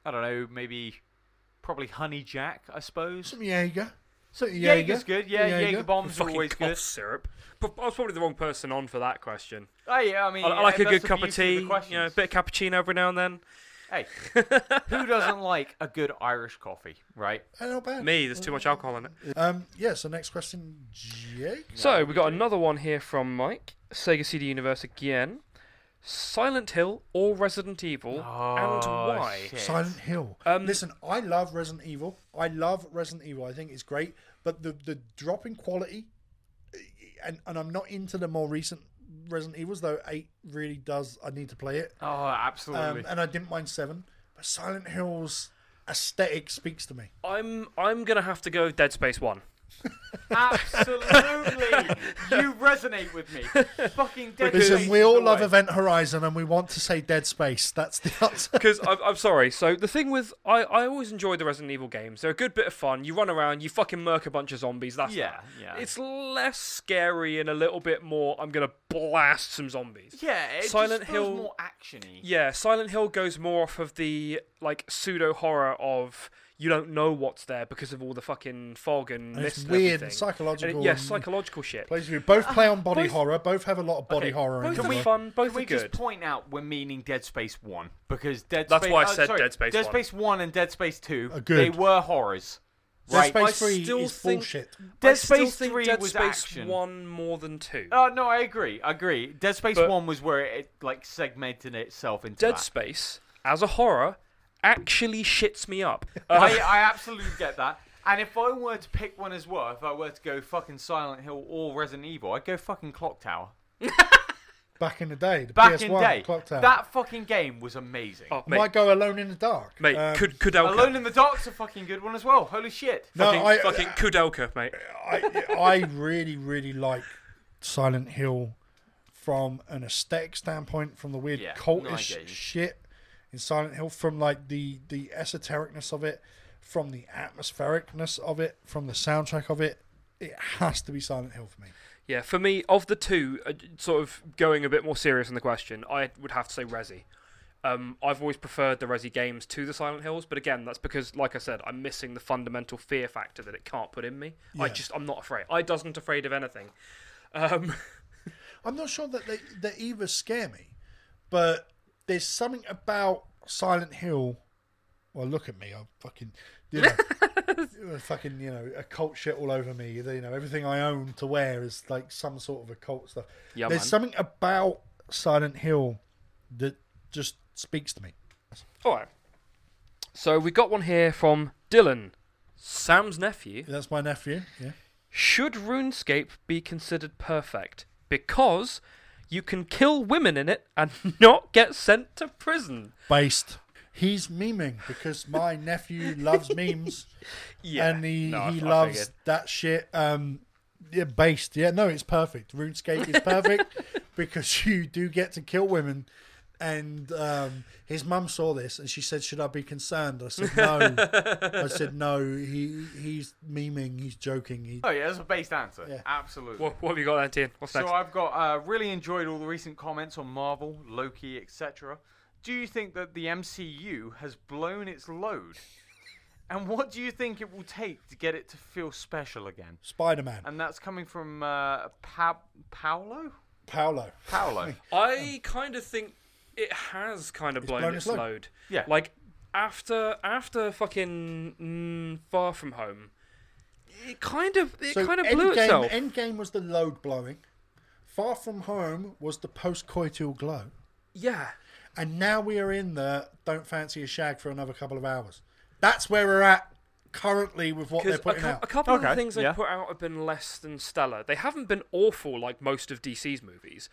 I don't know, maybe, probably Honey Jack, I suppose. some Jaeger. So Jaeger. Jaeger's good. Yeah, Jaeger. Jaeger bombs are Fucking always cough good. syrup. But I was probably the wrong person on for that question. Oh yeah, I mean, I, I like yeah, a that's good the cup of beauty tea, the you know, a questions. bit of cappuccino every now and then. Hey, who doesn't like a good Irish coffee, right? Uh, not bad. Me, there's too much alcohol in it. Um, yeah. So next question, Jake. So we got another one here from Mike, Sega CD Universe again. Silent Hill or Resident Evil, and Oh, why? shit. Silent Hill. Um, Listen, I love Resident Evil. I love Resident Evil. I think it's great, but the the drop in quality, and and I'm not into the more recent Resident Evils though. Eight really does. I need to play it, Oh, absolutely. um, and I didn't mind seven. But Silent Hill's aesthetic speaks to me. I'm I'm gonna have to go Dead Space One. Absolutely, you resonate with me. Fucking Dead Because- Listen, we all love way. Event Horizon, and we want to say Dead Space. That's the answer. Because I'm, I'm sorry. So the thing with I, I always enjoy the Resident Evil games. They're a good bit of fun. You run around, you fucking murk a bunch of zombies. That's Yeah, that. yeah. It's less scary and a little bit more. I'm gonna blast some zombies. Yeah, it Silent just Hill- more actiony. Yeah, Silent Hill goes more off of the like pseudo horror of you don't know what's there because of all the fucking fog and, And mist it's and weird everything. and psychological. And it- yeah, psychological shit. Plays with you. Both play on body both- horror. Both have a lot of body Okay, horror. in Both are fun. Both Can we good. just point out we're meaning Dead Space 1? Because Dead Space That's Space... why I uh, said sorry, Dead Space Dead 1. Space 1 and Dead Space 2, Are good. they were horrors. Dead Right? Space I Three still is think- bullshit. Dead Space 3 Dead was Space action. one more than two. Uh, no, I agree. I agree. Dead Space But- 1 was where it, like, segmented itself into Dead that. Space as a horror actually shits me up. Uh, I, I absolutely get that. And if I were to pick one as well, if I were to go fucking Silent Hill or Resident Evil, I'd go fucking Clock Tower. Back in the day, the Back PS1 in day, Clock Tower. that fucking game was amazing. oh, mate, Might go Alone in the Dark. mate, Um, Kud- Koudelka. Alone in the Dark's a fucking good one as well. Holy shit. no, fucking, I, fucking Koudelka, mate. I, I really, really like Silent Hill from an aesthetic standpoint, from the weird Yeah, no, I cultish get you. shit in Silent Hill, from like the the esotericness of it, from the atmosphericness of it, from the soundtrack of it. It has to be Silent Hill for me. Yeah, for me, of the two, uh, sort of going a bit more serious on the question, I would have to say Resi. Um, I've always preferred the Resi games to the Silent Hills, but again, that's because, like I said, I'm missing the fundamental fear factor that it can't put in me. I just, I'm not afraid. I doesn't afraid of anything. Um, I'm not sure that they, they either scare me, but there's something about Silent Hill. Well, look at me. I'm fucking, you know, fucking, you know, occult shit all over me. You know, everything I own to wear is like some sort of occult stuff. yeah, there's man. something about Silent Hill that just speaks to me. All right. So we got one here from Dylan, Sam's nephew. That's my nephew. Yeah. Should RuneScape be considered perfect? Because you can kill women in it and not get sent to prison. Based. He's memeing because my nephew loves memes. Yeah, and he, no, he I loves figured. that shit. Um, yeah, based. Yeah, no, it's perfect. RuneScape is perfect because you do get to kill women. And um, his mum saw this and she said, "Should I be concerned?" I said, "No." I said, "No." He he's memeing. He's joking. He, Oh, yeah, that's a based answer. Yeah. Absolutely. What, what have you got there, Tian? What's So next? I've got uh, really enjoyed all the recent comments on Marvel, Loki, etc. Do you think that the MCU has blown its load? And what do you think it will take to get it to feel special again? Spider Man. And that's coming from uh, pa- Paolo. Paolo. Paolo. I kind of think it has kind of blown, blown its its load. load. Yeah. Like after after fucking mm, Far From Home, it kind of it So kind of blew Endgame, itself. Endgame was the load blowing. Far From Home was the post coital glow. yeah. And now we are in the don't fancy a shag for another couple of hours. That's where we're at currently with what they're Because a, putting out. a couple of the Okay, things they yeah. put out have been less than stellar. They haven't been awful like most of DC's movies,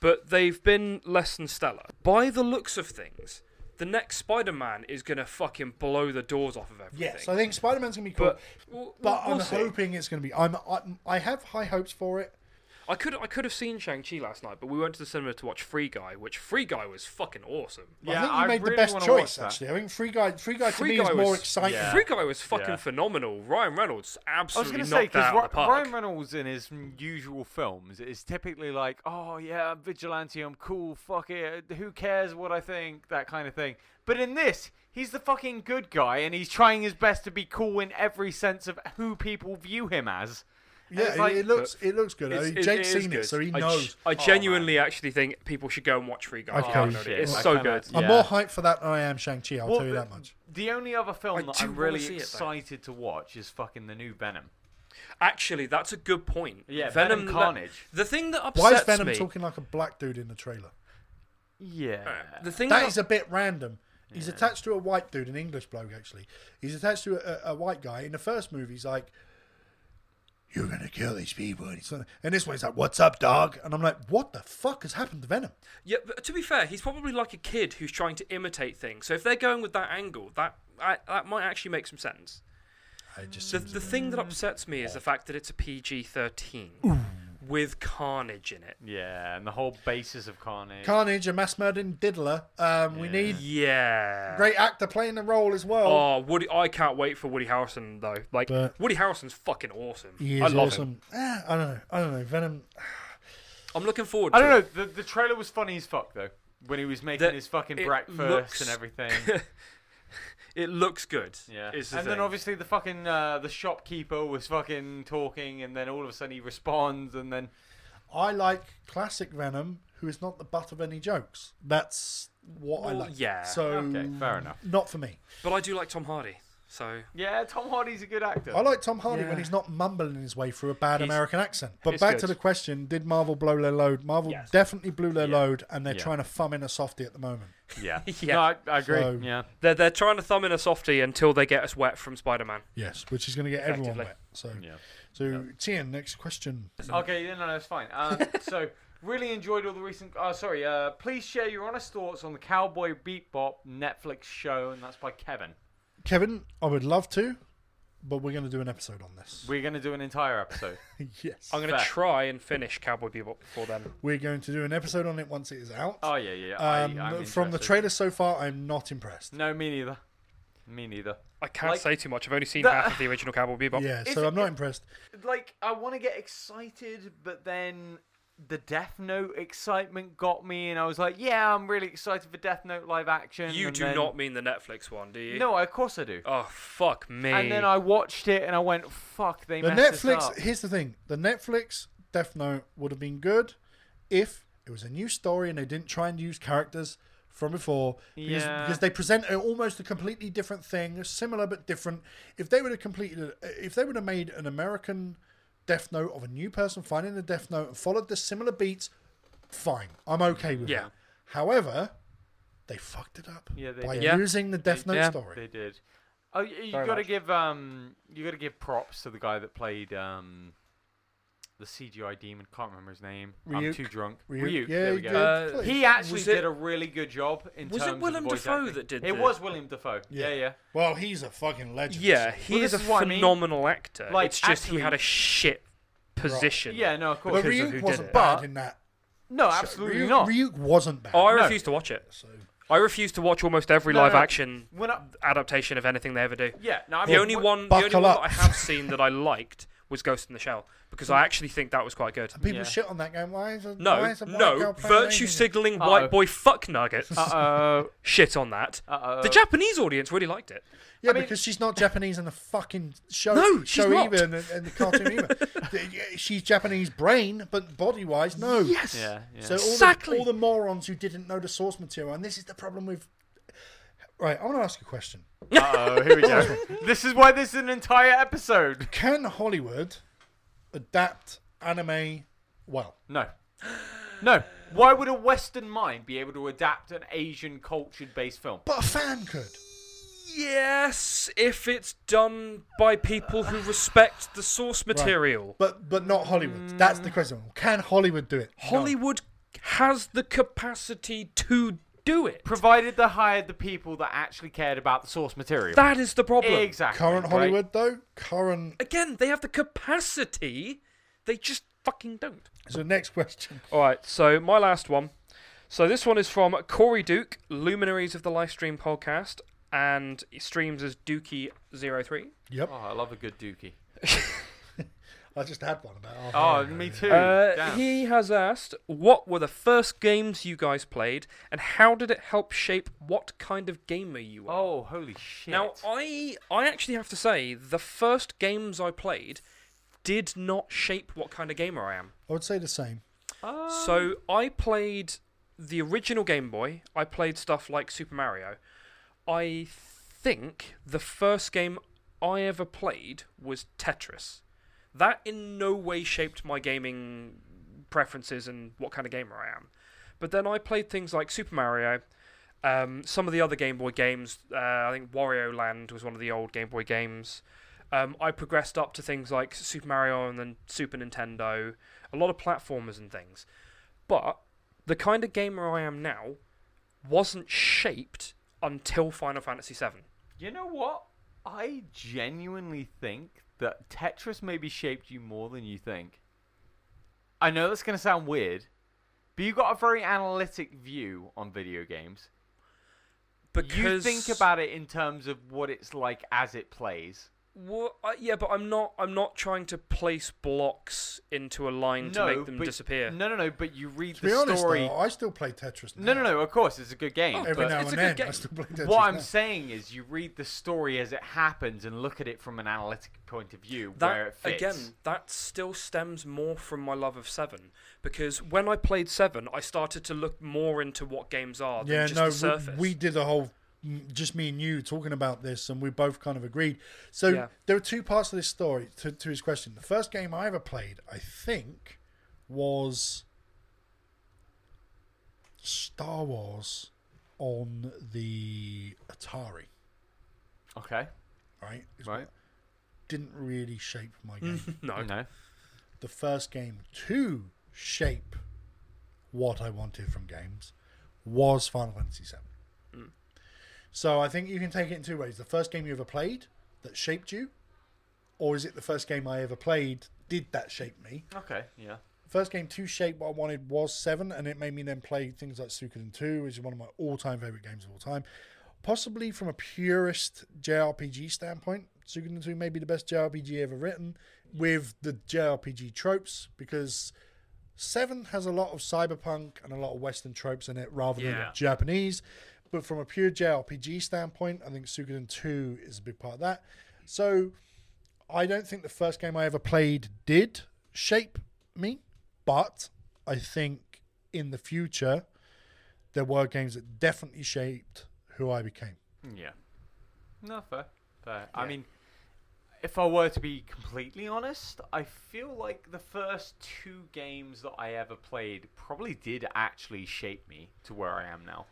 but they've been less than stellar. By the looks of things, the next Spider-Man is gonna fucking blow the doors off of everything. Yes, I think Spider Man's gonna be cool, but but, I'm hoping it's gonna be. I'm, I, I have high hopes for it. I could I could have seen Shang Chi last night, but we went to the cinema to watch Free Guy, which Free Guy was fucking awesome. I Yeah, think you I made really the best choice. Actually, I think Free Guy, Free Guy to Free me Guy is more was- exciting. Yeah. Free Guy was fucking Yeah. phenomenal. Ryan Reynolds I was absolutely going to say knocked that out of the park. Ryan Reynolds in his usual films is typically like, "Oh yeah, I'm vigilante, I'm cool, fuck it, who cares what I think," that kind of thing. But in this, he's the fucking good guy, and he's trying his best to be cool in every sense of who people view him as. And Yeah, it, like- it looks it looks good. I It's- mean, it- Jake's seen good. it, so he I knows. ge- I, oh, genuinely actually think people should go and watch Free Guy. Okay. Oh, Oh, no, shit. it's I so kinda- good. I'm more hyped for that than I am Shang Chi. I'll Well, tell you that much. The only other film I that I'm really see it, excited to watch is fucking the new Venom. Actually, that's a good point. Yeah, Venom, that- Carnage. the thing that upsets me. Why is Venom me. talking like a black dude in the trailer? Yeah. Uh, the thing That that is a bit random. He's attached to a white dude, an English bloke actually. He's attached to a, a, a white guy. In the first movie, he's like, "You're gonna kill these people," and, he's like, and this one he's like, "What's up, dog?" And I'm like, "What the fuck has happened to Venom?" Yeah, but to be fair, he's probably like a kid who's trying to imitate things. So if they're going with that angle, that I, that might actually make some sense. I just The, the thing that upsets me is the fact that it's a PG thirteen with Carnage in it. Yeah, and the whole basis of Carnage. Carnage, a mass murdering diddler. Um, We Yeah. need Yeah. great actor playing the role as well. Oh, Woody! I can't wait for Woody Harrelson though. Like But- Woody Harrelson's fucking awesome. he I is love him. awesome. Eh, I don't know. I don't know. Venom. I'm looking forward. I don't it. know. The, the trailer was funny as fuck though. When he was making The- his fucking breakfast looks- and everything. it looks good. Yeah. the And then obviously the fucking uh, the shopkeeper was fucking talking, and then all of a sudden he responds, and then I like classic Venom, who is not the butt of any jokes. That's what I like. yeah. So okay, fair enough. not for me. But I do like Tom Hardy. So Yeah, Tom Hardy's a good actor. I like Tom Hardy when he's not mumbling his way through a bad He's- American accent. But back good. to the question: Did Marvel blow their load? Marvel Yes. definitely blew their Yeah. load, and they're Yeah. trying to thumb in a softie at the moment. yeah, Yeah. No, I, I agree. So- yeah, they're they're trying to thumb in a softie until they get us wet from Spider-Man. Yes, which is going to get everyone wet. So, yeah. so Tian, next question. Okay, yeah, no, no, it's fine. Um, so, really enjoyed all the recent. Oh, sorry. Uh, please share your honest thoughts on the Cowboy Bebop Netflix show, and that's by Kevin. Kevin, I would love to, but we're going to do an episode on this. We're gonna do an entire episode. yes, I'm going to Fair. try and finish Cowboy Bebop before then. we're going to do an episode on it once it is out. Oh yeah, yeah. um, I, I'm from the interested. trailer so far, I'm not impressed. No, me neither. Me neither. I can't Like- say too much. I've only seen The- half of the original Cowboy Bebop. Yeah, Is so it- I'm not impressed. Like, I want to get excited, but then the Death Note excitement got me, and I was like, yeah, I'm really excited for Death Note live action. You and do then- not mean the Netflix one, do you? No, of course I do. Oh fuck me. And then I watched it, and I went, fuck, they The messed Netflix. up. Here's the thing: the Netflix Death Note would have been good if it was a new story and they didn't try and use characters from before because, Yeah. because they present a, almost a completely different thing, similar but different. If they would have completed, if they would have made an American Death Note of a new person finding the Death Note and followed the similar beats, fine, I'm okay with Yeah. that. However, they fucked it up Yeah, they by did. Yeah. using the Death Note Yeah. story. They did. Oh, you, you got to give um, you got to give props to the guy that played um, the CGI demon. Can't remember his name. I'm too drunk. Ryuk. Ryuk, Yeah, there we he go. Uh, He actually it- did a really good job in Was it terms of Willem the voice Dafoe acting. that did It the- was William Dafoe. Yeah. Yeah, yeah. Well, he's a fucking legend. yeah, so- he Well, is a this is what I mean. phenomenal actor. Like, it's just he had a shit position. Yeah, no, of course. because of Ryuk who wasn't bad But- in that. No, absolutely Ryuk, not. Ryuk wasn't bad. Oh, I No. refuse to watch it. So I refuse to watch almost every No, live no. action When I, adaptation of anything they ever do. yeah, no, I The mean, only one, the only one up. that I have seen that I liked was Ghost in the Shell because I actually think that was quite good. and people Yeah. shit on that game. Why is a, why No, is a white no, girl playing virtue Asian? signaling Uh-oh. white boy fuck nuggets. Uh-oh. Shit on that. Uh-oh. The Japanese audience really liked it. Yeah, I mean- because she's not Japanese in the fucking show. No, she's show not. either, and, the- and the cartoon either. The- she's Japanese brain, but body wise, no. Yes. Yeah, yeah. So all Exactly. the, all the morons who didn't know the source material, and this is the problem with. Right, I want to ask you a question. Uh-oh, here we go. this is why this is an entire episode. Can Hollywood adapt anime well? No. No. Why would a Western mind be able to adapt an Asian cultured based film? But a fan could. Yes, if it's done by people who respect the source material. But but not Hollywood. That's the question. Can Hollywood do it? No. Hollywood has the capacity to do it. Provided they hired the people that actually cared about the source material. That is the problem. exactly. Current right? Hollywood though, current. Again, they have the capacity, they just fucking don't. So next question. All right, so my last one. So this one is from Corey Duke, Luminaries of the Livestream podcast, and streams as Dookie03. Yep, Oh, I love a good dookie. I just had one about. half an Oh, hour ago, me yeah. too. Uh, Damn. he has asked, what were the first games you guys played, and how did it help shape what kind of gamer you are? Oh, holy shit. Now, I I actually have to say, the first games I played did not shape what kind of gamer I am. I would say the same. Um, So I played the original Game Boy. I played stuff like Super Mario. I think the first game I ever played was Tetris. That in no way shaped my gaming preferences and what kind of gamer I am. But then I played things like Super Mario, um, some of the other Game Boy games. Uh, I think Wario Land was one of the old Game Boy games. Um, I progressed up to things like Super Mario and then Super Nintendo, a lot of platformers and things. But the kind of gamer I am now wasn't shaped until Final Fantasy VII. You know what? I genuinely think that Tetris maybe shaped you more than you think. I know that's going to sound weird, but you got a very analytic view on video games. Because You think about it in terms of what it's like as it plays. Well, uh, yeah, but I'm not. I'm not trying to place blocks into a line to make them but- disappear. No, no, no. But you read To the be honest, story. though, I still play Tetris. no, no, no. Of course, it's a good game. Oh, Every but now it's and a good I still play Tetris. what I'm now. saying is, you read the story as it happens and look at it from an analytic point of view That where it fits. again, that still stems more from my love of Seven because when I played Seven, I started to look more into what games are than yeah, just no, the surface. we, we did a whole, just me and you talking about this, and we both kind of agreed. So Yeah. there are two parts of this story to, to his question. The first game I ever played, I think, was Star Wars on the Atari. Okay. Right, Is Right. Didn't really shape my game. no, No. the first game to shape what I wanted from games was Final Fantasy VII. Mm. So I think you can take it in two ways. The first game you ever played that shaped you, or is it the first game I ever played did that shape me? Okay. Yeah. First game to shape what I wanted was Seven, and it made me then play things like Suikoden 2, which is one of my all-time favorite games of all time. Possibly from a purist JRPG standpoint, Suikoden 2 may be the best JRPG ever written with the JRPG tropes because Seven has a lot of cyberpunk and a lot of Western tropes in it rather than Japanese. But from a pure JRPG standpoint, I think Suikoden 2 is a big part of that. So I don't think the first game I ever played did shape me, but I think in the future there were games that definitely shaped who I became. Yeah. No, fair. Fair. I mean, if I were to be completely honest, I feel like the first two games that I ever played probably did actually shape me to where I am now.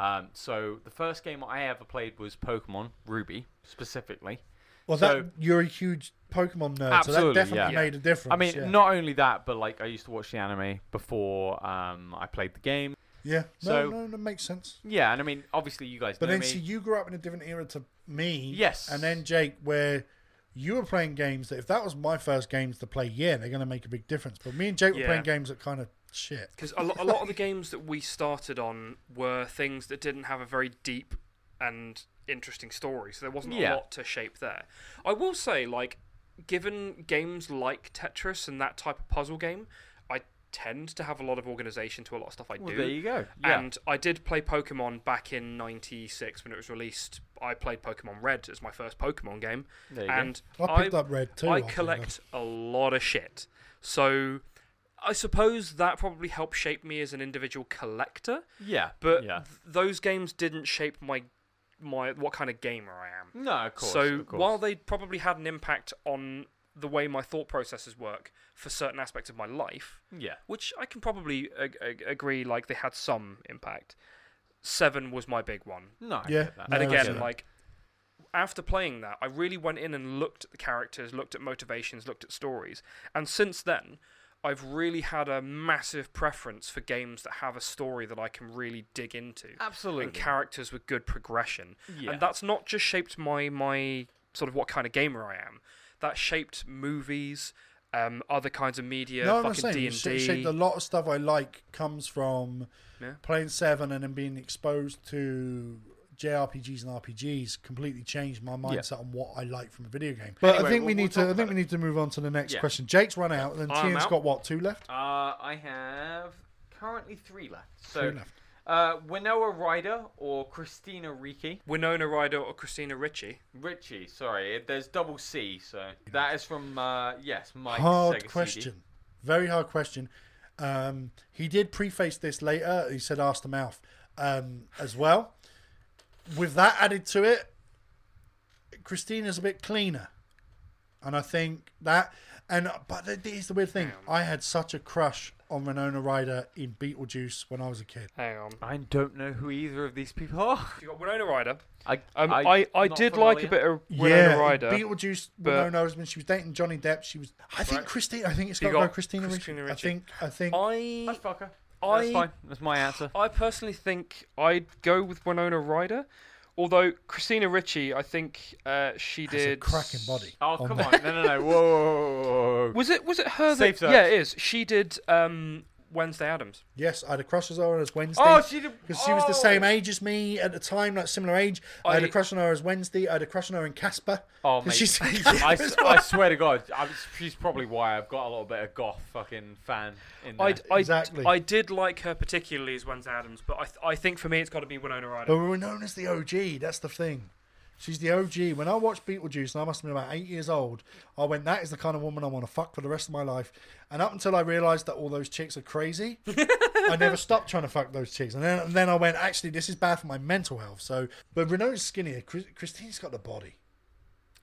Um, so the first game I ever played was Pokemon Ruby, specifically. Well, So- that you're a huge Pokemon nerd, so that definitely yeah. made a difference. I mean, yeah. not only that, but like I used to watch the anime before um, I played the game. yeah, so- no, no, that makes sense. Yeah, and I mean, obviously you guys But then, me. see, you grew up in a different era to me. Yes. And then Jake, where you were playing games that if that was my first games to play, yeah, they're going to make a big difference. But me and Jake were playing games that kind of shit. because a, lo- a lot of the games that we started on were things that didn't have a very deep and interesting story, so there wasn't Yeah. a lot to shape there. I will say, like, given games like Tetris and that type of puzzle game, I tend to have a lot of organization to a lot of stuff I well, do. there you go. Yeah. And I did play Pokemon back in '96 when it was released. I played Pokemon Red as my first Pokemon game, there you and I picked up Red too. I off you, collect a lot of shit. So I suppose that probably helped shape me as an individual collector. Yeah. But yeah. th- those games didn't shape my my what kind of gamer I am. No, of course. so of course. while they probably had an impact on the way my thought processes work for certain aspects of my life, yeah. which I can probably ag- ag- agree like they had some impact. Seven was my big one. No, I Yeah. get that. No, And I again, like after playing that, I really went in and looked at the characters, looked at motivations, looked at stories. And since then, I've really had a massive preference for games that have a story that I can really dig into. Absolutely. And characters with good progression. Yeah. And that's not just shaped my my sort of what kind of gamer I am. That shaped movies, um, other kinds of media, no, fucking D and sh- shaped lot of stuff I like comes from Yeah. playing Seven and then being exposed to JRPGs and RPGs. Completely changed my mindset on what I like from a video game. But I think we we'll- need we'll to. I think about we need to move on to the next Yeah. question. Jake's run out, and then i has got what two left? Uh, I have currently three left. So, Three left. uh, Winona Ryder or Christina Ricci. Winona Ryder or Christina Ricci. Richie, sorry, there's double C, so that is from uh, yes, Mike. hard Sega CD. question. Very hard question. Um, he did preface this later. He said, "Ask the mouth," um, as well. With that added to it, Christina's a bit cleaner, and I think that. And but th- here's the weird thing: I had such a crush on Winona Ryder in Beetlejuice when I was a kid. Hang on. I don't know who either of these people are. You got Winona Ryder. I, Um, I, I, not did like a bit of Winona yeah, Ryder. Beetlejuice. but- Winona was when she was dating Johnny Depp. She was. I think Right. Christina. I think it's got to go got Christina, Christina Ricci. I think. I think. I That's fucker. I That's fine. That's my answer. I personally think I'd go with Winona Ryder. Although Christina Ricci, I think uh, she has a did cracking body. Oh come that. on! No, no, no! Whoa, whoa, whoa, whoa, whoa. Was it was it her Safe that? search. Yeah, it is. She did um, Wednesday Addams. Yes, I had a crush on her as Wednesday. Oh, she did. because she was the oh! same age as me at the time, like similar age. I, had a crush on her as Wednesday. I had a crush on her in Casper. Oh, 'Cause mate. she's- I, s- I swear to God, I, she's probably why I've got a little bit of goth fucking fan in there. I, I, Exactly. I did like her particularly as Wednesday Addams, but I, th- I think for me it's got to be Winona Ryder. But we were known as the OG. That's the thing. She's the OG. When I watched Beetlejuice, and I must have been about eight years old, I went, "That is the kind of woman I want to fuck for the rest of my life." And up until I realised that all those chicks are crazy, I never stopped trying to fuck those chicks. And then, and then I went, "Actually, this is bad for my mental health." So, but Renault's skinnier. Christine's got the body.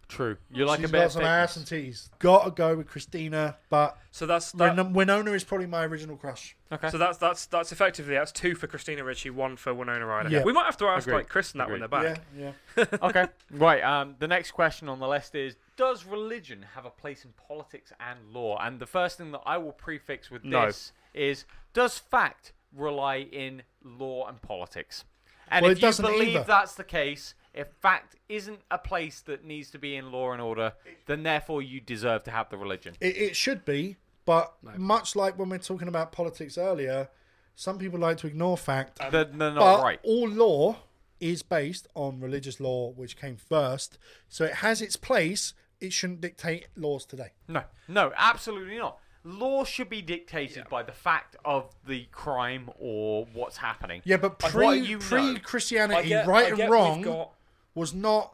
True. You like She's a bit got of some fitness. ass and titties. Got to go with Christina, but So that's that, Win- Winona is probably my original crush. Okay. so that's that's that's effectively that's two for Christina Ricci, one for Winona Ryder. Yeah. We might have to ask Agreed. like Chris and that when Agreed. they're back. Yeah, yeah. okay. Right. Um, the next question on the list is: Does religion have a place in politics and law? And the first thing that I will prefix with No. this is: Does fact rely in law and politics? And Well, if it you doesn't believe either. that's the case, if fact isn't a place that needs to be in law and order, then therefore you deserve to have the religion. It, it should be, but much like when we're talking about politics earlier, some people like to ignore fact. Um, they're, they're not right. all law is based on religious law, which came first. So it has its place. It shouldn't dictate laws today. No, no, absolutely not. Law should be dictated by the fact of the crime or what's happening. Yeah, but pre, pre Christianity, right I and wrong got, was not.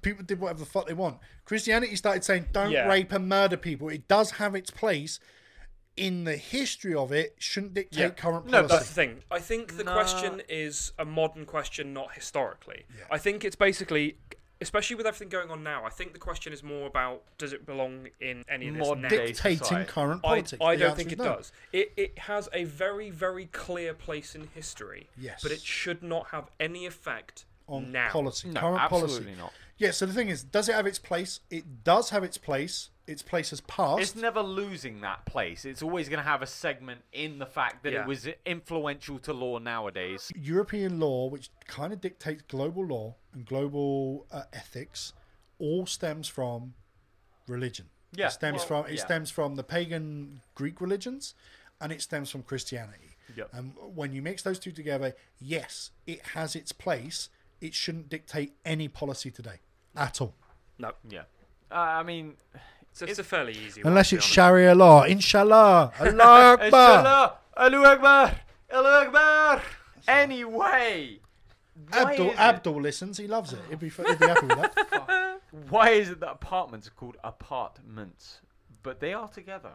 People did whatever the fuck they want. Christianity started saying, "Don't Yeah. rape and murder people." It does have its place in the history of it. Shouldn't dictate Yeah. current No. That's the thing. I think the Nah. question is a modern question, not historically. I think it's basically, especially with everything going on now. I think the question is more about does it belong in any of this Modern now? dictating society. current politics. I The don't think it no. does. It it has a very very clear place in history. Yes. But it should not have any effect on now. policy, No, current absolutely policy. not. Yeah, so the thing is, does it have its place? It does have its place. Its place has passed. It's never losing that place. It's always going to have a segment in the fact that Yeah. it was influential to law nowadays. European law, which kind of dictates global law and global uh, ethics, all stems from religion. Yeah, it stems well, from it yeah. stems from the pagan Greek religions, and it stems from Christianity. Yep. And when you mix those two together, yes, it has its place. It shouldn't dictate any policy today at all, No. Yeah. Uh, I mean, It's, it's a fairly easy one. unless it's. Sharia law. Inshallah, Allah Akbar. Inshallah, Allahu Akbar, Allahu Akbar. Anyway, Abdul Abdul listens. He loves it. He'd be, he'd be happy with that. why is it that apartments are called apartments, but they are together?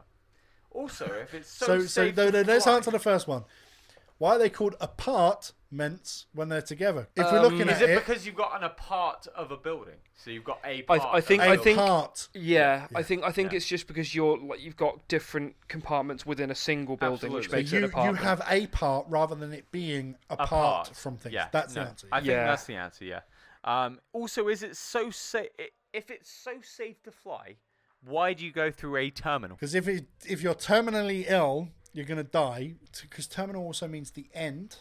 Also, if it's so, So, so, no, no, let's answer the first one. Why are they called apartments when they're together? If we're looking Um, Is at it it, because you've got an apart of a building? So you've got a I- part. I of think- a I a building. think- part. Yeah, Yeah. I think I think Yeah. it's just because you're like you've got different compartments within a single building, which Absolutely. makes So it you, an you apartment. have a part rather than it being apart, apart from things. Yeah, That's no, the answer. I think Yeah. that's the answer. Yeah. Um, also, is it so safe? If it's so safe to fly, why do you go through a terminal? Because if it, if you're terminally ill, you're going to die. Because terminal also means the end.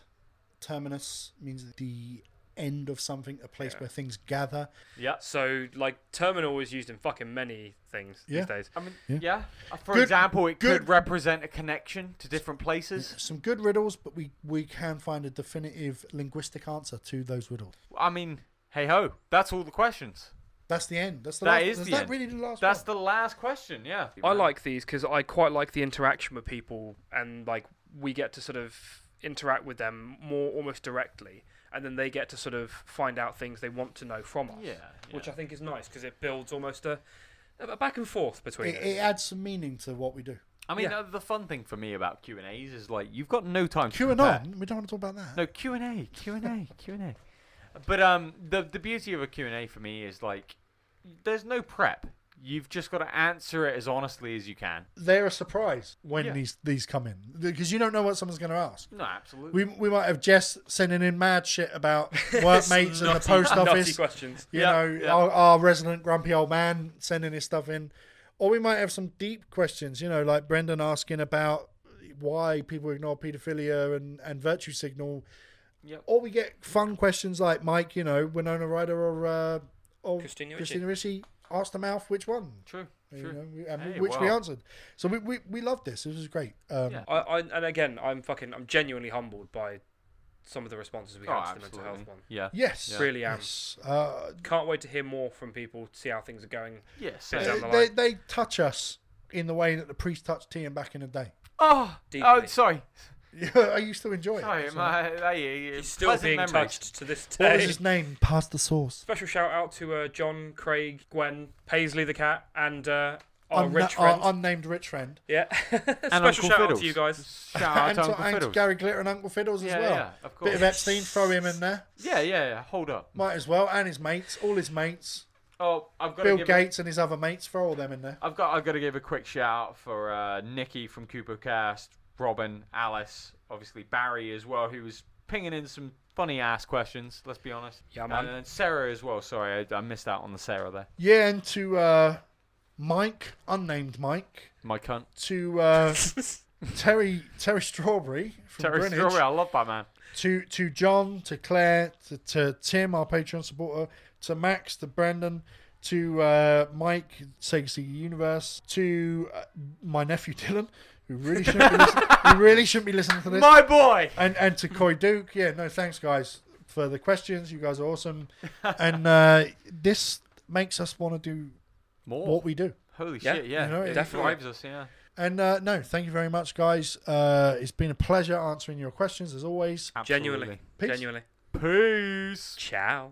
Terminus means the end of something, a place Yeah. where things gather. Yeah. So like terminal is used in fucking many things Yeah. these days. I mean, Yeah. yeah. Uh, For Good- example, it good- could represent a connection to different places. Some good riddles, but we, we can find a definitive linguistic answer to those riddles. I mean, hey ho, that's all the questions. That's the end. That's the That last, is is the that end. really the last That's one? the last question. Yeah. I like these because I quite like the interaction with people, and like we get to sort of interact with them more almost directly, and then they get to sort of find out things they want to know from us. Yeah. which. I think is nice because it builds almost a, a back and forth between It, it adds some meaning to what we do. I mean, yeah. uh, the fun thing for me about Q and A's is like you've got no time to prepare. QAnon, we don't want to talk about that. No Q and A, Q and A, Q and A. But um, the the beauty of a Q and A for me is like, there's no prep. You've just got to answer it as honestly as you can. They're a surprise when Yeah. these these come in because you don't know what someone's going to ask. No, absolutely. We, we might have Jess sending in mad shit about workmates and the Nutty- post nutty office. questions. You Yeah, know, yeah. Our, our resident grumpy old man sending his stuff in. Or we might have some deep questions, you know, like Brendan asking about why people ignore paedophilia and, and virtue signal. Yep. Or we get fun questions like Mike, you know, Winona Ryder or uh, or Christina Ricci. Christina Ricci asked the mouth which one. True. you True. know, we, and Hey, which we answered. So we, we, we loved this. This was great. Um, Yeah. I, I and again, I'm fucking, I'm genuinely humbled by some of the responses we Oh, had to the mental health one. Yeah. Yes, Yeah. Really am. yes. Uh, Can't wait to hear more from people, see how things are going. Yes. Bit same. down the they, they touch us in the way that the priest touched Tian back in the day. Oh, oh, sorry. I used to enjoy Sorry, it. so- my, hey, He's still being memories. touched to this day. What was his name? Pass the sauce. Special shout out to uh, John, Craig, Gwen, Paisley the cat, and uh, our Unna- rich friend. our unnamed rich friend. yeah. And Special Uncle shout out to you guys. Shout out and to to, Uncle and Fiddles. Gary Glitter and Uncle Fiddles as yeah, well. yeah, of course. Bit of Epstein, throw him in there. yeah, yeah, yeah. Hold up. Might as well, and his mates, all his mates. Oh, I've got Bill to give Gates and his other mates, throw all them in there. A, I've got. I've got to give a quick shout out for uh, Nikki from Cooper Cast, Robin, Alice, obviously Barry as well, who was pinging in some funny ass questions. Let's be honest. Yeah, man. And then Sarah as well. Sorry, I, I missed out on the Sarah there. Yeah, and to uh, Mike, unnamed Mike, My cunt. to uh, Terry Terry Strawberry from Terry Greenwich, Strawberry. I love that man. to to John, to Claire, to, to Tim, our Patreon supporter, to Max, to Brandon, to uh, Mike, Sega Universe, to uh, my nephew Dylan, who really shouldn't be listening, who really shouldn't be listening to this, My boy. and and to Coy Duke. Yeah, no, thanks guys for the questions. You guys are awesome, and uh, this makes us want to do More. what we do. Holy Yeah, shit! Yeah, you know, it definitely. drives us. Yeah. And uh, no, thank you very much, guys. Uh, it's been a pleasure answering your questions as always. Absolutely. Genuinely. Peace. Genuinely. Peace. Ciao.